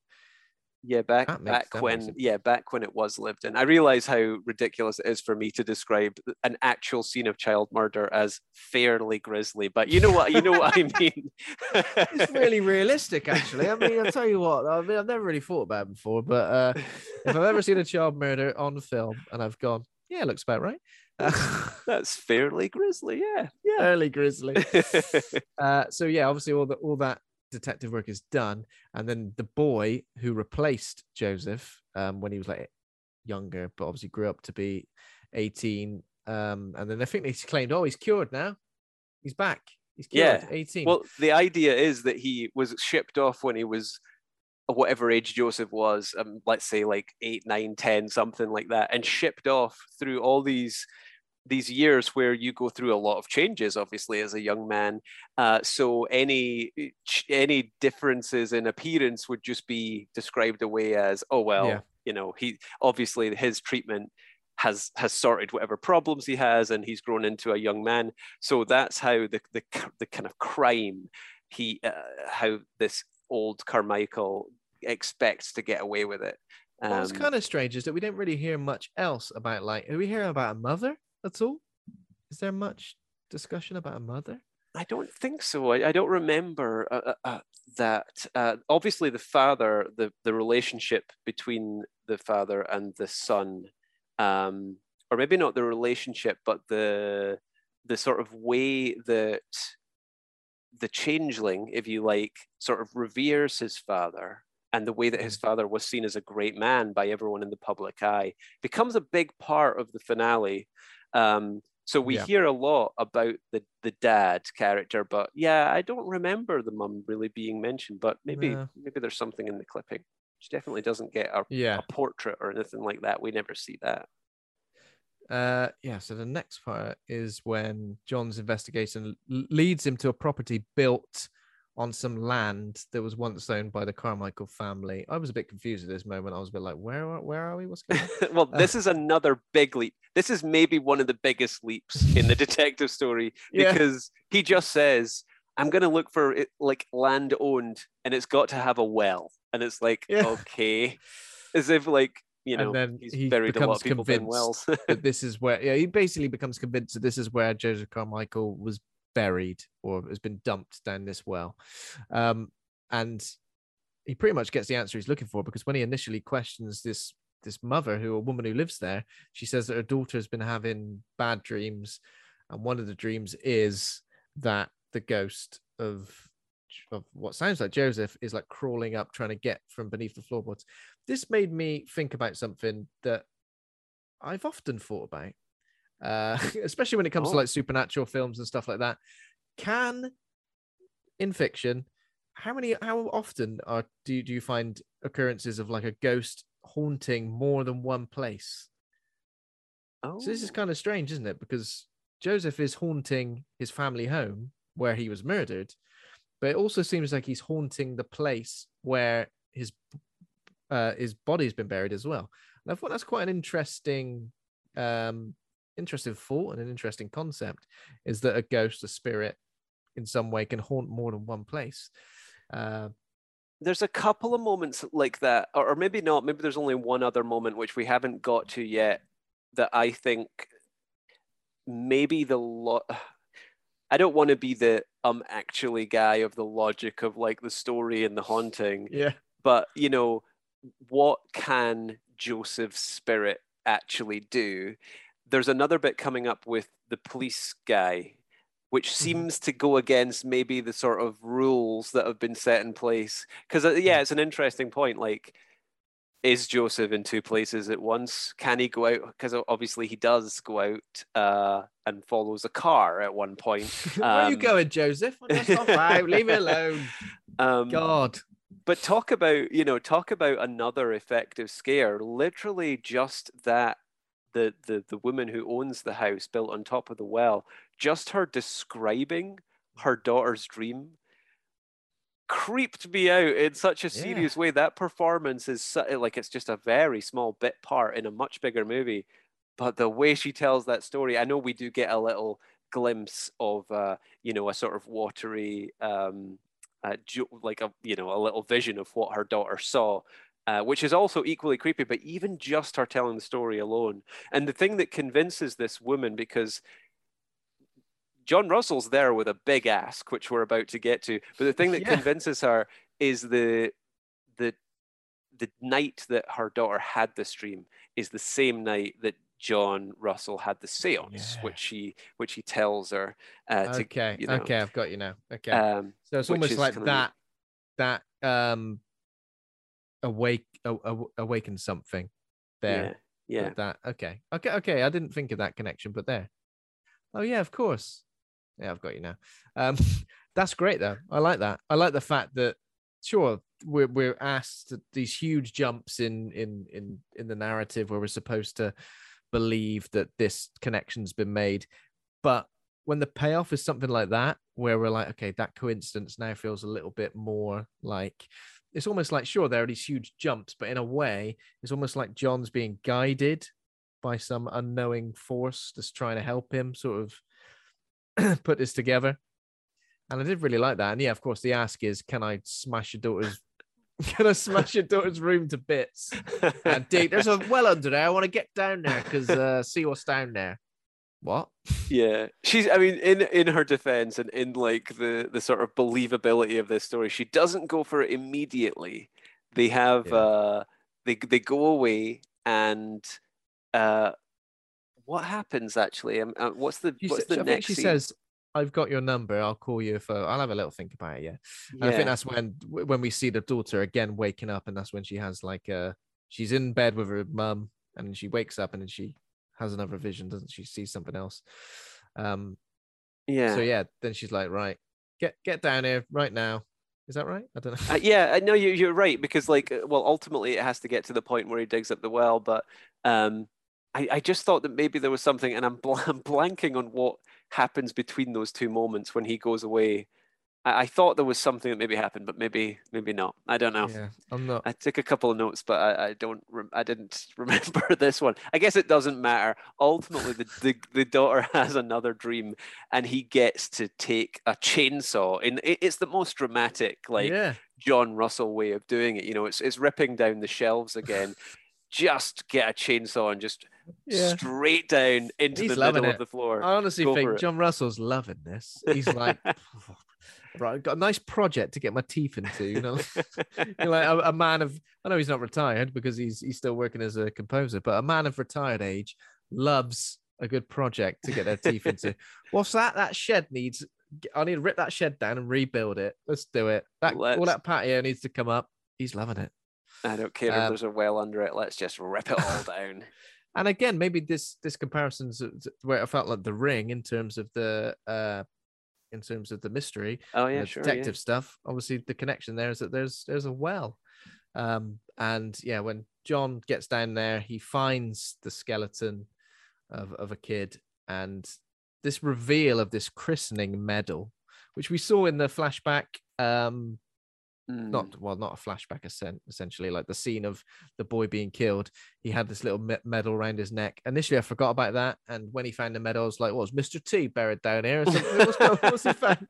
Yeah, back That back when yeah back when it was lived in. I realize how ridiculous it is for me to describe an actual scene of child murder as fairly grisly, but you know what you know what I mean. it's really realistic, actually. I mean, I'll tell you what. I mean, I've never really thought about it before, but uh, if I've ever seen a child murder on film and I've gone, yeah, it looks about right. That's fairly grisly, yeah, yeah. Early grizzly. uh, so yeah, obviously all that all that detective work is done, and then the boy who replaced Joseph um, when he was like younger, but obviously grew up to be eighteen, um, and then I think they claimed, oh, he's cured now, he's back, he's cured, yeah, eighteen. Well, the idea is that he was shipped off when he was whatever age Joseph was, um, let's say like eight, nine, ten, something like that, and shipped off through all these these years where you go through a lot of changes obviously as a young man uh, so any any differences in appearance would just be described away as oh well Yeah. you know he obviously his treatment has has sorted whatever problems he has and he's grown into a young man so that's how the the, the kind of crime he uh, how this old carmichael expects to get away with it What's Um, kind of strange is that we don't really hear much else about like. Are we hearing about a mother at all? Is there much discussion about a mother? I don't think so. I, I don't remember uh, uh, uh, that. Uh, obviously, the father, the the relationship between the father and the son, um, or maybe not the relationship, but the the sort of way that the changeling, if you like, sort of reveres his father and the way that his father was seen as a great man by everyone in the public eye becomes a big part of the finale. Um, so we Yeah. hear a lot about the the dad character, but yeah, I don't remember the mum really being mentioned. But maybe No. maybe there's something in the clipping. She definitely doesn't get a, Yeah. a portrait or anything like that. We never see that. Uh, yeah. So the next part is when John's investigation leads him to a property built on some land that was once owned by the Carmichael family. I was a bit confused at this moment. I was a bit like, where are, where are we? What's going on? well, Uh, this is another big leap. This is maybe one of the biggest leaps in the detective story Yeah. because he just says, "I'm going to look for it like land owned, and it's got to have a well." And it's like, Yeah. okay, as if like you know and then he's he buried a lot becomes of people in convinced wells. that this is where yeah he basically becomes convinced that this is where Joseph Carmichael was buried or has been dumped down this well, um, and he pretty much gets the answer he's looking for because when he initially questions this this mother who a woman who lives there, she says that her daughter has been having bad dreams, and one of the dreams is that the ghost of of what sounds like Joseph is like crawling up trying to get from beneath the floorboards. This made me think about something that I've often thought about, uh, especially when it comes Oh. to like supernatural films and stuff like that. Can in fiction, how many, how often are do you, do you find occurrences of like a ghost haunting more than one place? oh, So this is kind of strange, isn't it? Because Joseph is haunting his family home where he was murdered, but it also seems like he's haunting the place where his uh, his body's been buried as well. And I thought that's quite an interesting, um, interesting thought and an interesting concept. Is that a ghost, a spirit, in some way can haunt more than one place? Uh, there's a couple of moments like that, or, or maybe not. Maybe there's only one other moment which we haven't got to yet that I think maybe the lot. I don't want to be the um actually guy of the logic of like the story and the haunting, yeah, but you know, what can Joseph's spirit actually do? There's another bit coming up with the police guy, which seems to go against maybe the sort of rules that have been set in place. Because yeah, it's an interesting point. Like, is Joseph in two places at once? Can he go out? Because obviously he does go out uh, and follows a car at one point. where are you Um, going, Joseph? That's not right. Leave me alone. Um, God. but talk about you know talk about another effective scare literally just that the the the woman who owns the house built on top of the well just her describing her daughter's dream creeped me out in such a Yeah. serious way that performance is so, like it's just a very small bit part in a much bigger movie but the way she tells that story i know we do get a little glimpse of uh you know a sort of watery um uh, like a you know a little vision of what her daughter saw Uh, which is also equally creepy, but even just her telling the story alone. And the thing that convinces this woman, because John Russell's there with a big ask, which we're about to get to, but the thing that Yeah. convinces her is the the the night that her daughter had this dream is the same night that John Russell had the seance, Yeah. which he which he tells her. Uh, to, okay, you know, okay, I've got you now. Okay, Um, so it's almost like that. That um, awake, a, a, awaken something there. Yeah, yeah. That. Okay, okay, okay. I didn't think of that connection, but there. Oh yeah, of course. Yeah, I've got you now. Um, that's great though. I like that. I like the fact that sure we're we're asked these huge jumps in in in in the narrative where we're supposed to believe that this connection's been made, but when the payoff is something like that, where we're like, okay, that coincidence now feels a little bit more like it's almost like sure there are these huge jumps, but in a way, it's almost like John's being guided by some unknowing force that's trying to help him sort of put this together. And I did really like that. And yeah, of course, the ask is, can I smash your daughter's can I smash your daughter's room to bits? And dig, there's a well under there. I want to get down there because uh, see what's down there. What? Yeah, she's. I mean, in in her defense and in like the the sort of believability of this story, she doesn't go for it immediately. They have Yeah. uh, they they go away and uh, what happens actually? Um, uh, what's the what's the I think next? she scene? says, "I've got your number. I'll call you if uh, I'll have a little think about it." Yeah. And I think that's when when we see the daughter again waking up, and that's when she has like a she's in bed with her mum, and she wakes up, and then she has another vision, doesn't she? Sees something else. Um. yeah. So yeah, then she's like, "Right, get get down here right now." Is that right? I don't know. Uh, yeah, I know you, you're right because, like, uh, well, ultimately it has to get to the point where he digs up the well. But um, I, I just thought that maybe there was something, and I'm, bl- I'm blanking on what happens between those two moments when he goes away. I, I thought there was something that maybe happened, but maybe maybe not. I don't know. Yeah, I'm not. I took a couple of notes, but I, I don't. Rem- I didn't remember this one. I guess it doesn't matter. Ultimately, the, the the daughter has another dream, and he gets to take a chainsaw. And it, it's the most dramatic, like yeah. John Russell way of doing it. You know, it's it's ripping down the shelves again. just get a chainsaw and just Yeah. straight down into He's the middle it. of the floor. I honestly Go think. John Russell's loving this. He's like, right, I've got a nice project to get my teeth into. You know, You're like a, a man of. I know he's not retired because he's he's still working as a composer, but a man of retired age loves a good project to get their teeth into. What's that? That shed needs. I need to rip that shed down and rebuild it. Let's do it. That all Let's- that patio needs to come up. He's loving it. I don't care if Um, there's a well under it. Let's just rip it all down. and again maybe this this comparison's where i felt like the ring in terms of the uh in terms of the mystery Oh yeah, the sure. detective stuff obviously the connection there is that there's there's a well um and yeah when john gets down there he finds the skeleton of, of a kid and this reveal of this christening medal which we saw in the flashback um Yeah. Mm. not well not a flashback essen- essentially like the scene of the boy being killed he had this little me- medal around his neck. Initially i forgot about that and when he found the medal i was like "What's mr t buried down here? Something what's, going, what's he found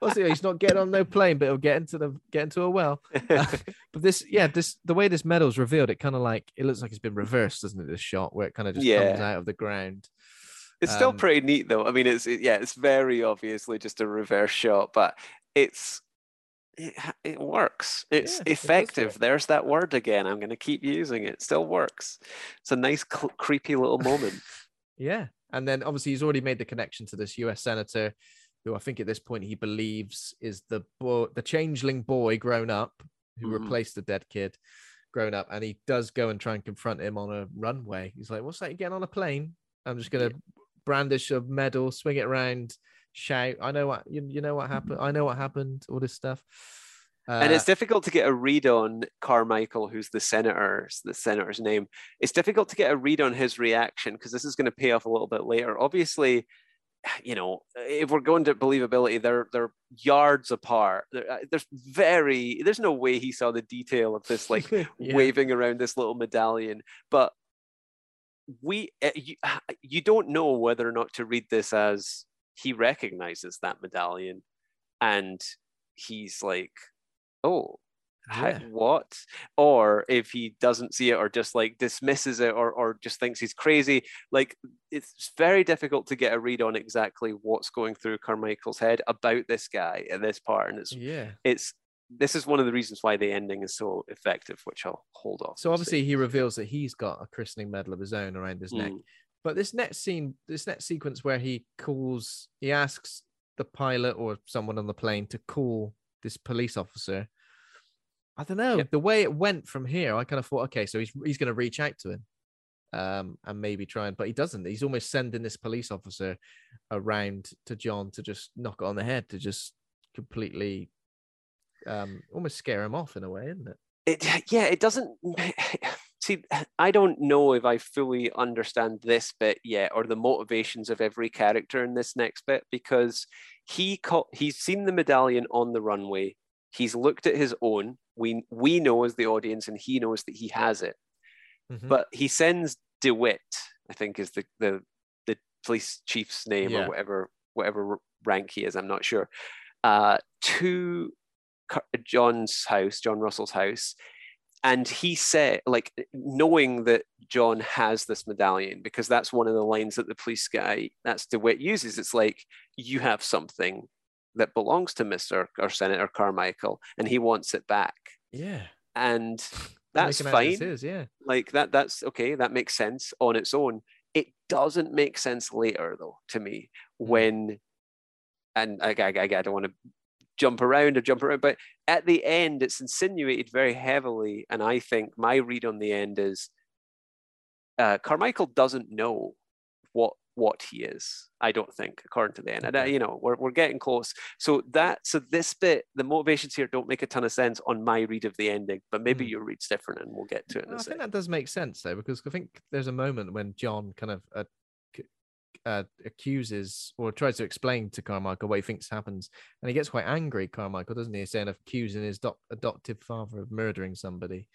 what's he, he's not getting on no plane but he'll get into the get into a well. Uh, but this yeah this the way this medal's revealed it kind of like it looks like it's been reversed doesn't it this shot where it kind of just comes out of the ground. It's still Um, pretty neat though. I mean, it's it, yeah, it's very obviously just a reverse shot, but it's it, it works. It's Yeah, it effective. work. There's that word again. I'm going to keep using it. It still works. It's a nice, cl- creepy little moment. Yeah. And then obviously he's already made the connection to this US senator who I think at this point he believes is the boy, the changeling boy grown up who Mhm. replaced the dead kid grown up. And he does go and try and confront him on a runway. He's like, What's that? You getting on a plane? I'm just going to brandish a medal, swing it around, shout, I know what you, you know what happened. I know what happened, all this stuff. Uh, and it's difficult to get a read on Carmichael, who's the senator's the senator's name. It's difficult to get a read on his reaction because this is going to pay off a little bit later. Obviously, you know, if we're going to believability, they're they're yards apart. There- uh, There's very there's no way he saw the detail of this like Yeah. waving around this little medallion, but we uh, you, you don't know whether or not to read this as he recognizes that medallion and he's like oh "How- what or if he doesn't see it or just like dismisses it or, or just thinks he's crazy like it's very difficult to get a read on exactly what's going through carmichael's head about this guy at this part and it's Yeah. it's this is one of the reasons why the ending is so effective which i'll hold off So obviously saying. he reveals that he's got a christening medal of his own around his neck. Mm. But this next scene, this next sequence where he calls, he asks the pilot or someone on the plane to call this police officer. I don't know the way it went from here. I kind of thought, okay, so he's he's going to reach out to him, um, and maybe try and, but he doesn't. He's almost sending this police officer around to John to just knock it on the head to just completely, um, almost scare him off in a way, isn't it? it yeah it doesn't see i don't know if i fully understand this bit yet or the motivations of every character in this next bit because he caught he's seen the medallion on the runway he's looked at his own we we know as the audience and he knows that he has it Mhm. but he sends dewitt i think is the the, the police chief's name Yeah. or whatever whatever rank he is i'm not sure uh to john's house john russell's house and he said like knowing that john has this medallion because that's one of the lines that the police guy that's dewitt uses. It's like you have something that belongs to mr or senator carmichael and he wants it back. Yeah. and that's Making out as fine. his, yeah. like that that's okay that makes sense on its own. It doesn't make sense later though to me mm-hmm. when and I, I, I don't want to jump around or jump around. But at the end it's insinuated very heavily. And i think my read on the end is uh, carmichael doesn't know what what he is i don't think according to the end. And uh, you know we're, we're getting close. So that so this bit the motivations here don't make a ton of sense on my read of the ending but maybe your read's different and we'll get to it in I think that does make sense though, because I think there's a moment when John kind of uh, uh, accuses or tries to explain to Carmichael what he thinks happens, and he gets quite angry. Carmichael, doesn't he, saying accusing his doc- adoptive father of murdering somebody.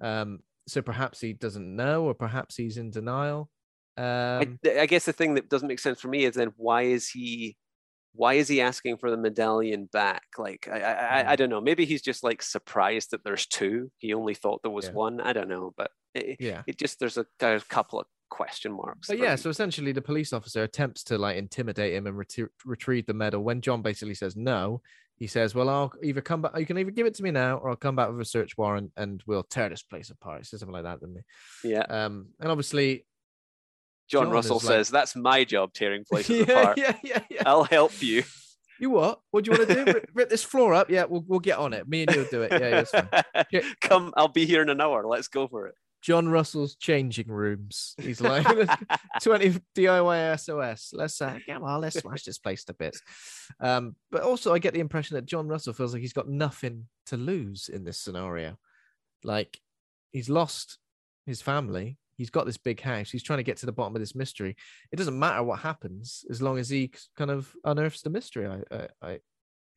Um, so perhaps he doesn't know, or perhaps he's in denial. Um, I, I guess the thing that doesn't make sense for me is then why is he why is he asking for the medallion back like i i, I, I don't know maybe he's just like surprised that there's two he only thought there was Yeah. one i don't know but it, Yeah. it just there's a, there's a couple of question marks But yeah, me. so essentially the police officer attempts to like intimidate him and retrie- retrieve the medal. When John basically says no, he says, "Well, I'll either come back. You can either give it to me now, or I'll come back with a search warrant, and we'll tear this place apart." He says something like that, didn't he? yeah Um, and obviously, john, John russell is like- says that's my job tearing places yeah, apart yeah, yeah, yeah. i'll help you You what? What do you want to do? rip, rip this floor up? Yeah, we'll we'll get on it. Me and you'll do it. Yeah, yeah, it's fine. Yeah. come i'll be here in an hour let's go for it John Russell's changing rooms. He's like 20 DIY SOS. Let's uh, come on, let's smash this place to bits. Um, but also I get the impression that John Russell feels like he's got nothing to lose in this scenario. Like he's lost his family. He's got this big house. He's trying to get to the bottom of this mystery. It doesn't matter what happens as long as he kind of unearths the mystery. I, I, I,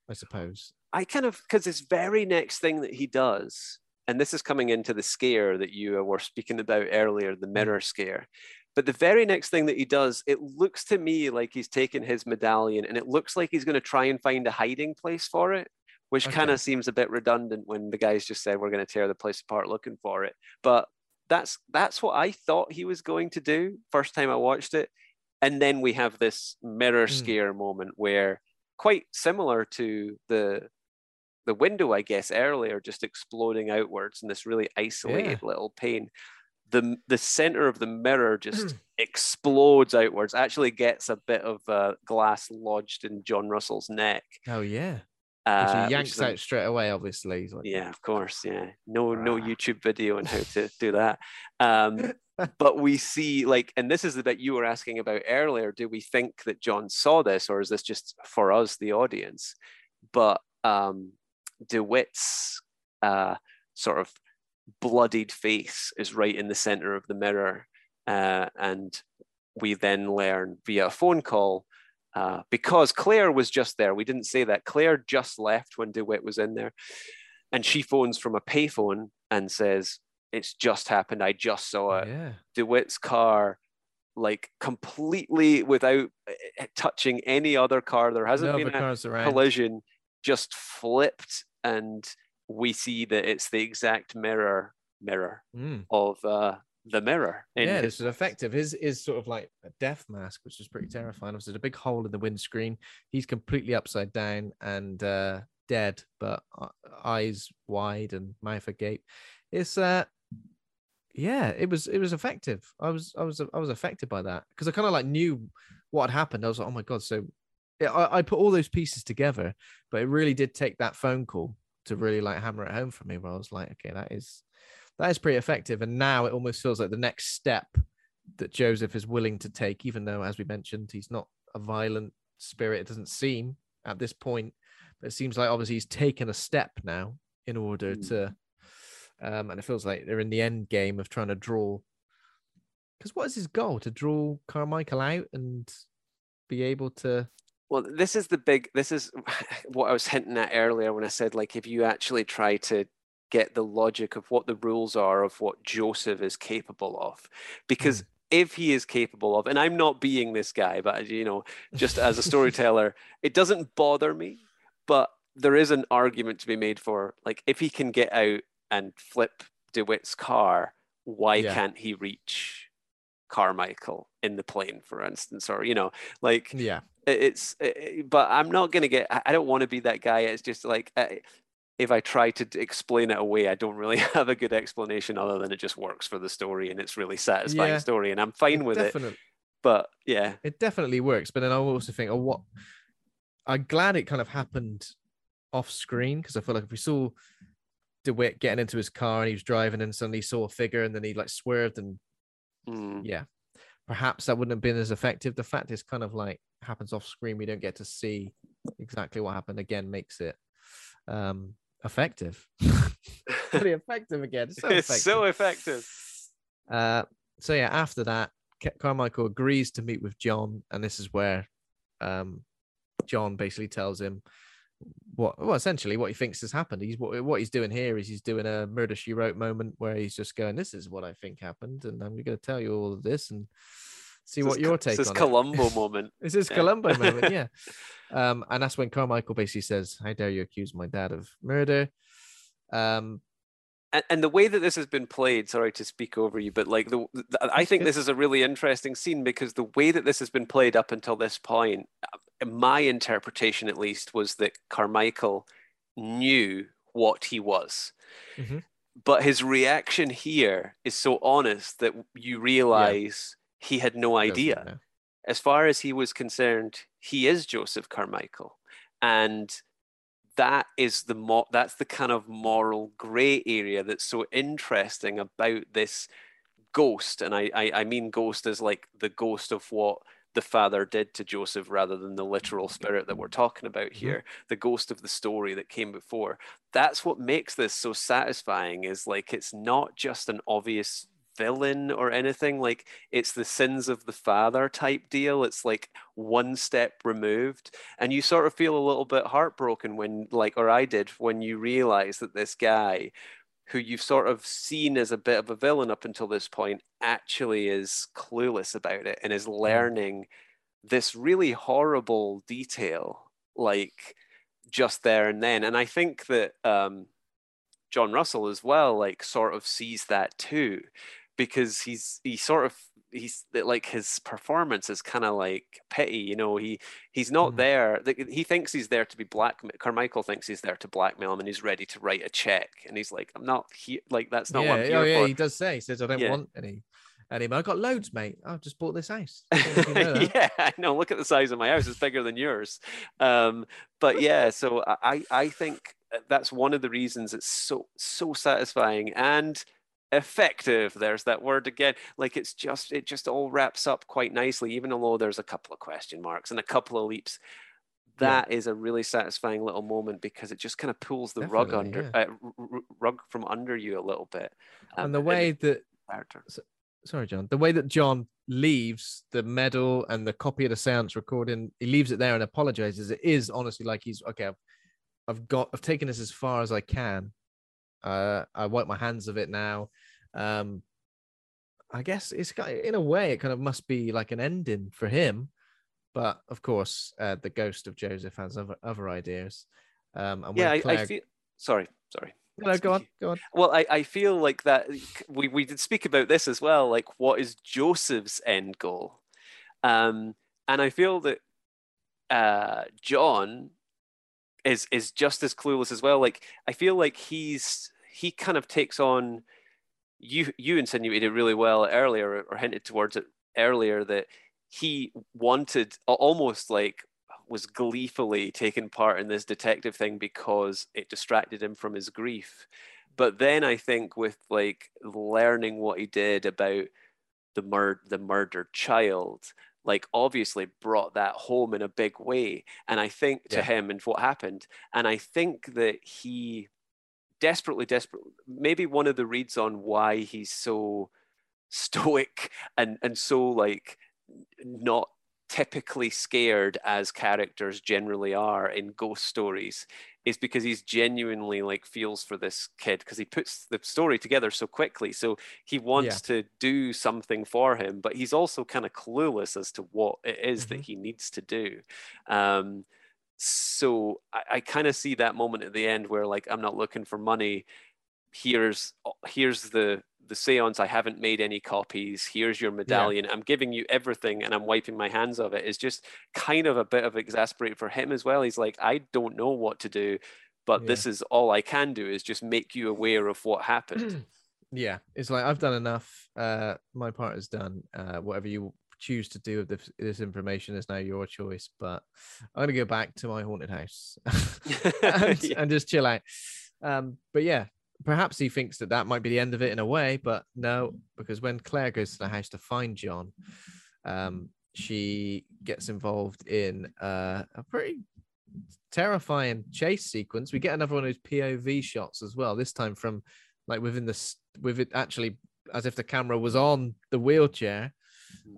I suppose. I kind of because this very next thing that he does, and this is coming into the scare that you were speaking about earlier, the mirror scare. But the very next thing that he does, it looks to me like he's taken his medallion and it looks like he's going to try and find a hiding place for it, which kind of seems a bit redundant when the guys just said we're going to tear the place apart looking for it. But that's that's what I thought he was going to do first time I watched it. And then we have this mirror Mm. scare moment where quite similar to the the window, I guess, earlier, just exploding outwards in this really isolated little pane. The the center of the mirror just explodes outwards. Actually, gets a bit of uh, glass lodged in John Russell's neck. Oh yeah. Uh, Which he yanks a- out straight away, obviously. Like, yeah, of course. Yeah, no, no YouTube video on how to do that. Um, but we see like, and this is the bit you were asking about earlier. Do we think that John saw this, or is this just for us, the audience? But um, DeWitt's uh, sort of bloodied face is right in the center of the mirror, uh, and we then learn via a phone call uh, because Claire was just there. We didn't say that. Claire just left when DeWitt was in there. And she phones from a payphone and says, It's just happened. I just saw it. Yeah. DeWitt's car, like completely without uh, touching any other car. There hasn't No been a collision, just flipped and we see that it's the exact mirror mirror Mm. of uh, the mirror. yeah, his this is effective. His is sort of like a death mask, which is pretty terrifying. There's a big hole in the windscreen. He's completely upside down and uh, dead, but uh, eyes wide and mouth agape. It's uh, yeah, it was it was effective. I was I was I was affected by that because I kind of like knew what had happened. I was like, oh my god. So I, I put all those pieces together, but it really did take that phone call to really like hammer it home for me. Where I was like, okay, that is that is pretty effective. And now it almost feels like the next step that Joseph is willing to take, even though, as we mentioned, he's not a violent spirit. It doesn't seem at this point, but it seems like obviously he's taken a step now in order Mm. to. Um, and it feels like they're in the end game of trying to draw. Because what is his goal? To draw Carmichael out and be able to. Well, this is the big. This is what I was hinting at earlier when I said, like, if you actually try to get the logic of what the rules are of what Joseph is capable of, because hmm. if he is capable of, and I'm not being this guy, but you know, just as a storyteller, it doesn't bother me. But there is an argument to be made for, like, if he can get out and flip DeWitt's car, why Yeah. can't he reach Carmichael in the plane, for instance, or you know, like Yeah. It- it's it- but i'm not going to get i don't want to be that guy it's just like I, if i try to explain it away i don't really have a good explanation other than it just works for the story and it's really satisfying Yeah. story and i'm fine with it Definitely. but yeah it definitely works. But then I also think, oh, what? I'm glad it kind of happened off screen because I feel like if we saw DeWitt getting into his car and he was driving and suddenly saw a figure and then he like swerved and mm, yeah, perhaps that wouldn't have been as effective. The fact is kind of like happens off screen. We don't get to see exactly what happened. Again, makes it um effective. Pretty effective again. So it's effective. so effective Uh, so yeah, after that, Carmichael agrees to meet with John, and this is where um, John basically tells him what, well, essentially what he thinks has happened. He's what, what he's doing here is he's doing a murder she wrote moment where he's just going, "This is what I think happened, and I'm going to tell you all of this and see what your take this is on Columbo it." moment. this is Yeah. Columbo moment, yeah. Um, and that's when Carmichael basically says, "How dare you accuse my dad of murder?" Um, and, and the way that this has been played sorry to speak over you but like the, the i think this is a really interesting scene because the way that this has been played up until this point my interpretation at least was that carmichael knew what he was. Mhm. but his reaction here is so honest that you realize he had no idea. as far as he was concerned, he is Joseph Carmichael, and that is the mo- that's the kind of moral gray area that's so interesting about this ghost. And I, I I mean ghost as like the ghost of what the father did to Joseph rather than the literal mm-hmm. spirit that we're talking about mm-hmm. here, the ghost of the story that came before. That's what makes this so satisfying is like it's not just an obvious villain or anything like it's the sins of the father type deal. It's like one step removed. And you sort of feel a little bit heartbroken when like or i did when you realize that this guy who you've sort of seen as a bit of a villain up until this point actually is clueless about it and is learning this really horrible detail like just there and then. And i think that um John Russell as well, like sort of sees that too, because he's he sort of he's like his performance is kind of like petty, you know. He he's not Mhm. there. He thinks he's there to be black Carmichael thinks he's there to blackmail him, and he's ready to write a check. And he's like, I'm not here. Like that's not yeah, what I'm here oh, yeah, for. he does say. He says, "I don't Yeah. want any." anymore. I got loads, mate. I've just bought this house. I know if you know that. yeah, I know. Look at the size of my house; it's bigger than yours. Um, but yeah, so I I think that's one of the reasons it's so so satisfying and effective. There's that word again. Like it's just it just all wraps up quite nicely, even although there's a couple of question marks and a couple of leaps. Yeah. That is a really satisfying little moment because it just kind of pulls the rug Definitely, under uh, r- r- rug from under you a little bit. Um, and the way that character. sorry, John, the way that John leaves the medal and the copy of the seance recording, he leaves it there and apologizes. It is honestly like he's okay. I've, I've got, I've taken this as far as I can. Uh, I wipe my hands of it now. Um, I guess it's in a way, it kind of must be like an ending for him. But of course, uh, the ghost of Joseph has other, other ideas. Um, and yeah, when I, I feel sorry, sorry. No, go on, go on. Well, I, I feel like that we, we did speak about this as well. Like, what is Joseph's end goal? Um, and I feel that uh, John is is just as clueless as well. Like, I feel like he's he kind of takes on. You you insinuated really well earlier, or hinted towards it earlier that he wanted almost like was gleefully taking part in this detective thing because it distracted him from his grief. But then I think with like learning what he did about the mur- the murdered child, like obviously brought that home in a big way. And I think to Yeah. him and what happened, and I think that he desperately, desperate. Maybe one of the reads on why he's so stoic and and so like not typically scared as characters generally are in ghost stories is because he's genuinely like feels for this kid because he puts the story together so quickly. So he wants to do something for him but he's also kind of clueless as to what it is that he needs to do. Um so i, I kind of see that moment at the end where like i'm not looking for money. Here's here's the the seance i haven't made any copies. Here's your medallion. I'm giving you everything and i'm wiping my hands of it. Is just kind of a bit of exasperating for him as well. He's like i don't know what to do but this is all i can do is just make you aware of what happened. Yeah. It's like i've done enough. Uh my part is done. Uh whatever you choose to do with this, this information is now your choice but i'm gonna go back to my haunted house. And, Yeah. and just chill out. Um but yeah perhaps he thinks that that might be the end of it in a way but no because when claire goes to the house to find john um she gets involved in uh, a pretty terrifying chase sequence. We get another one of those POV shots as well. This time from like within the with it actually as if the camera was on the wheelchair.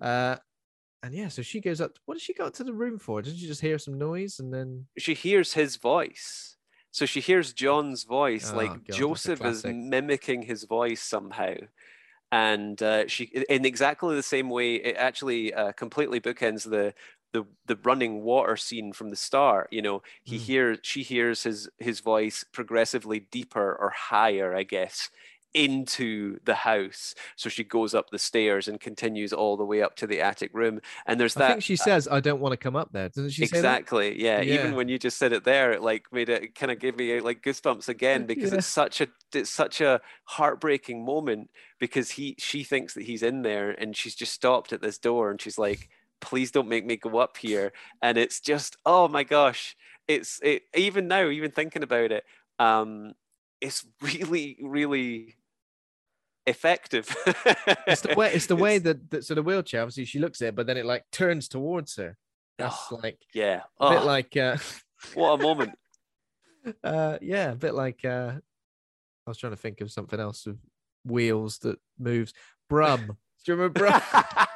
Uh, and yeah, so she goes up. What did she go up to the room for? Didn't she just hear some noise and then? she hears his voice so she hears john's voice Oh, like God, joseph is mimicking his voice somehow. And uh, she in exactly the same way it actually uh, completely bookends the the the running water scene from the start you know? He Mm. hears she hears his his voice progressively deeper or higher i guess into the house so she goes up the stairs and continues all the way up to the attic room and there's I that think she says, "I don't want to come up there." Doesn't she exactly yeah. Yeah. even when you just said it there it like made it kind of give me like goosebumps again because Yeah. it's such a it's such a heartbreaking moment because he she thinks that he's in there and she's just stopped at this door and she's like please don't make me go up here and it's just oh my gosh it's it even now even thinking about it um it's really really effective It's the way. It's the way that, that so the wheelchair. Obviously, she looks at it, but then it like turns towards her. That's Oh, like yeah a bit Oh, like. uh what a moment uh yeah a bit like uh i was trying to think of something else with wheels that moves brum do you remember brum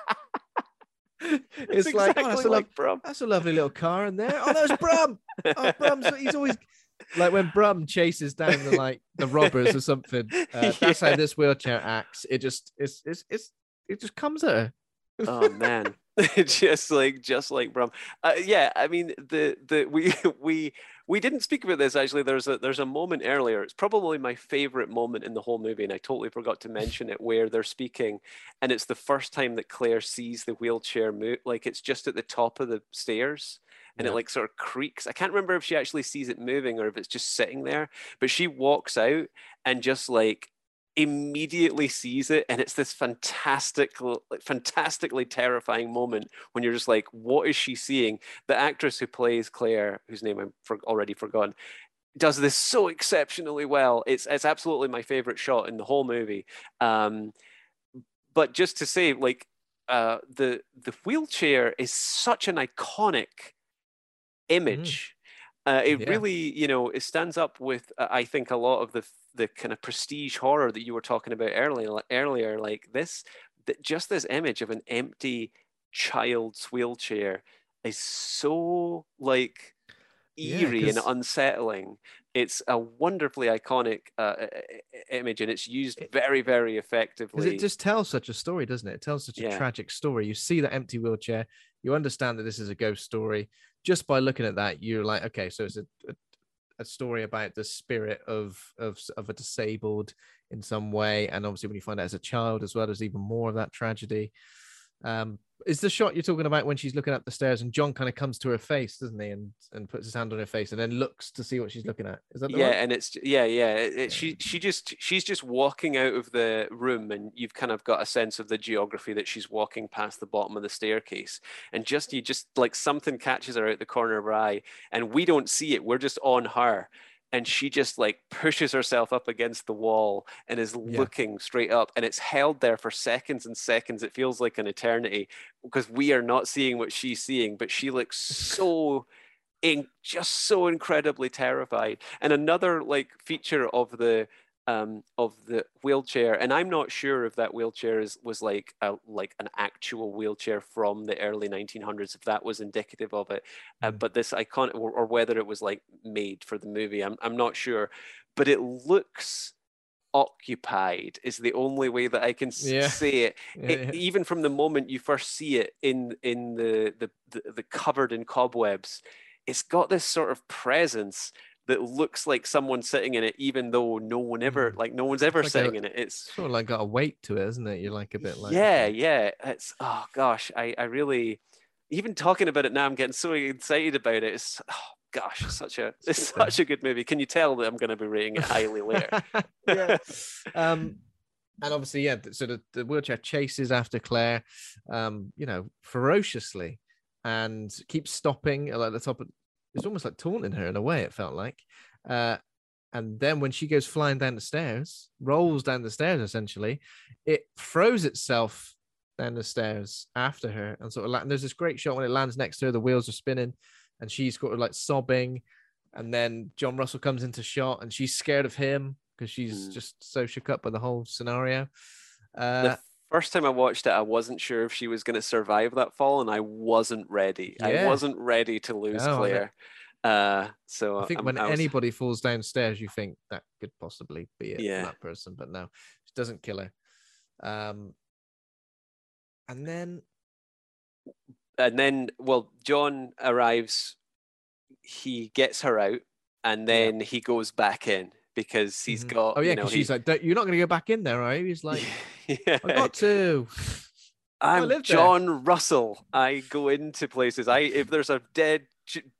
it's, It's like, oh, exactly that's, a like lov- Brum. that's a lovely little car in there oh there's brum oh brum's he's always like when brum chases down the like the robbers or something uh, that's how this wheelchair acts. It just it's it's, it's it just comes at her. Oh man. Just like just like brum. Uh, yeah i mean the the we we we didn't speak about this actually. There's a there's a moment earlier. It's probably my favorite moment in the whole movie and i totally forgot to mention it where they're speaking and it's the first time that claire sees the wheelchair move like it's just at the top of the stairs and Yeah. it like sort of creaks. I can't remember if she actually sees it moving or if it's just sitting there but she walks out and just like immediately sees it and it's this fantastic fantastically terrifying moment when you're just like what is she seeing? The actress who plays claire whose name i'm for, already forgotten does this so exceptionally well. It's it's absolutely my favorite shot in the whole movie. Um but just to say like uh the the wheelchair is such an iconic image uh, it Yeah. really you know it stands up with uh, i think a lot of the the kind of prestige horror that you were talking about earlier earlier like this that just this image of an empty child's wheelchair is so like Yeah, eerie and 'cause- unsettling it's a wonderfully iconic uh, i- i- image and it's used very very effectively it just tells such a story doesn't it it tells such a Yeah. tragic story you see that empty wheelchair you understand that this is a ghost story just by looking at that you're like okay so it's a, a, a story about the spirit of of of a disabled in some way, and obviously when you find out as a child as well, there's even more of that tragedy. Um, is the shot you're talking about when she's looking up the stairs and John kind of comes to her face, doesn't he, and and puts his hand on her face and then looks to see what she's looking at? Is that the yeah one? and it's yeah yeah it, it- she she just she's just walking out of the room and you've kind of got a sense of the geography that she's walking past the bottom of the staircase and just you just like something catches her out the corner of her eye and we don't see it we're just on her and she just like pushes herself up against the wall and is Yeah. looking straight up and it's held there for seconds and seconds it feels like an eternity because we are not seeing what she's seeing but she looks so in just so incredibly terrified. And another like feature of the um of the wheelchair, and I'm not sure if that wheelchair is was like a like an actual wheelchair from the early 1900s, if that was indicative of it. Uh, but this icon or, or whether it was like made for the movie, I'm I'm not sure. But it looks occupied is the only way that I can Yeah. say it. Yeah, It- yeah. Even from the moment you first see it in in the the, the the covered in cobwebs, it's got this sort of presence that looks like someone sitting in it, even though no one ever like no one's ever Mm. like a- sitting in it. It's Sort of like got a weight to it, isn't it? You're like a bit like yeah, yeah. It's oh gosh, I I really even talking about it now, I'm getting so excited about it. It's oh gosh, such a it's such a good movie. Can you tell that I'm going to be rating it highly later? yeah. Um, and obviously, yeah. So the, the wheelchair chases after Claire, um, you know, ferociously, and keeps stopping at like the top. Of, it's almost like taunting her in a way. It felt like. Uh, and then when she goes flying down the stairs, rolls down the stairs, essentially, it throws itself down the stairs after her, and sort of. And there's this great shot when it lands next to her. The wheels are spinning, and she's sort of like sobbing. And then John Russell comes into shot, and she's scared of him because she's Mm. just so shook up by the whole scenario. Uh, the first time I watched it, I wasn't sure if she was going to survive that fall, and I wasn't ready. I wasn't ready to lose No, Claire. Uh, so I think I'm- when I was- anybody falls downstairs, you think that could possibly be it Yeah. for that person, but no, she doesn't kill her. Um, and then and then well john arrives he gets her out and then he goes back in because he's Mhm. got oh yeah, you know, because he- she's like, "Don't- "You're not going to go back in there, are you?" He's like, yeah. "I got to." I i'm there." john russell i go into places i if there's a dead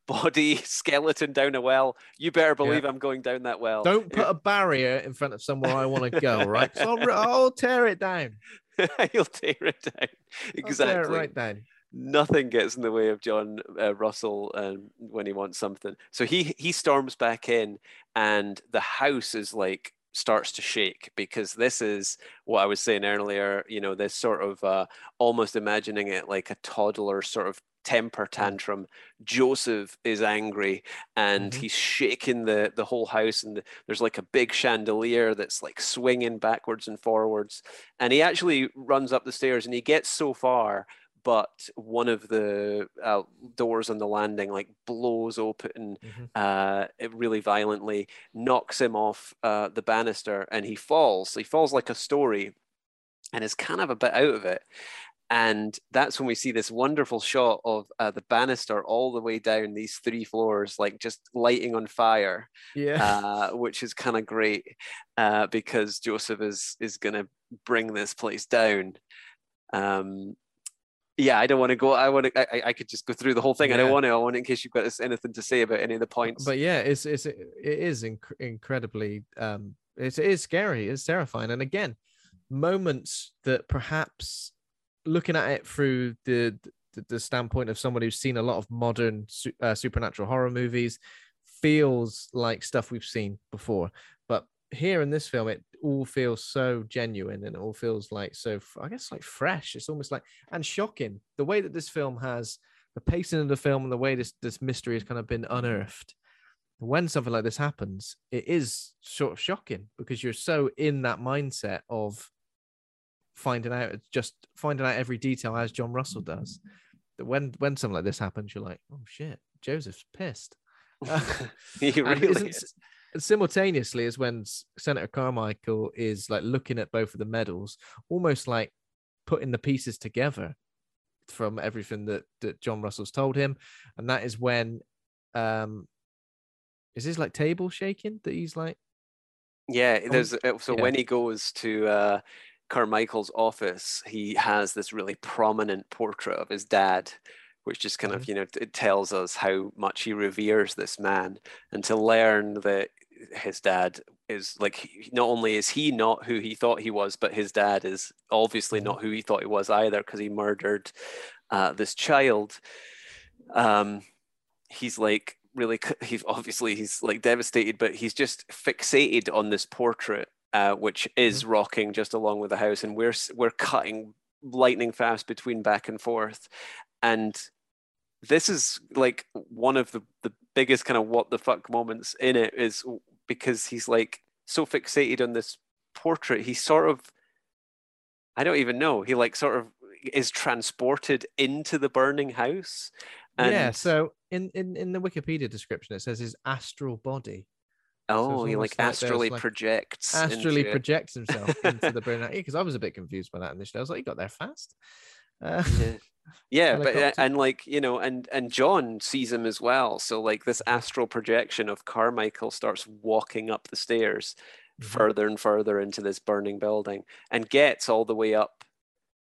body skeleton down a well you better believe i'm going down that well Don't put a barrier in front of somewhere I want to go, right? So I'll, I'll tear it down. you'll tear it down exactly tear it right down. nothing gets in the way of John uh, Russell um, when he wants something. So he he storms back in, and the house is like starts to shake because this is what I was saying earlier. You know, this sort of uh, almost imagining it like a toddler sort of temper tantrum. Joseph is angry and Mhm. he's shaking the the whole house, and there's like a big chandelier that's like swinging backwards and forwards. And he actually runs up the stairs, and he gets so far but one of the uh, doors on the landing like blows open Mhm. uh, it really violently, knocks him off uh, the banister, and he falls. He falls like a story, and is kind of a bit out of it. And that's when we see this wonderful shot of uh, the banister all the way down these three floors, like just lighting on fire Yeah. uh, which is kind of great uh, because Joseph is is going to bring this place down. Um, yeah, I don't want to go. I want to. I, I- could just go through the whole thing. I don't want to. I want to, in case you've got anything to say about any of the points. but yeah, it's it's it is inc- incredibly um it's, it is scary, it's terrifying, and again, moments that perhaps looking at it through the the, the standpoint of someone who's seen a lot of modern su- uh, supernatural horror movies feels like stuff we've seen before, but here in this film, it all feels so genuine and it all feels like so I guess like fresh. It's almost like and shocking the way that this film has the pacing of the film and the way this this mystery has kind of been unearthed when something like this happens it is sort of shocking because you're so in that mindset of finding out just finding out every detail as john russell does that when when something like this happens you're like oh shit joseph's pissed he really is. Simultaneously is when senator carmichael is like looking at both of the medals almost like putting the pieces together from everything that that john russell's told him and that is when um is his like table shaking that he's like Yeah, there's uh, so yeah. when he goes to uh, Carmichael's office, he has this really prominent portrait of his dad, which just kind Mm-hmm. of you know it tells us how much he reveres this man, and to learn that his dad is like he- not only is he not who he thought he was, but his dad is obviously Mm-hmm. not who he thought he was either because he murdered uh, this child. Um, he's like really he's obviously he's like devastated but he's just fixated on this portrait uh, which is rocking just along with the house and we're we're cutting lightning fast between back and forth and this is like one of the the biggest kind of what the fuck moments in it is because he's like so fixated on this portrait he sort of i don't even know he like sort of is transported into the burning house and yeah so in, in in the wikipedia description it says his astral body. Oh, it's he like astrally like, projects. astrally into projects himself into the burnout because i was a bit confused by that initially. I was like you got there fast. Uh, Yeah, yeah but uh, and like you know, and and John sees him as well. So like this astral projection of Carmichael starts walking up the stairs Mm-hmm. further and further into this burning building, and gets all the way up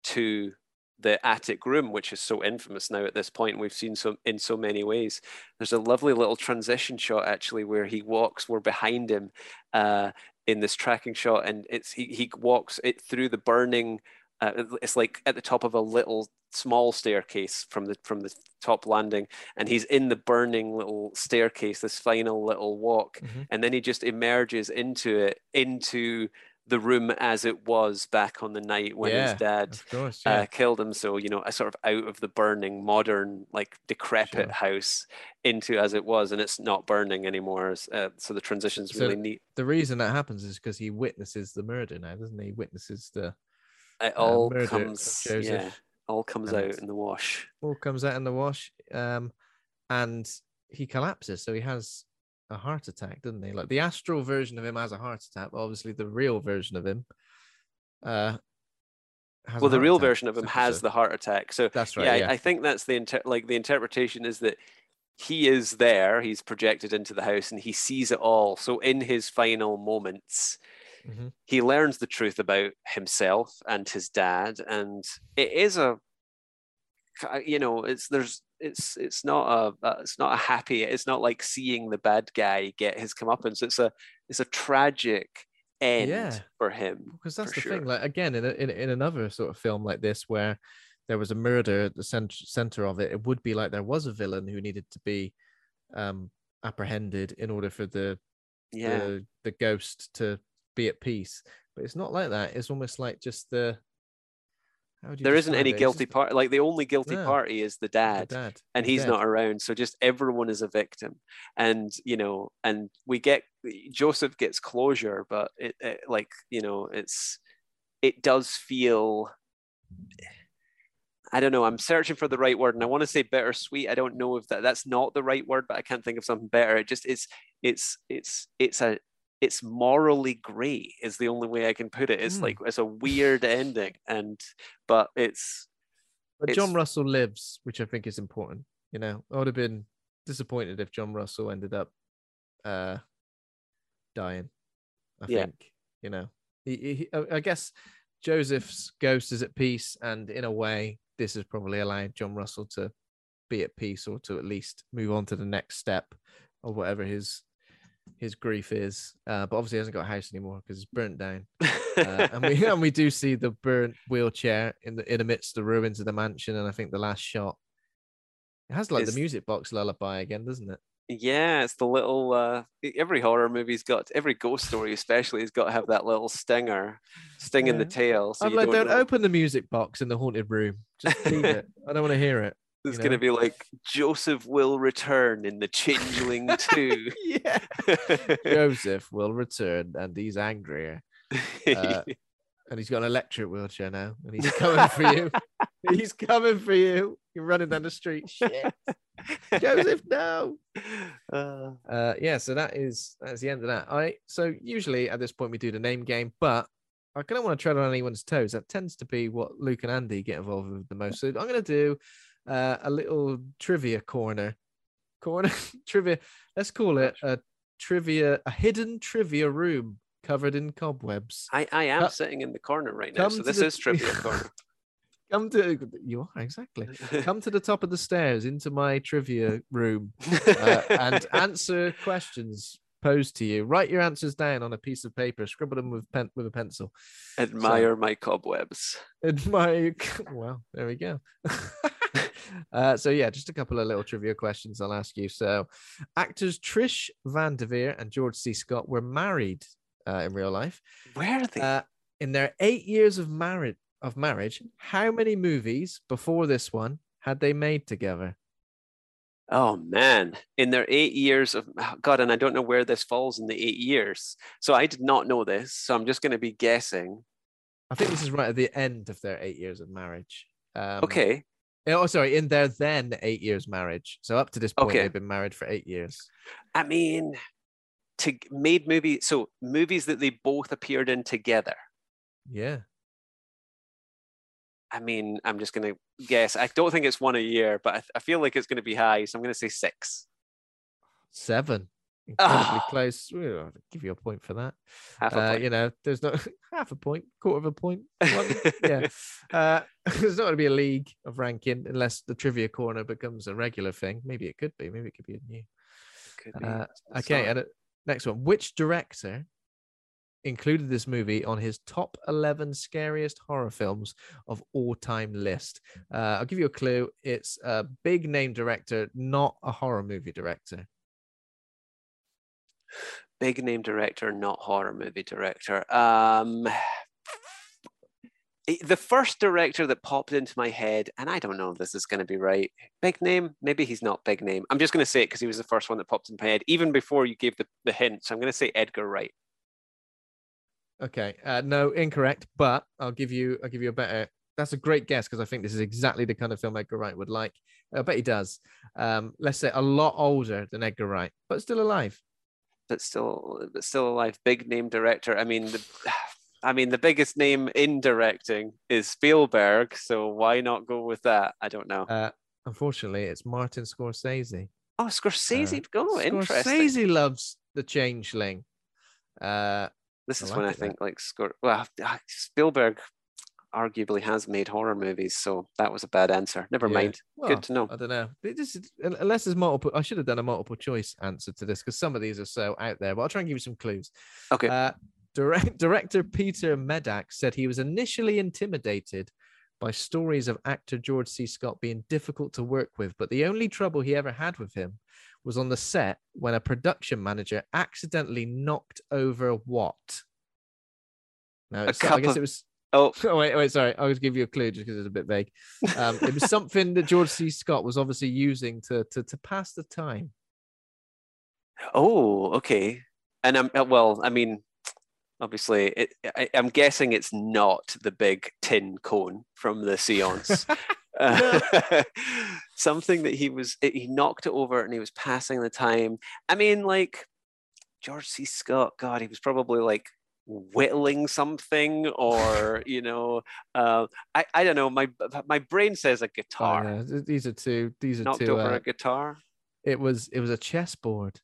to the attic room, which is so infamous now at this point. We've seen so in so many ways. There's a lovely little transition shot actually where he walks. We're behind him uh, in this tracking shot, and it's he, he walks it through the burning. Uh, it's like at the top of a little small staircase from the from the top landing, and he's in the burning little staircase. This final little walk, Mm-hmm. and then he just emerges into it into the room as it was back on the night when Yeah, his dad course, uh, killed him. So you know, a sort of out of the burning, modern, like decrepit house into as it was, and it's not burning anymore. Uh, so the transition's So really neat. the reason that happens is because he witnesses the murder now doesn't he He witnesses the It uh, all murder comes, yeah, all comes and- out in the wash. all comes out in the wash um and he collapses so he has a heart attack doesn't he like the astral version of him has a heart attack obviously the real version of him uh well, the real attack. version of him has so- the heart attack. So That's right, Yeah, I- I, think that's the inter- like the interpretation is that he is there. He's projected into the house, and he sees it all. So in his final moments, Mhm. he learns the truth about himself and his dad, and it is a, you know, it's there's it's it's not a it's not a happy. It's not like seeing the bad guy get his comeuppance. It's a it's a tragic end Yeah. for him. because that's the sure. thing like again in, a, in in another sort of film like this where there was a murder at the center center of it it would be like there was a villain who needed to be um apprehended in order for the Yeah. the, the ghost to be at peace but it's not like that it's almost like just the how you there isn't any it? Guilty party. Like the only guilty No. party is the dad, dad. and He's he's dead. not around. So just everyone is a victim, and you know, and we get Joseph gets closure, but it, it like you know, it's it does feel. I don't know. I'm searching for the right word, and I want to say bittersweet. I don't know if that that's not the right word, but I can't think of something better. It just it's it's it's it's a it's morally great is the only way I can put it. It's Hmm. like it's a weird ending, and but it's but it's- john russell lives which i think is important you know i would have been disappointed if john russell ended up uh dying i Yeah. think you know he, he, I- i guess joseph's ghost is at peace and in a way this has probably allowed john russell to be at peace or to at least move on to the next step of whatever his his grief is uh but obviously he hasn't got a house anymore because it's burnt down. Uh, and we and we do see the burnt wheelchair in the in amidst the ruins of the mansion and i think the last shot it has like Is- the music box lullaby again doesn't it? Yeah, it's the little uh every horror movie's got every ghost story especially has got to have that little stinger sting in the tail. So i'm like don't don't open the music box in the haunted room. Just leave it. I don't want to hear it It's you gonna be like Joseph will return in the Changeling 2. yeah. Joseph will return and he's angrier. Uh, and he's got an electric wheelchair now and he's coming for you. He's coming for you. You're running down the street. Shit. Joseph no. Uh, uh yeah so that is that's the end of that. I so usually at this point we do the name game but i kind of want to tread on anyone's toes. That tends to be what luke and andy get involved with the most. So i'm going to do uh, a little trivia corner corner trivia let's call it a trivia, a hidden trivia room covered in cobwebs. I, I am Uh, sitting in the corner right now, so this the- is trivia corner. Come to you are exactly. Come to the top of the stairs into my trivia room uh, and answer questions posed to you. Write your answers down on a piece of paper. Scribble them with pen with a pencil. Admire my cobwebs. Admire. Well, there we go. uh, so yeah, just a couple of little trivia questions I'll ask you. So, actors Trish Van Devere and George C. Scott were married uh, in real life. Where are they? Uh, in their eight years of marriage, of marriage, how many movies before this one had they made together? Oh man, in their eight years of God, and I don't know where this falls in the eight years. So I did not know this. So I'm just going to be guessing. I think this is right at the end of their eight years of marriage. Um, Okay. Eh, oh, sorry, in their then eight years marriage. So up to this point, Okay. they've been married for eight years. I mean, to made movies. So movies that they both appeared in together. Yeah. I mean, I'm just going to guess. I don't think it's one a year, but I, I feel like it's going to be high. So I'm going to say six. Seven. Incredibly Ah. close. Well, I'll give you a point for that. Half a Uh, point. you know, there's not half a point, quarter of a point. yeah. Uh, there's not going to be a league of ranking unless the trivia corner becomes a regular thing. Maybe it could be. Maybe it could be a new. Uh, okay, and uh, next one. Which director included this movie on his top 11 scariest horror films of all time list? Uh, I'll give you a clue. It's a big name director, not a horror movie director. Big name director, not horror movie director. Um, the first director that popped into my head, and I don't know if this is going to be right. Big name? Maybe he's not big name. I'm just going to say it because he was the first one that popped into my head, even before you gave the, the hint. So I'm going to say Edgar Wright. Okay, uh, no, incorrect. But I'll give you, I'll give you a better. That's a great guess because I think this is exactly the kind of film Edgar Wright would like. I bet he does. Um, let's say a lot older than Edgar Wright, but still alive. But still, but still alive. Big name director. I mean, the, I mean, the biggest name in directing is Spielberg. So why not go with that? I don't know. Uh, unfortunately, it's Martin Scorsese. oh, Scorsese. uh, oh, interesting. Scorsese loves the Changeling. Uh, This I is like when I it, that. think like Scor- well, Spielberg arguably has made horror movies, so that was a bad answer. Never Yeah. mind. Well, Good to know. I don't know. Just un- unless there's multiple, I should have done a multiple choice answer to this because some of these are so out there. But I'll try and give you some clues. Okay. Uh, direct, director Peter Medak said he was initially intimidated by stories of actor George C. Scott being difficult to work with, but the only trouble he ever had with him was on the set when a production manager accidentally knocked over what? No, A it's, I guess of- it was. Oh, Oh wait, wait, sorry. I was give you a clue just because it's a bit vague. Um, it was something that George C. Scott was obviously using to to, to pass the time. oh, okay. And I'm uh, well. I mean, obviously, it, I, I'm guessing it's not the big tin cone from the seance. Uh, something that he was he knocked it over and he was passing the time. I mean, like George C. Scott. God, he was probably like whittling something or you know uh i i don't know my my brain says a Oh, guitar yeah, These are two. These are knocked two. over uh, a guitar it was it was a chessboard.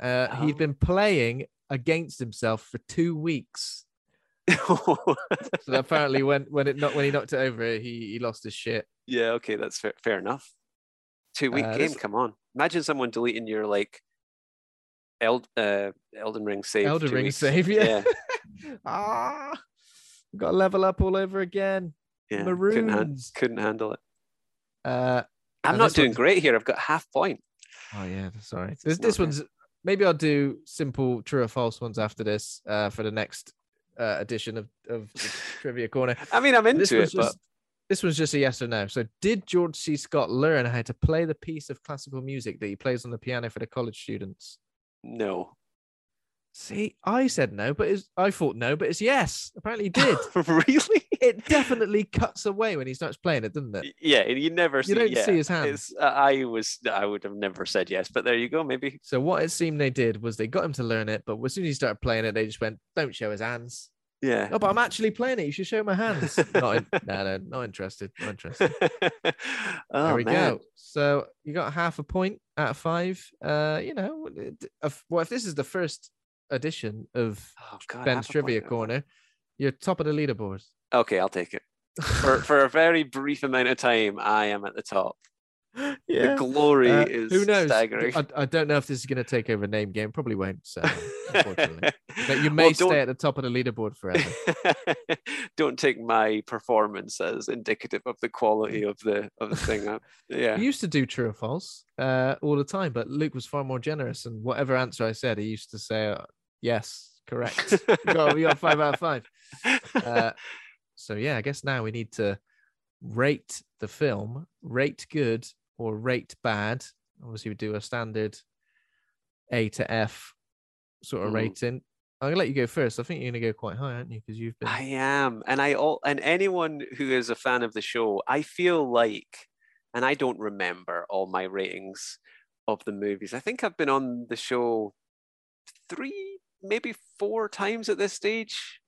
Uh, Oh. He'd been playing against himself for two weeks. So apparently, when when it not when he knocked it over, he he lost his shit. yeah okay that's fair, fair enough two week Uh, game come on imagine someone deleting your like Eld, uh, Elden Ring save Elden Ring weeks. save, yeah. yeah ah, got to level up all over again. yeah couldn't, han- Maroons. couldn't handle it Uh, i'm not doing great here i've got half point Oh yeah, sorry. This this good. one's maybe I'll do simple true or false ones after this uh, for the next uh, edition of of trivia corner. i mean i'm This into was it but just this was just a yes or no. So did George C. Scott learn how to play the piece of classical music that he plays on the piano for the college students? no See, I said no, but it's, I thought no, but it's yes. Apparently he did. really it definitely cuts away when he starts playing it, doesn't it? Yeah you never see, don't yeah, see his hands. uh, i was i would have never said yes but there you go maybe So what it seemed they did was they got him to learn it, but as soon as he started playing it, they just went, "Don't show his hands." yeah Oh, but I'm actually playing it. You should show my hands. not in, no, no, not interested. Not interested. oh there we man go. So you got half a point. out of five. Uh, you know, it- well, if this is the first edition of Oh, God, Ben's Trivia. Corner, you're top of the leaderboard. Okay, I'll take it. For for a very brief amount of time, I am at the top. The glory Uh, is who knows? staggering. I, I don't know if this is going to take over name game. Probably won't. So, unfortunately, but you may Well, stay at the top of the leaderboard forever. don't take my performance as indicative of the quality of the of the thing. Yeah. He used to do true or false uh, all the time, but Luke was far more generous. And whatever answer I said, he used to say, uh, "Yes, correct." we, got, you got five out of five. Uh, so yeah, I guess now we need to rate the film, rate good or rate bad. Obviously, we do a standard A to F sort of Mhm. rating. I'm gonna let you go first. I think you're gonna go quite high, aren't you? Because you've been. I am, and I all and anyone who is a fan of the show, I feel like, and I don't remember all my ratings of the movies. I think I've been on the show three, maybe four times at this stage.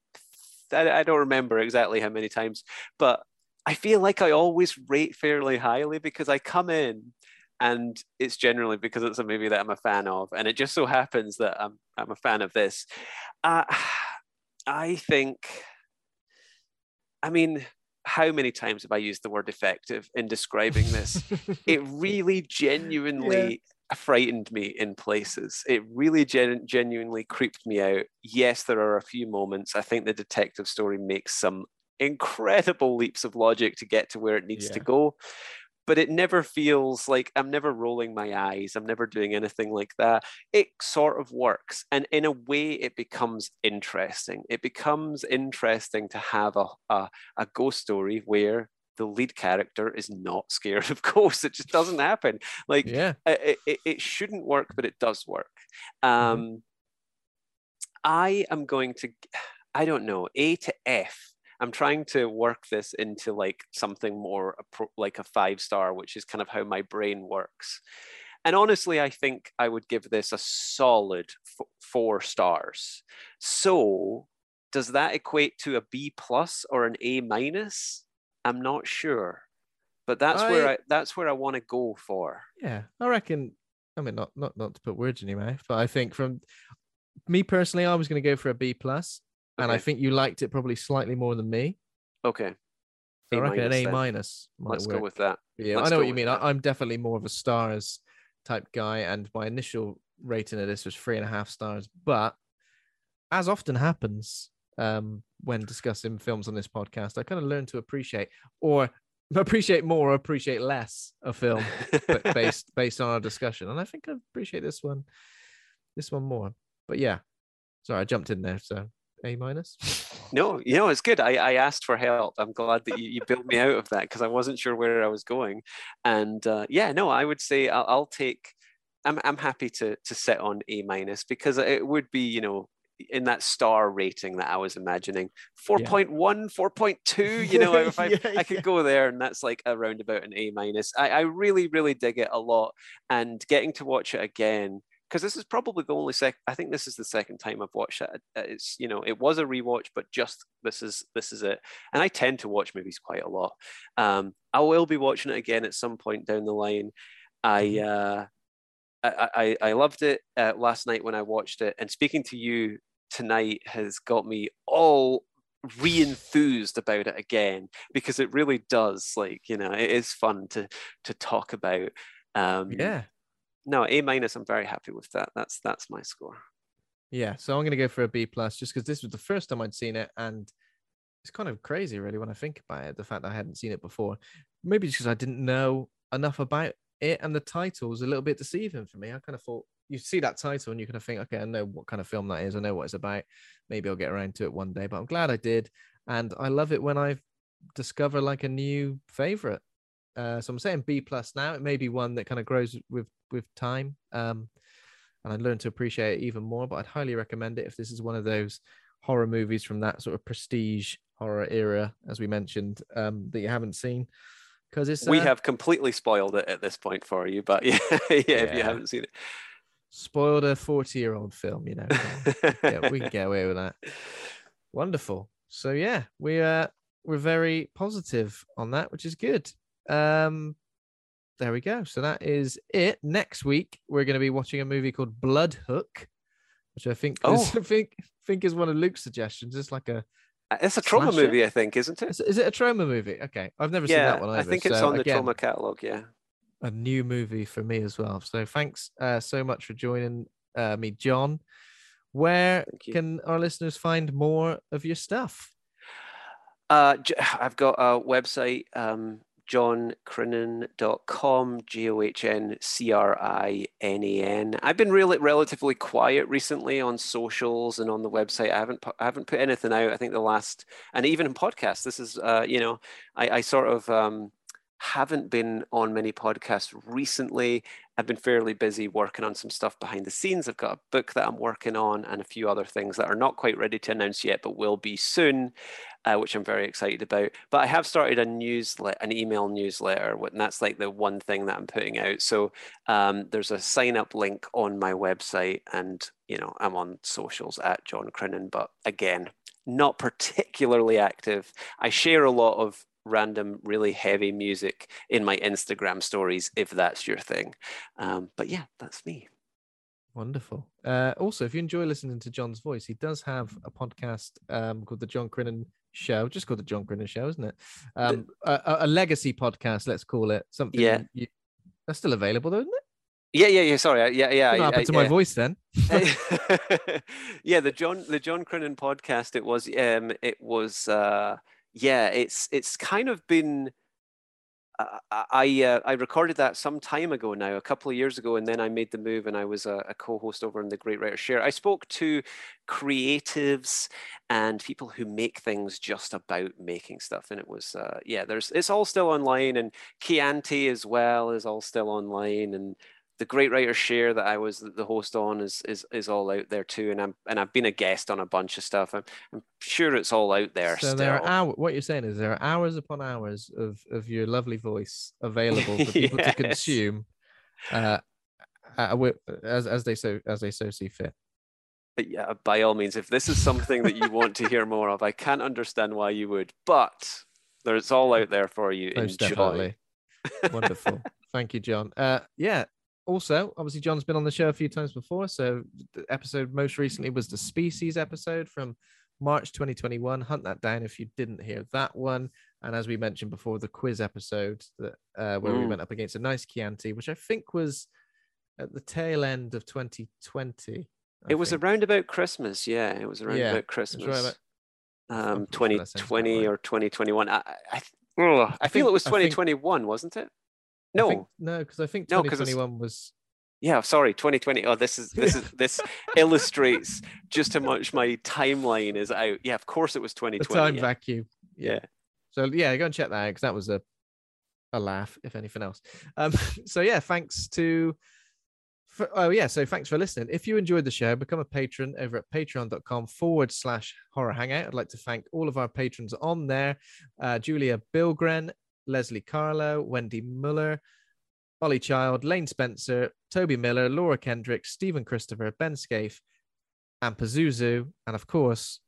I, I don't remember exactly how many times, but I feel like I always rate fairly highly because I come in and it's generally because it's a movie that I'm a fan of, and it just so happens that I'm I'm a fan of this. Uh, I think, I mean, how many times have I used the word effective in describing this? it really genuinely frightened me in places. It really gen- genuinely creeped me out. Yes, there are a few moments. I think the detective story makes some incredible leaps of logic to get to where it needs to go. But it never feels like I'm never rolling my eyes. I'm never doing anything like that. It sort of works. And in a way, it becomes interesting. It becomes interesting to have a, a, a ghost story where the lead character is not scared of ghosts. It just doesn't happen. Like yeah. it, it, it shouldn't work, but it does work. Mm-hmm. Um, I am going to, I don't know, A to F. I'm trying to work this into like something more like a five star, which is kind of how my brain works. And honestly, I think I would give this a solid four stars. So, does that equate to a B plus or an A minus? I'm not sure, but that's where I- I that's where I want to go for. Yeah, I reckon. I mean, not not not to put words in your mouth, but I think from me personally, I was going to go for a B plus, and I think you liked it probably slightly more than me. Okay. I A reckon an A then. minus. might Let's go work. with that. Yeah, Let's I know go what you with mean. that. I, I'm definitely more of a stars type guy, and my initial rating of this was three and a half stars. But as often happens um, when discussing films on this podcast, I kind of learn to appreciate or appreciate more or appreciate less a film but based based on our discussion. And I think I appreciate this one, this one more. But yeah, sorry, I jumped in there. So A minus. No, you know, it's good. I, I asked for help. I'm glad that you, you built me out of that because I wasn't sure where I was going. And uh, yeah, no, I would say I'll, I'll take. I'm I'm happy to to sit on A minus because it would be you know in that star rating that I was imagining 4.1 4.2 you know if I, Yeah, I could go there and that's like around about an A minus I, I really really dig it a lot and getting to watch it again because this is probably the only sec I think this is the second time I've watched it. It's you know it was a rewatch, but just this is this is it. And I tend to watch movies quite a lot. Um, I will be watching it again at some point down the line. I uh, I, I I loved it uh, last night when I watched it, and speaking to you tonight has got me all re-enthused about it again because it really does like you know it is fun to to talk about um Yeah. No a minus i'm very happy with that that's that's my score Yeah, so I'm gonna go for a B plus just because this was the first time I'd seen it, and it's kind of crazy, really, when I think about it. The fact that I hadn't seen it before, maybe just because I didn't know enough about it, and the title was a little bit deceiving for me. I kind of thought you see that title and you kind of think, okay, I know what kind of film that is. I know what it's about. Maybe I'll get around to it one day, but I'm glad I did, and I love it when I discover like a new favorite. Uh, so I'm saying B plus now. It may be one that kind of grows with with time. Um, and I'd learn to appreciate it even more. But I'd highly recommend it if this is one of those horror movies from that sort of prestige horror era, as we mentioned, um, that you haven't seen. Because it's we uh, have completely spoiled it at this point for you but yeah, yeah, if you haven't seen it spoiled a 40 year old film, you know. yeah, we can get away with that. Wonderful. So yeah, we uh we're very positive on that, which is good. Um there we go. So that is it. Next week we're going to be watching a movie called Blood Hook, which I think Oh. is, I think think is one of Luke's suggestions. It's like a Uh, It's a Troma Slasher? movie, I think, isn't it? is, is it a Troma movie? Okay, I've never seen that one either. I think it's so on the again, Troma catalog. Yeah. a new movie for me as well. So thanks uh, so much for joining uh, me, John. Where can our listeners find more of your stuff? Uh, I've got a website, um, johncrinnan.com, G O H N C R I N A N. I've been really relatively quiet recently on socials and on the website. I haven't I haven't put anything out. I think the last, and even in podcasts, this is, uh, you know, I, I sort of um, haven't been on many podcasts recently. I've been fairly busy working on some stuff behind the scenes. I've got a book that I'm working on and a few other things that are not quite ready to announce yet, but will be soon uh, which I'm very excited about. But I have started a newsletter, an email newsletter, and that's like the one thing that I'm putting out. So um, there's a sign up link on my website, and you know I'm on socials at John Crinnan. But again, not particularly active. I share a lot of random, really heavy music in my Instagram stories, if that's your thing. Um, but yeah, that's me. Wonderful. Uh, also, if you enjoy listening to John's voice, he does have a podcast um, called the John Crinnan Show, just called the John Crinnan Show, isn't it? Um, a, a- a legacy podcast, let's call it something. Yeah. you- that's still available, though, isn't it? Yeah, yeah, yeah. Sorry, yeah, yeah. what happened I- to my yeah. voice then? yeah, the John the John Crinnan podcast. It was um it was uh yeah it's it's kind of been I uh, I recorded that some time ago now, a couple of years ago, and then I made the move, and I was a, a co-host over in the Great Writer Share. I spoke to creatives and people who make things just about making stuff, and it was uh, yeah. There's it's all still online, and Chianti as well is all still online, and the Great Writer Share that I was the host on is is is all out there too, and I'm and I've been a guest on a bunch of stuff. I'm, I'm sure it's all out there So still. there are hour, what you're saying is there are hours upon hours of, of your lovely voice available for people to consume uh, uh, as as they so as they so see fit. But yeah, by all means, if this is something that you want to hear more of, I can't understand why you would, but there's all out there for you. Most Enjoy. definitely. Wonderful. Thank you, John. Uh, yeah. Also, obviously, John's been on the show a few times before. So, the episode most recently was the Species episode from March 2021. Hunt that down if you didn't hear that one. And as we mentioned before, the quiz episode that uh, where we Mm. went up against a nice Chianti, which I think was at the tail end of 2020. I It was think. around about Christmas. Yeah, it was around Yeah, about Christmas. right about- um, pretty sure that sounds about 2020 or 2021. I, I, I, I feel think- it was I think- 2021, wasn't it? No, think- no, because I think No, 'cause it's- 2021 was. Yeah, sorry, 2020. Oh, this is this is this illustrates just how much my timeline is out. Yeah, of course it was the 2020. time yeah. vacuum. Yeah. So yeah, go and check that out because that was a a laugh, if anything else. Um, so yeah, thanks to. For, oh yeah, so thanks for listening. If you enjoyed the show, become a patron over at patreon.com forward slash horror hangout. I'd like to thank all of our patrons on there: uh, Julia Bilgren, Leslie Carlo, Wendy Muller, Ollie Child, Lane Spencer, Toby Miller, Laura Kendrick, Stephen Christopher, Ben Scaife, and Pazuzu, and of course,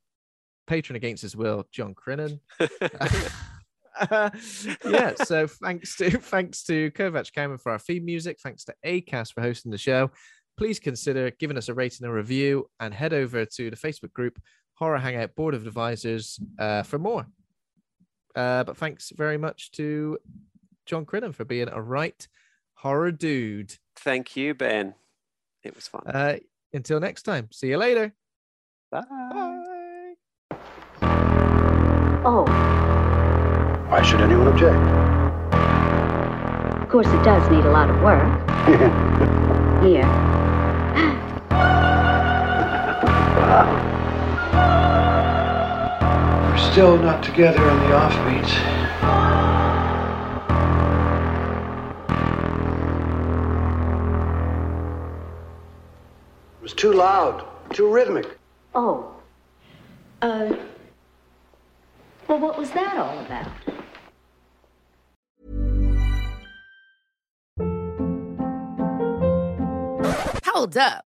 patron against his will, John Crinnan. yeah, so thanks to thanks to Kovac Cameron for our theme music. Thanks to Acast for hosting the show. Please consider giving us a rating and review, and head over to the Facebook group Horror Hangout Board of Advisors uh, for more. Uh, but thanks very much to John Crinnan for being a right horror dude. Thank you, Ben. It was fun. Uh, until next time, see you later. Bye. Bye. Oh, Why should anyone object? of course, it does need a lot of work. Here. We're still not together on the offbeats. It was too loud, too rhythmic. Oh. Uh. Well, what was that all about? Hold up.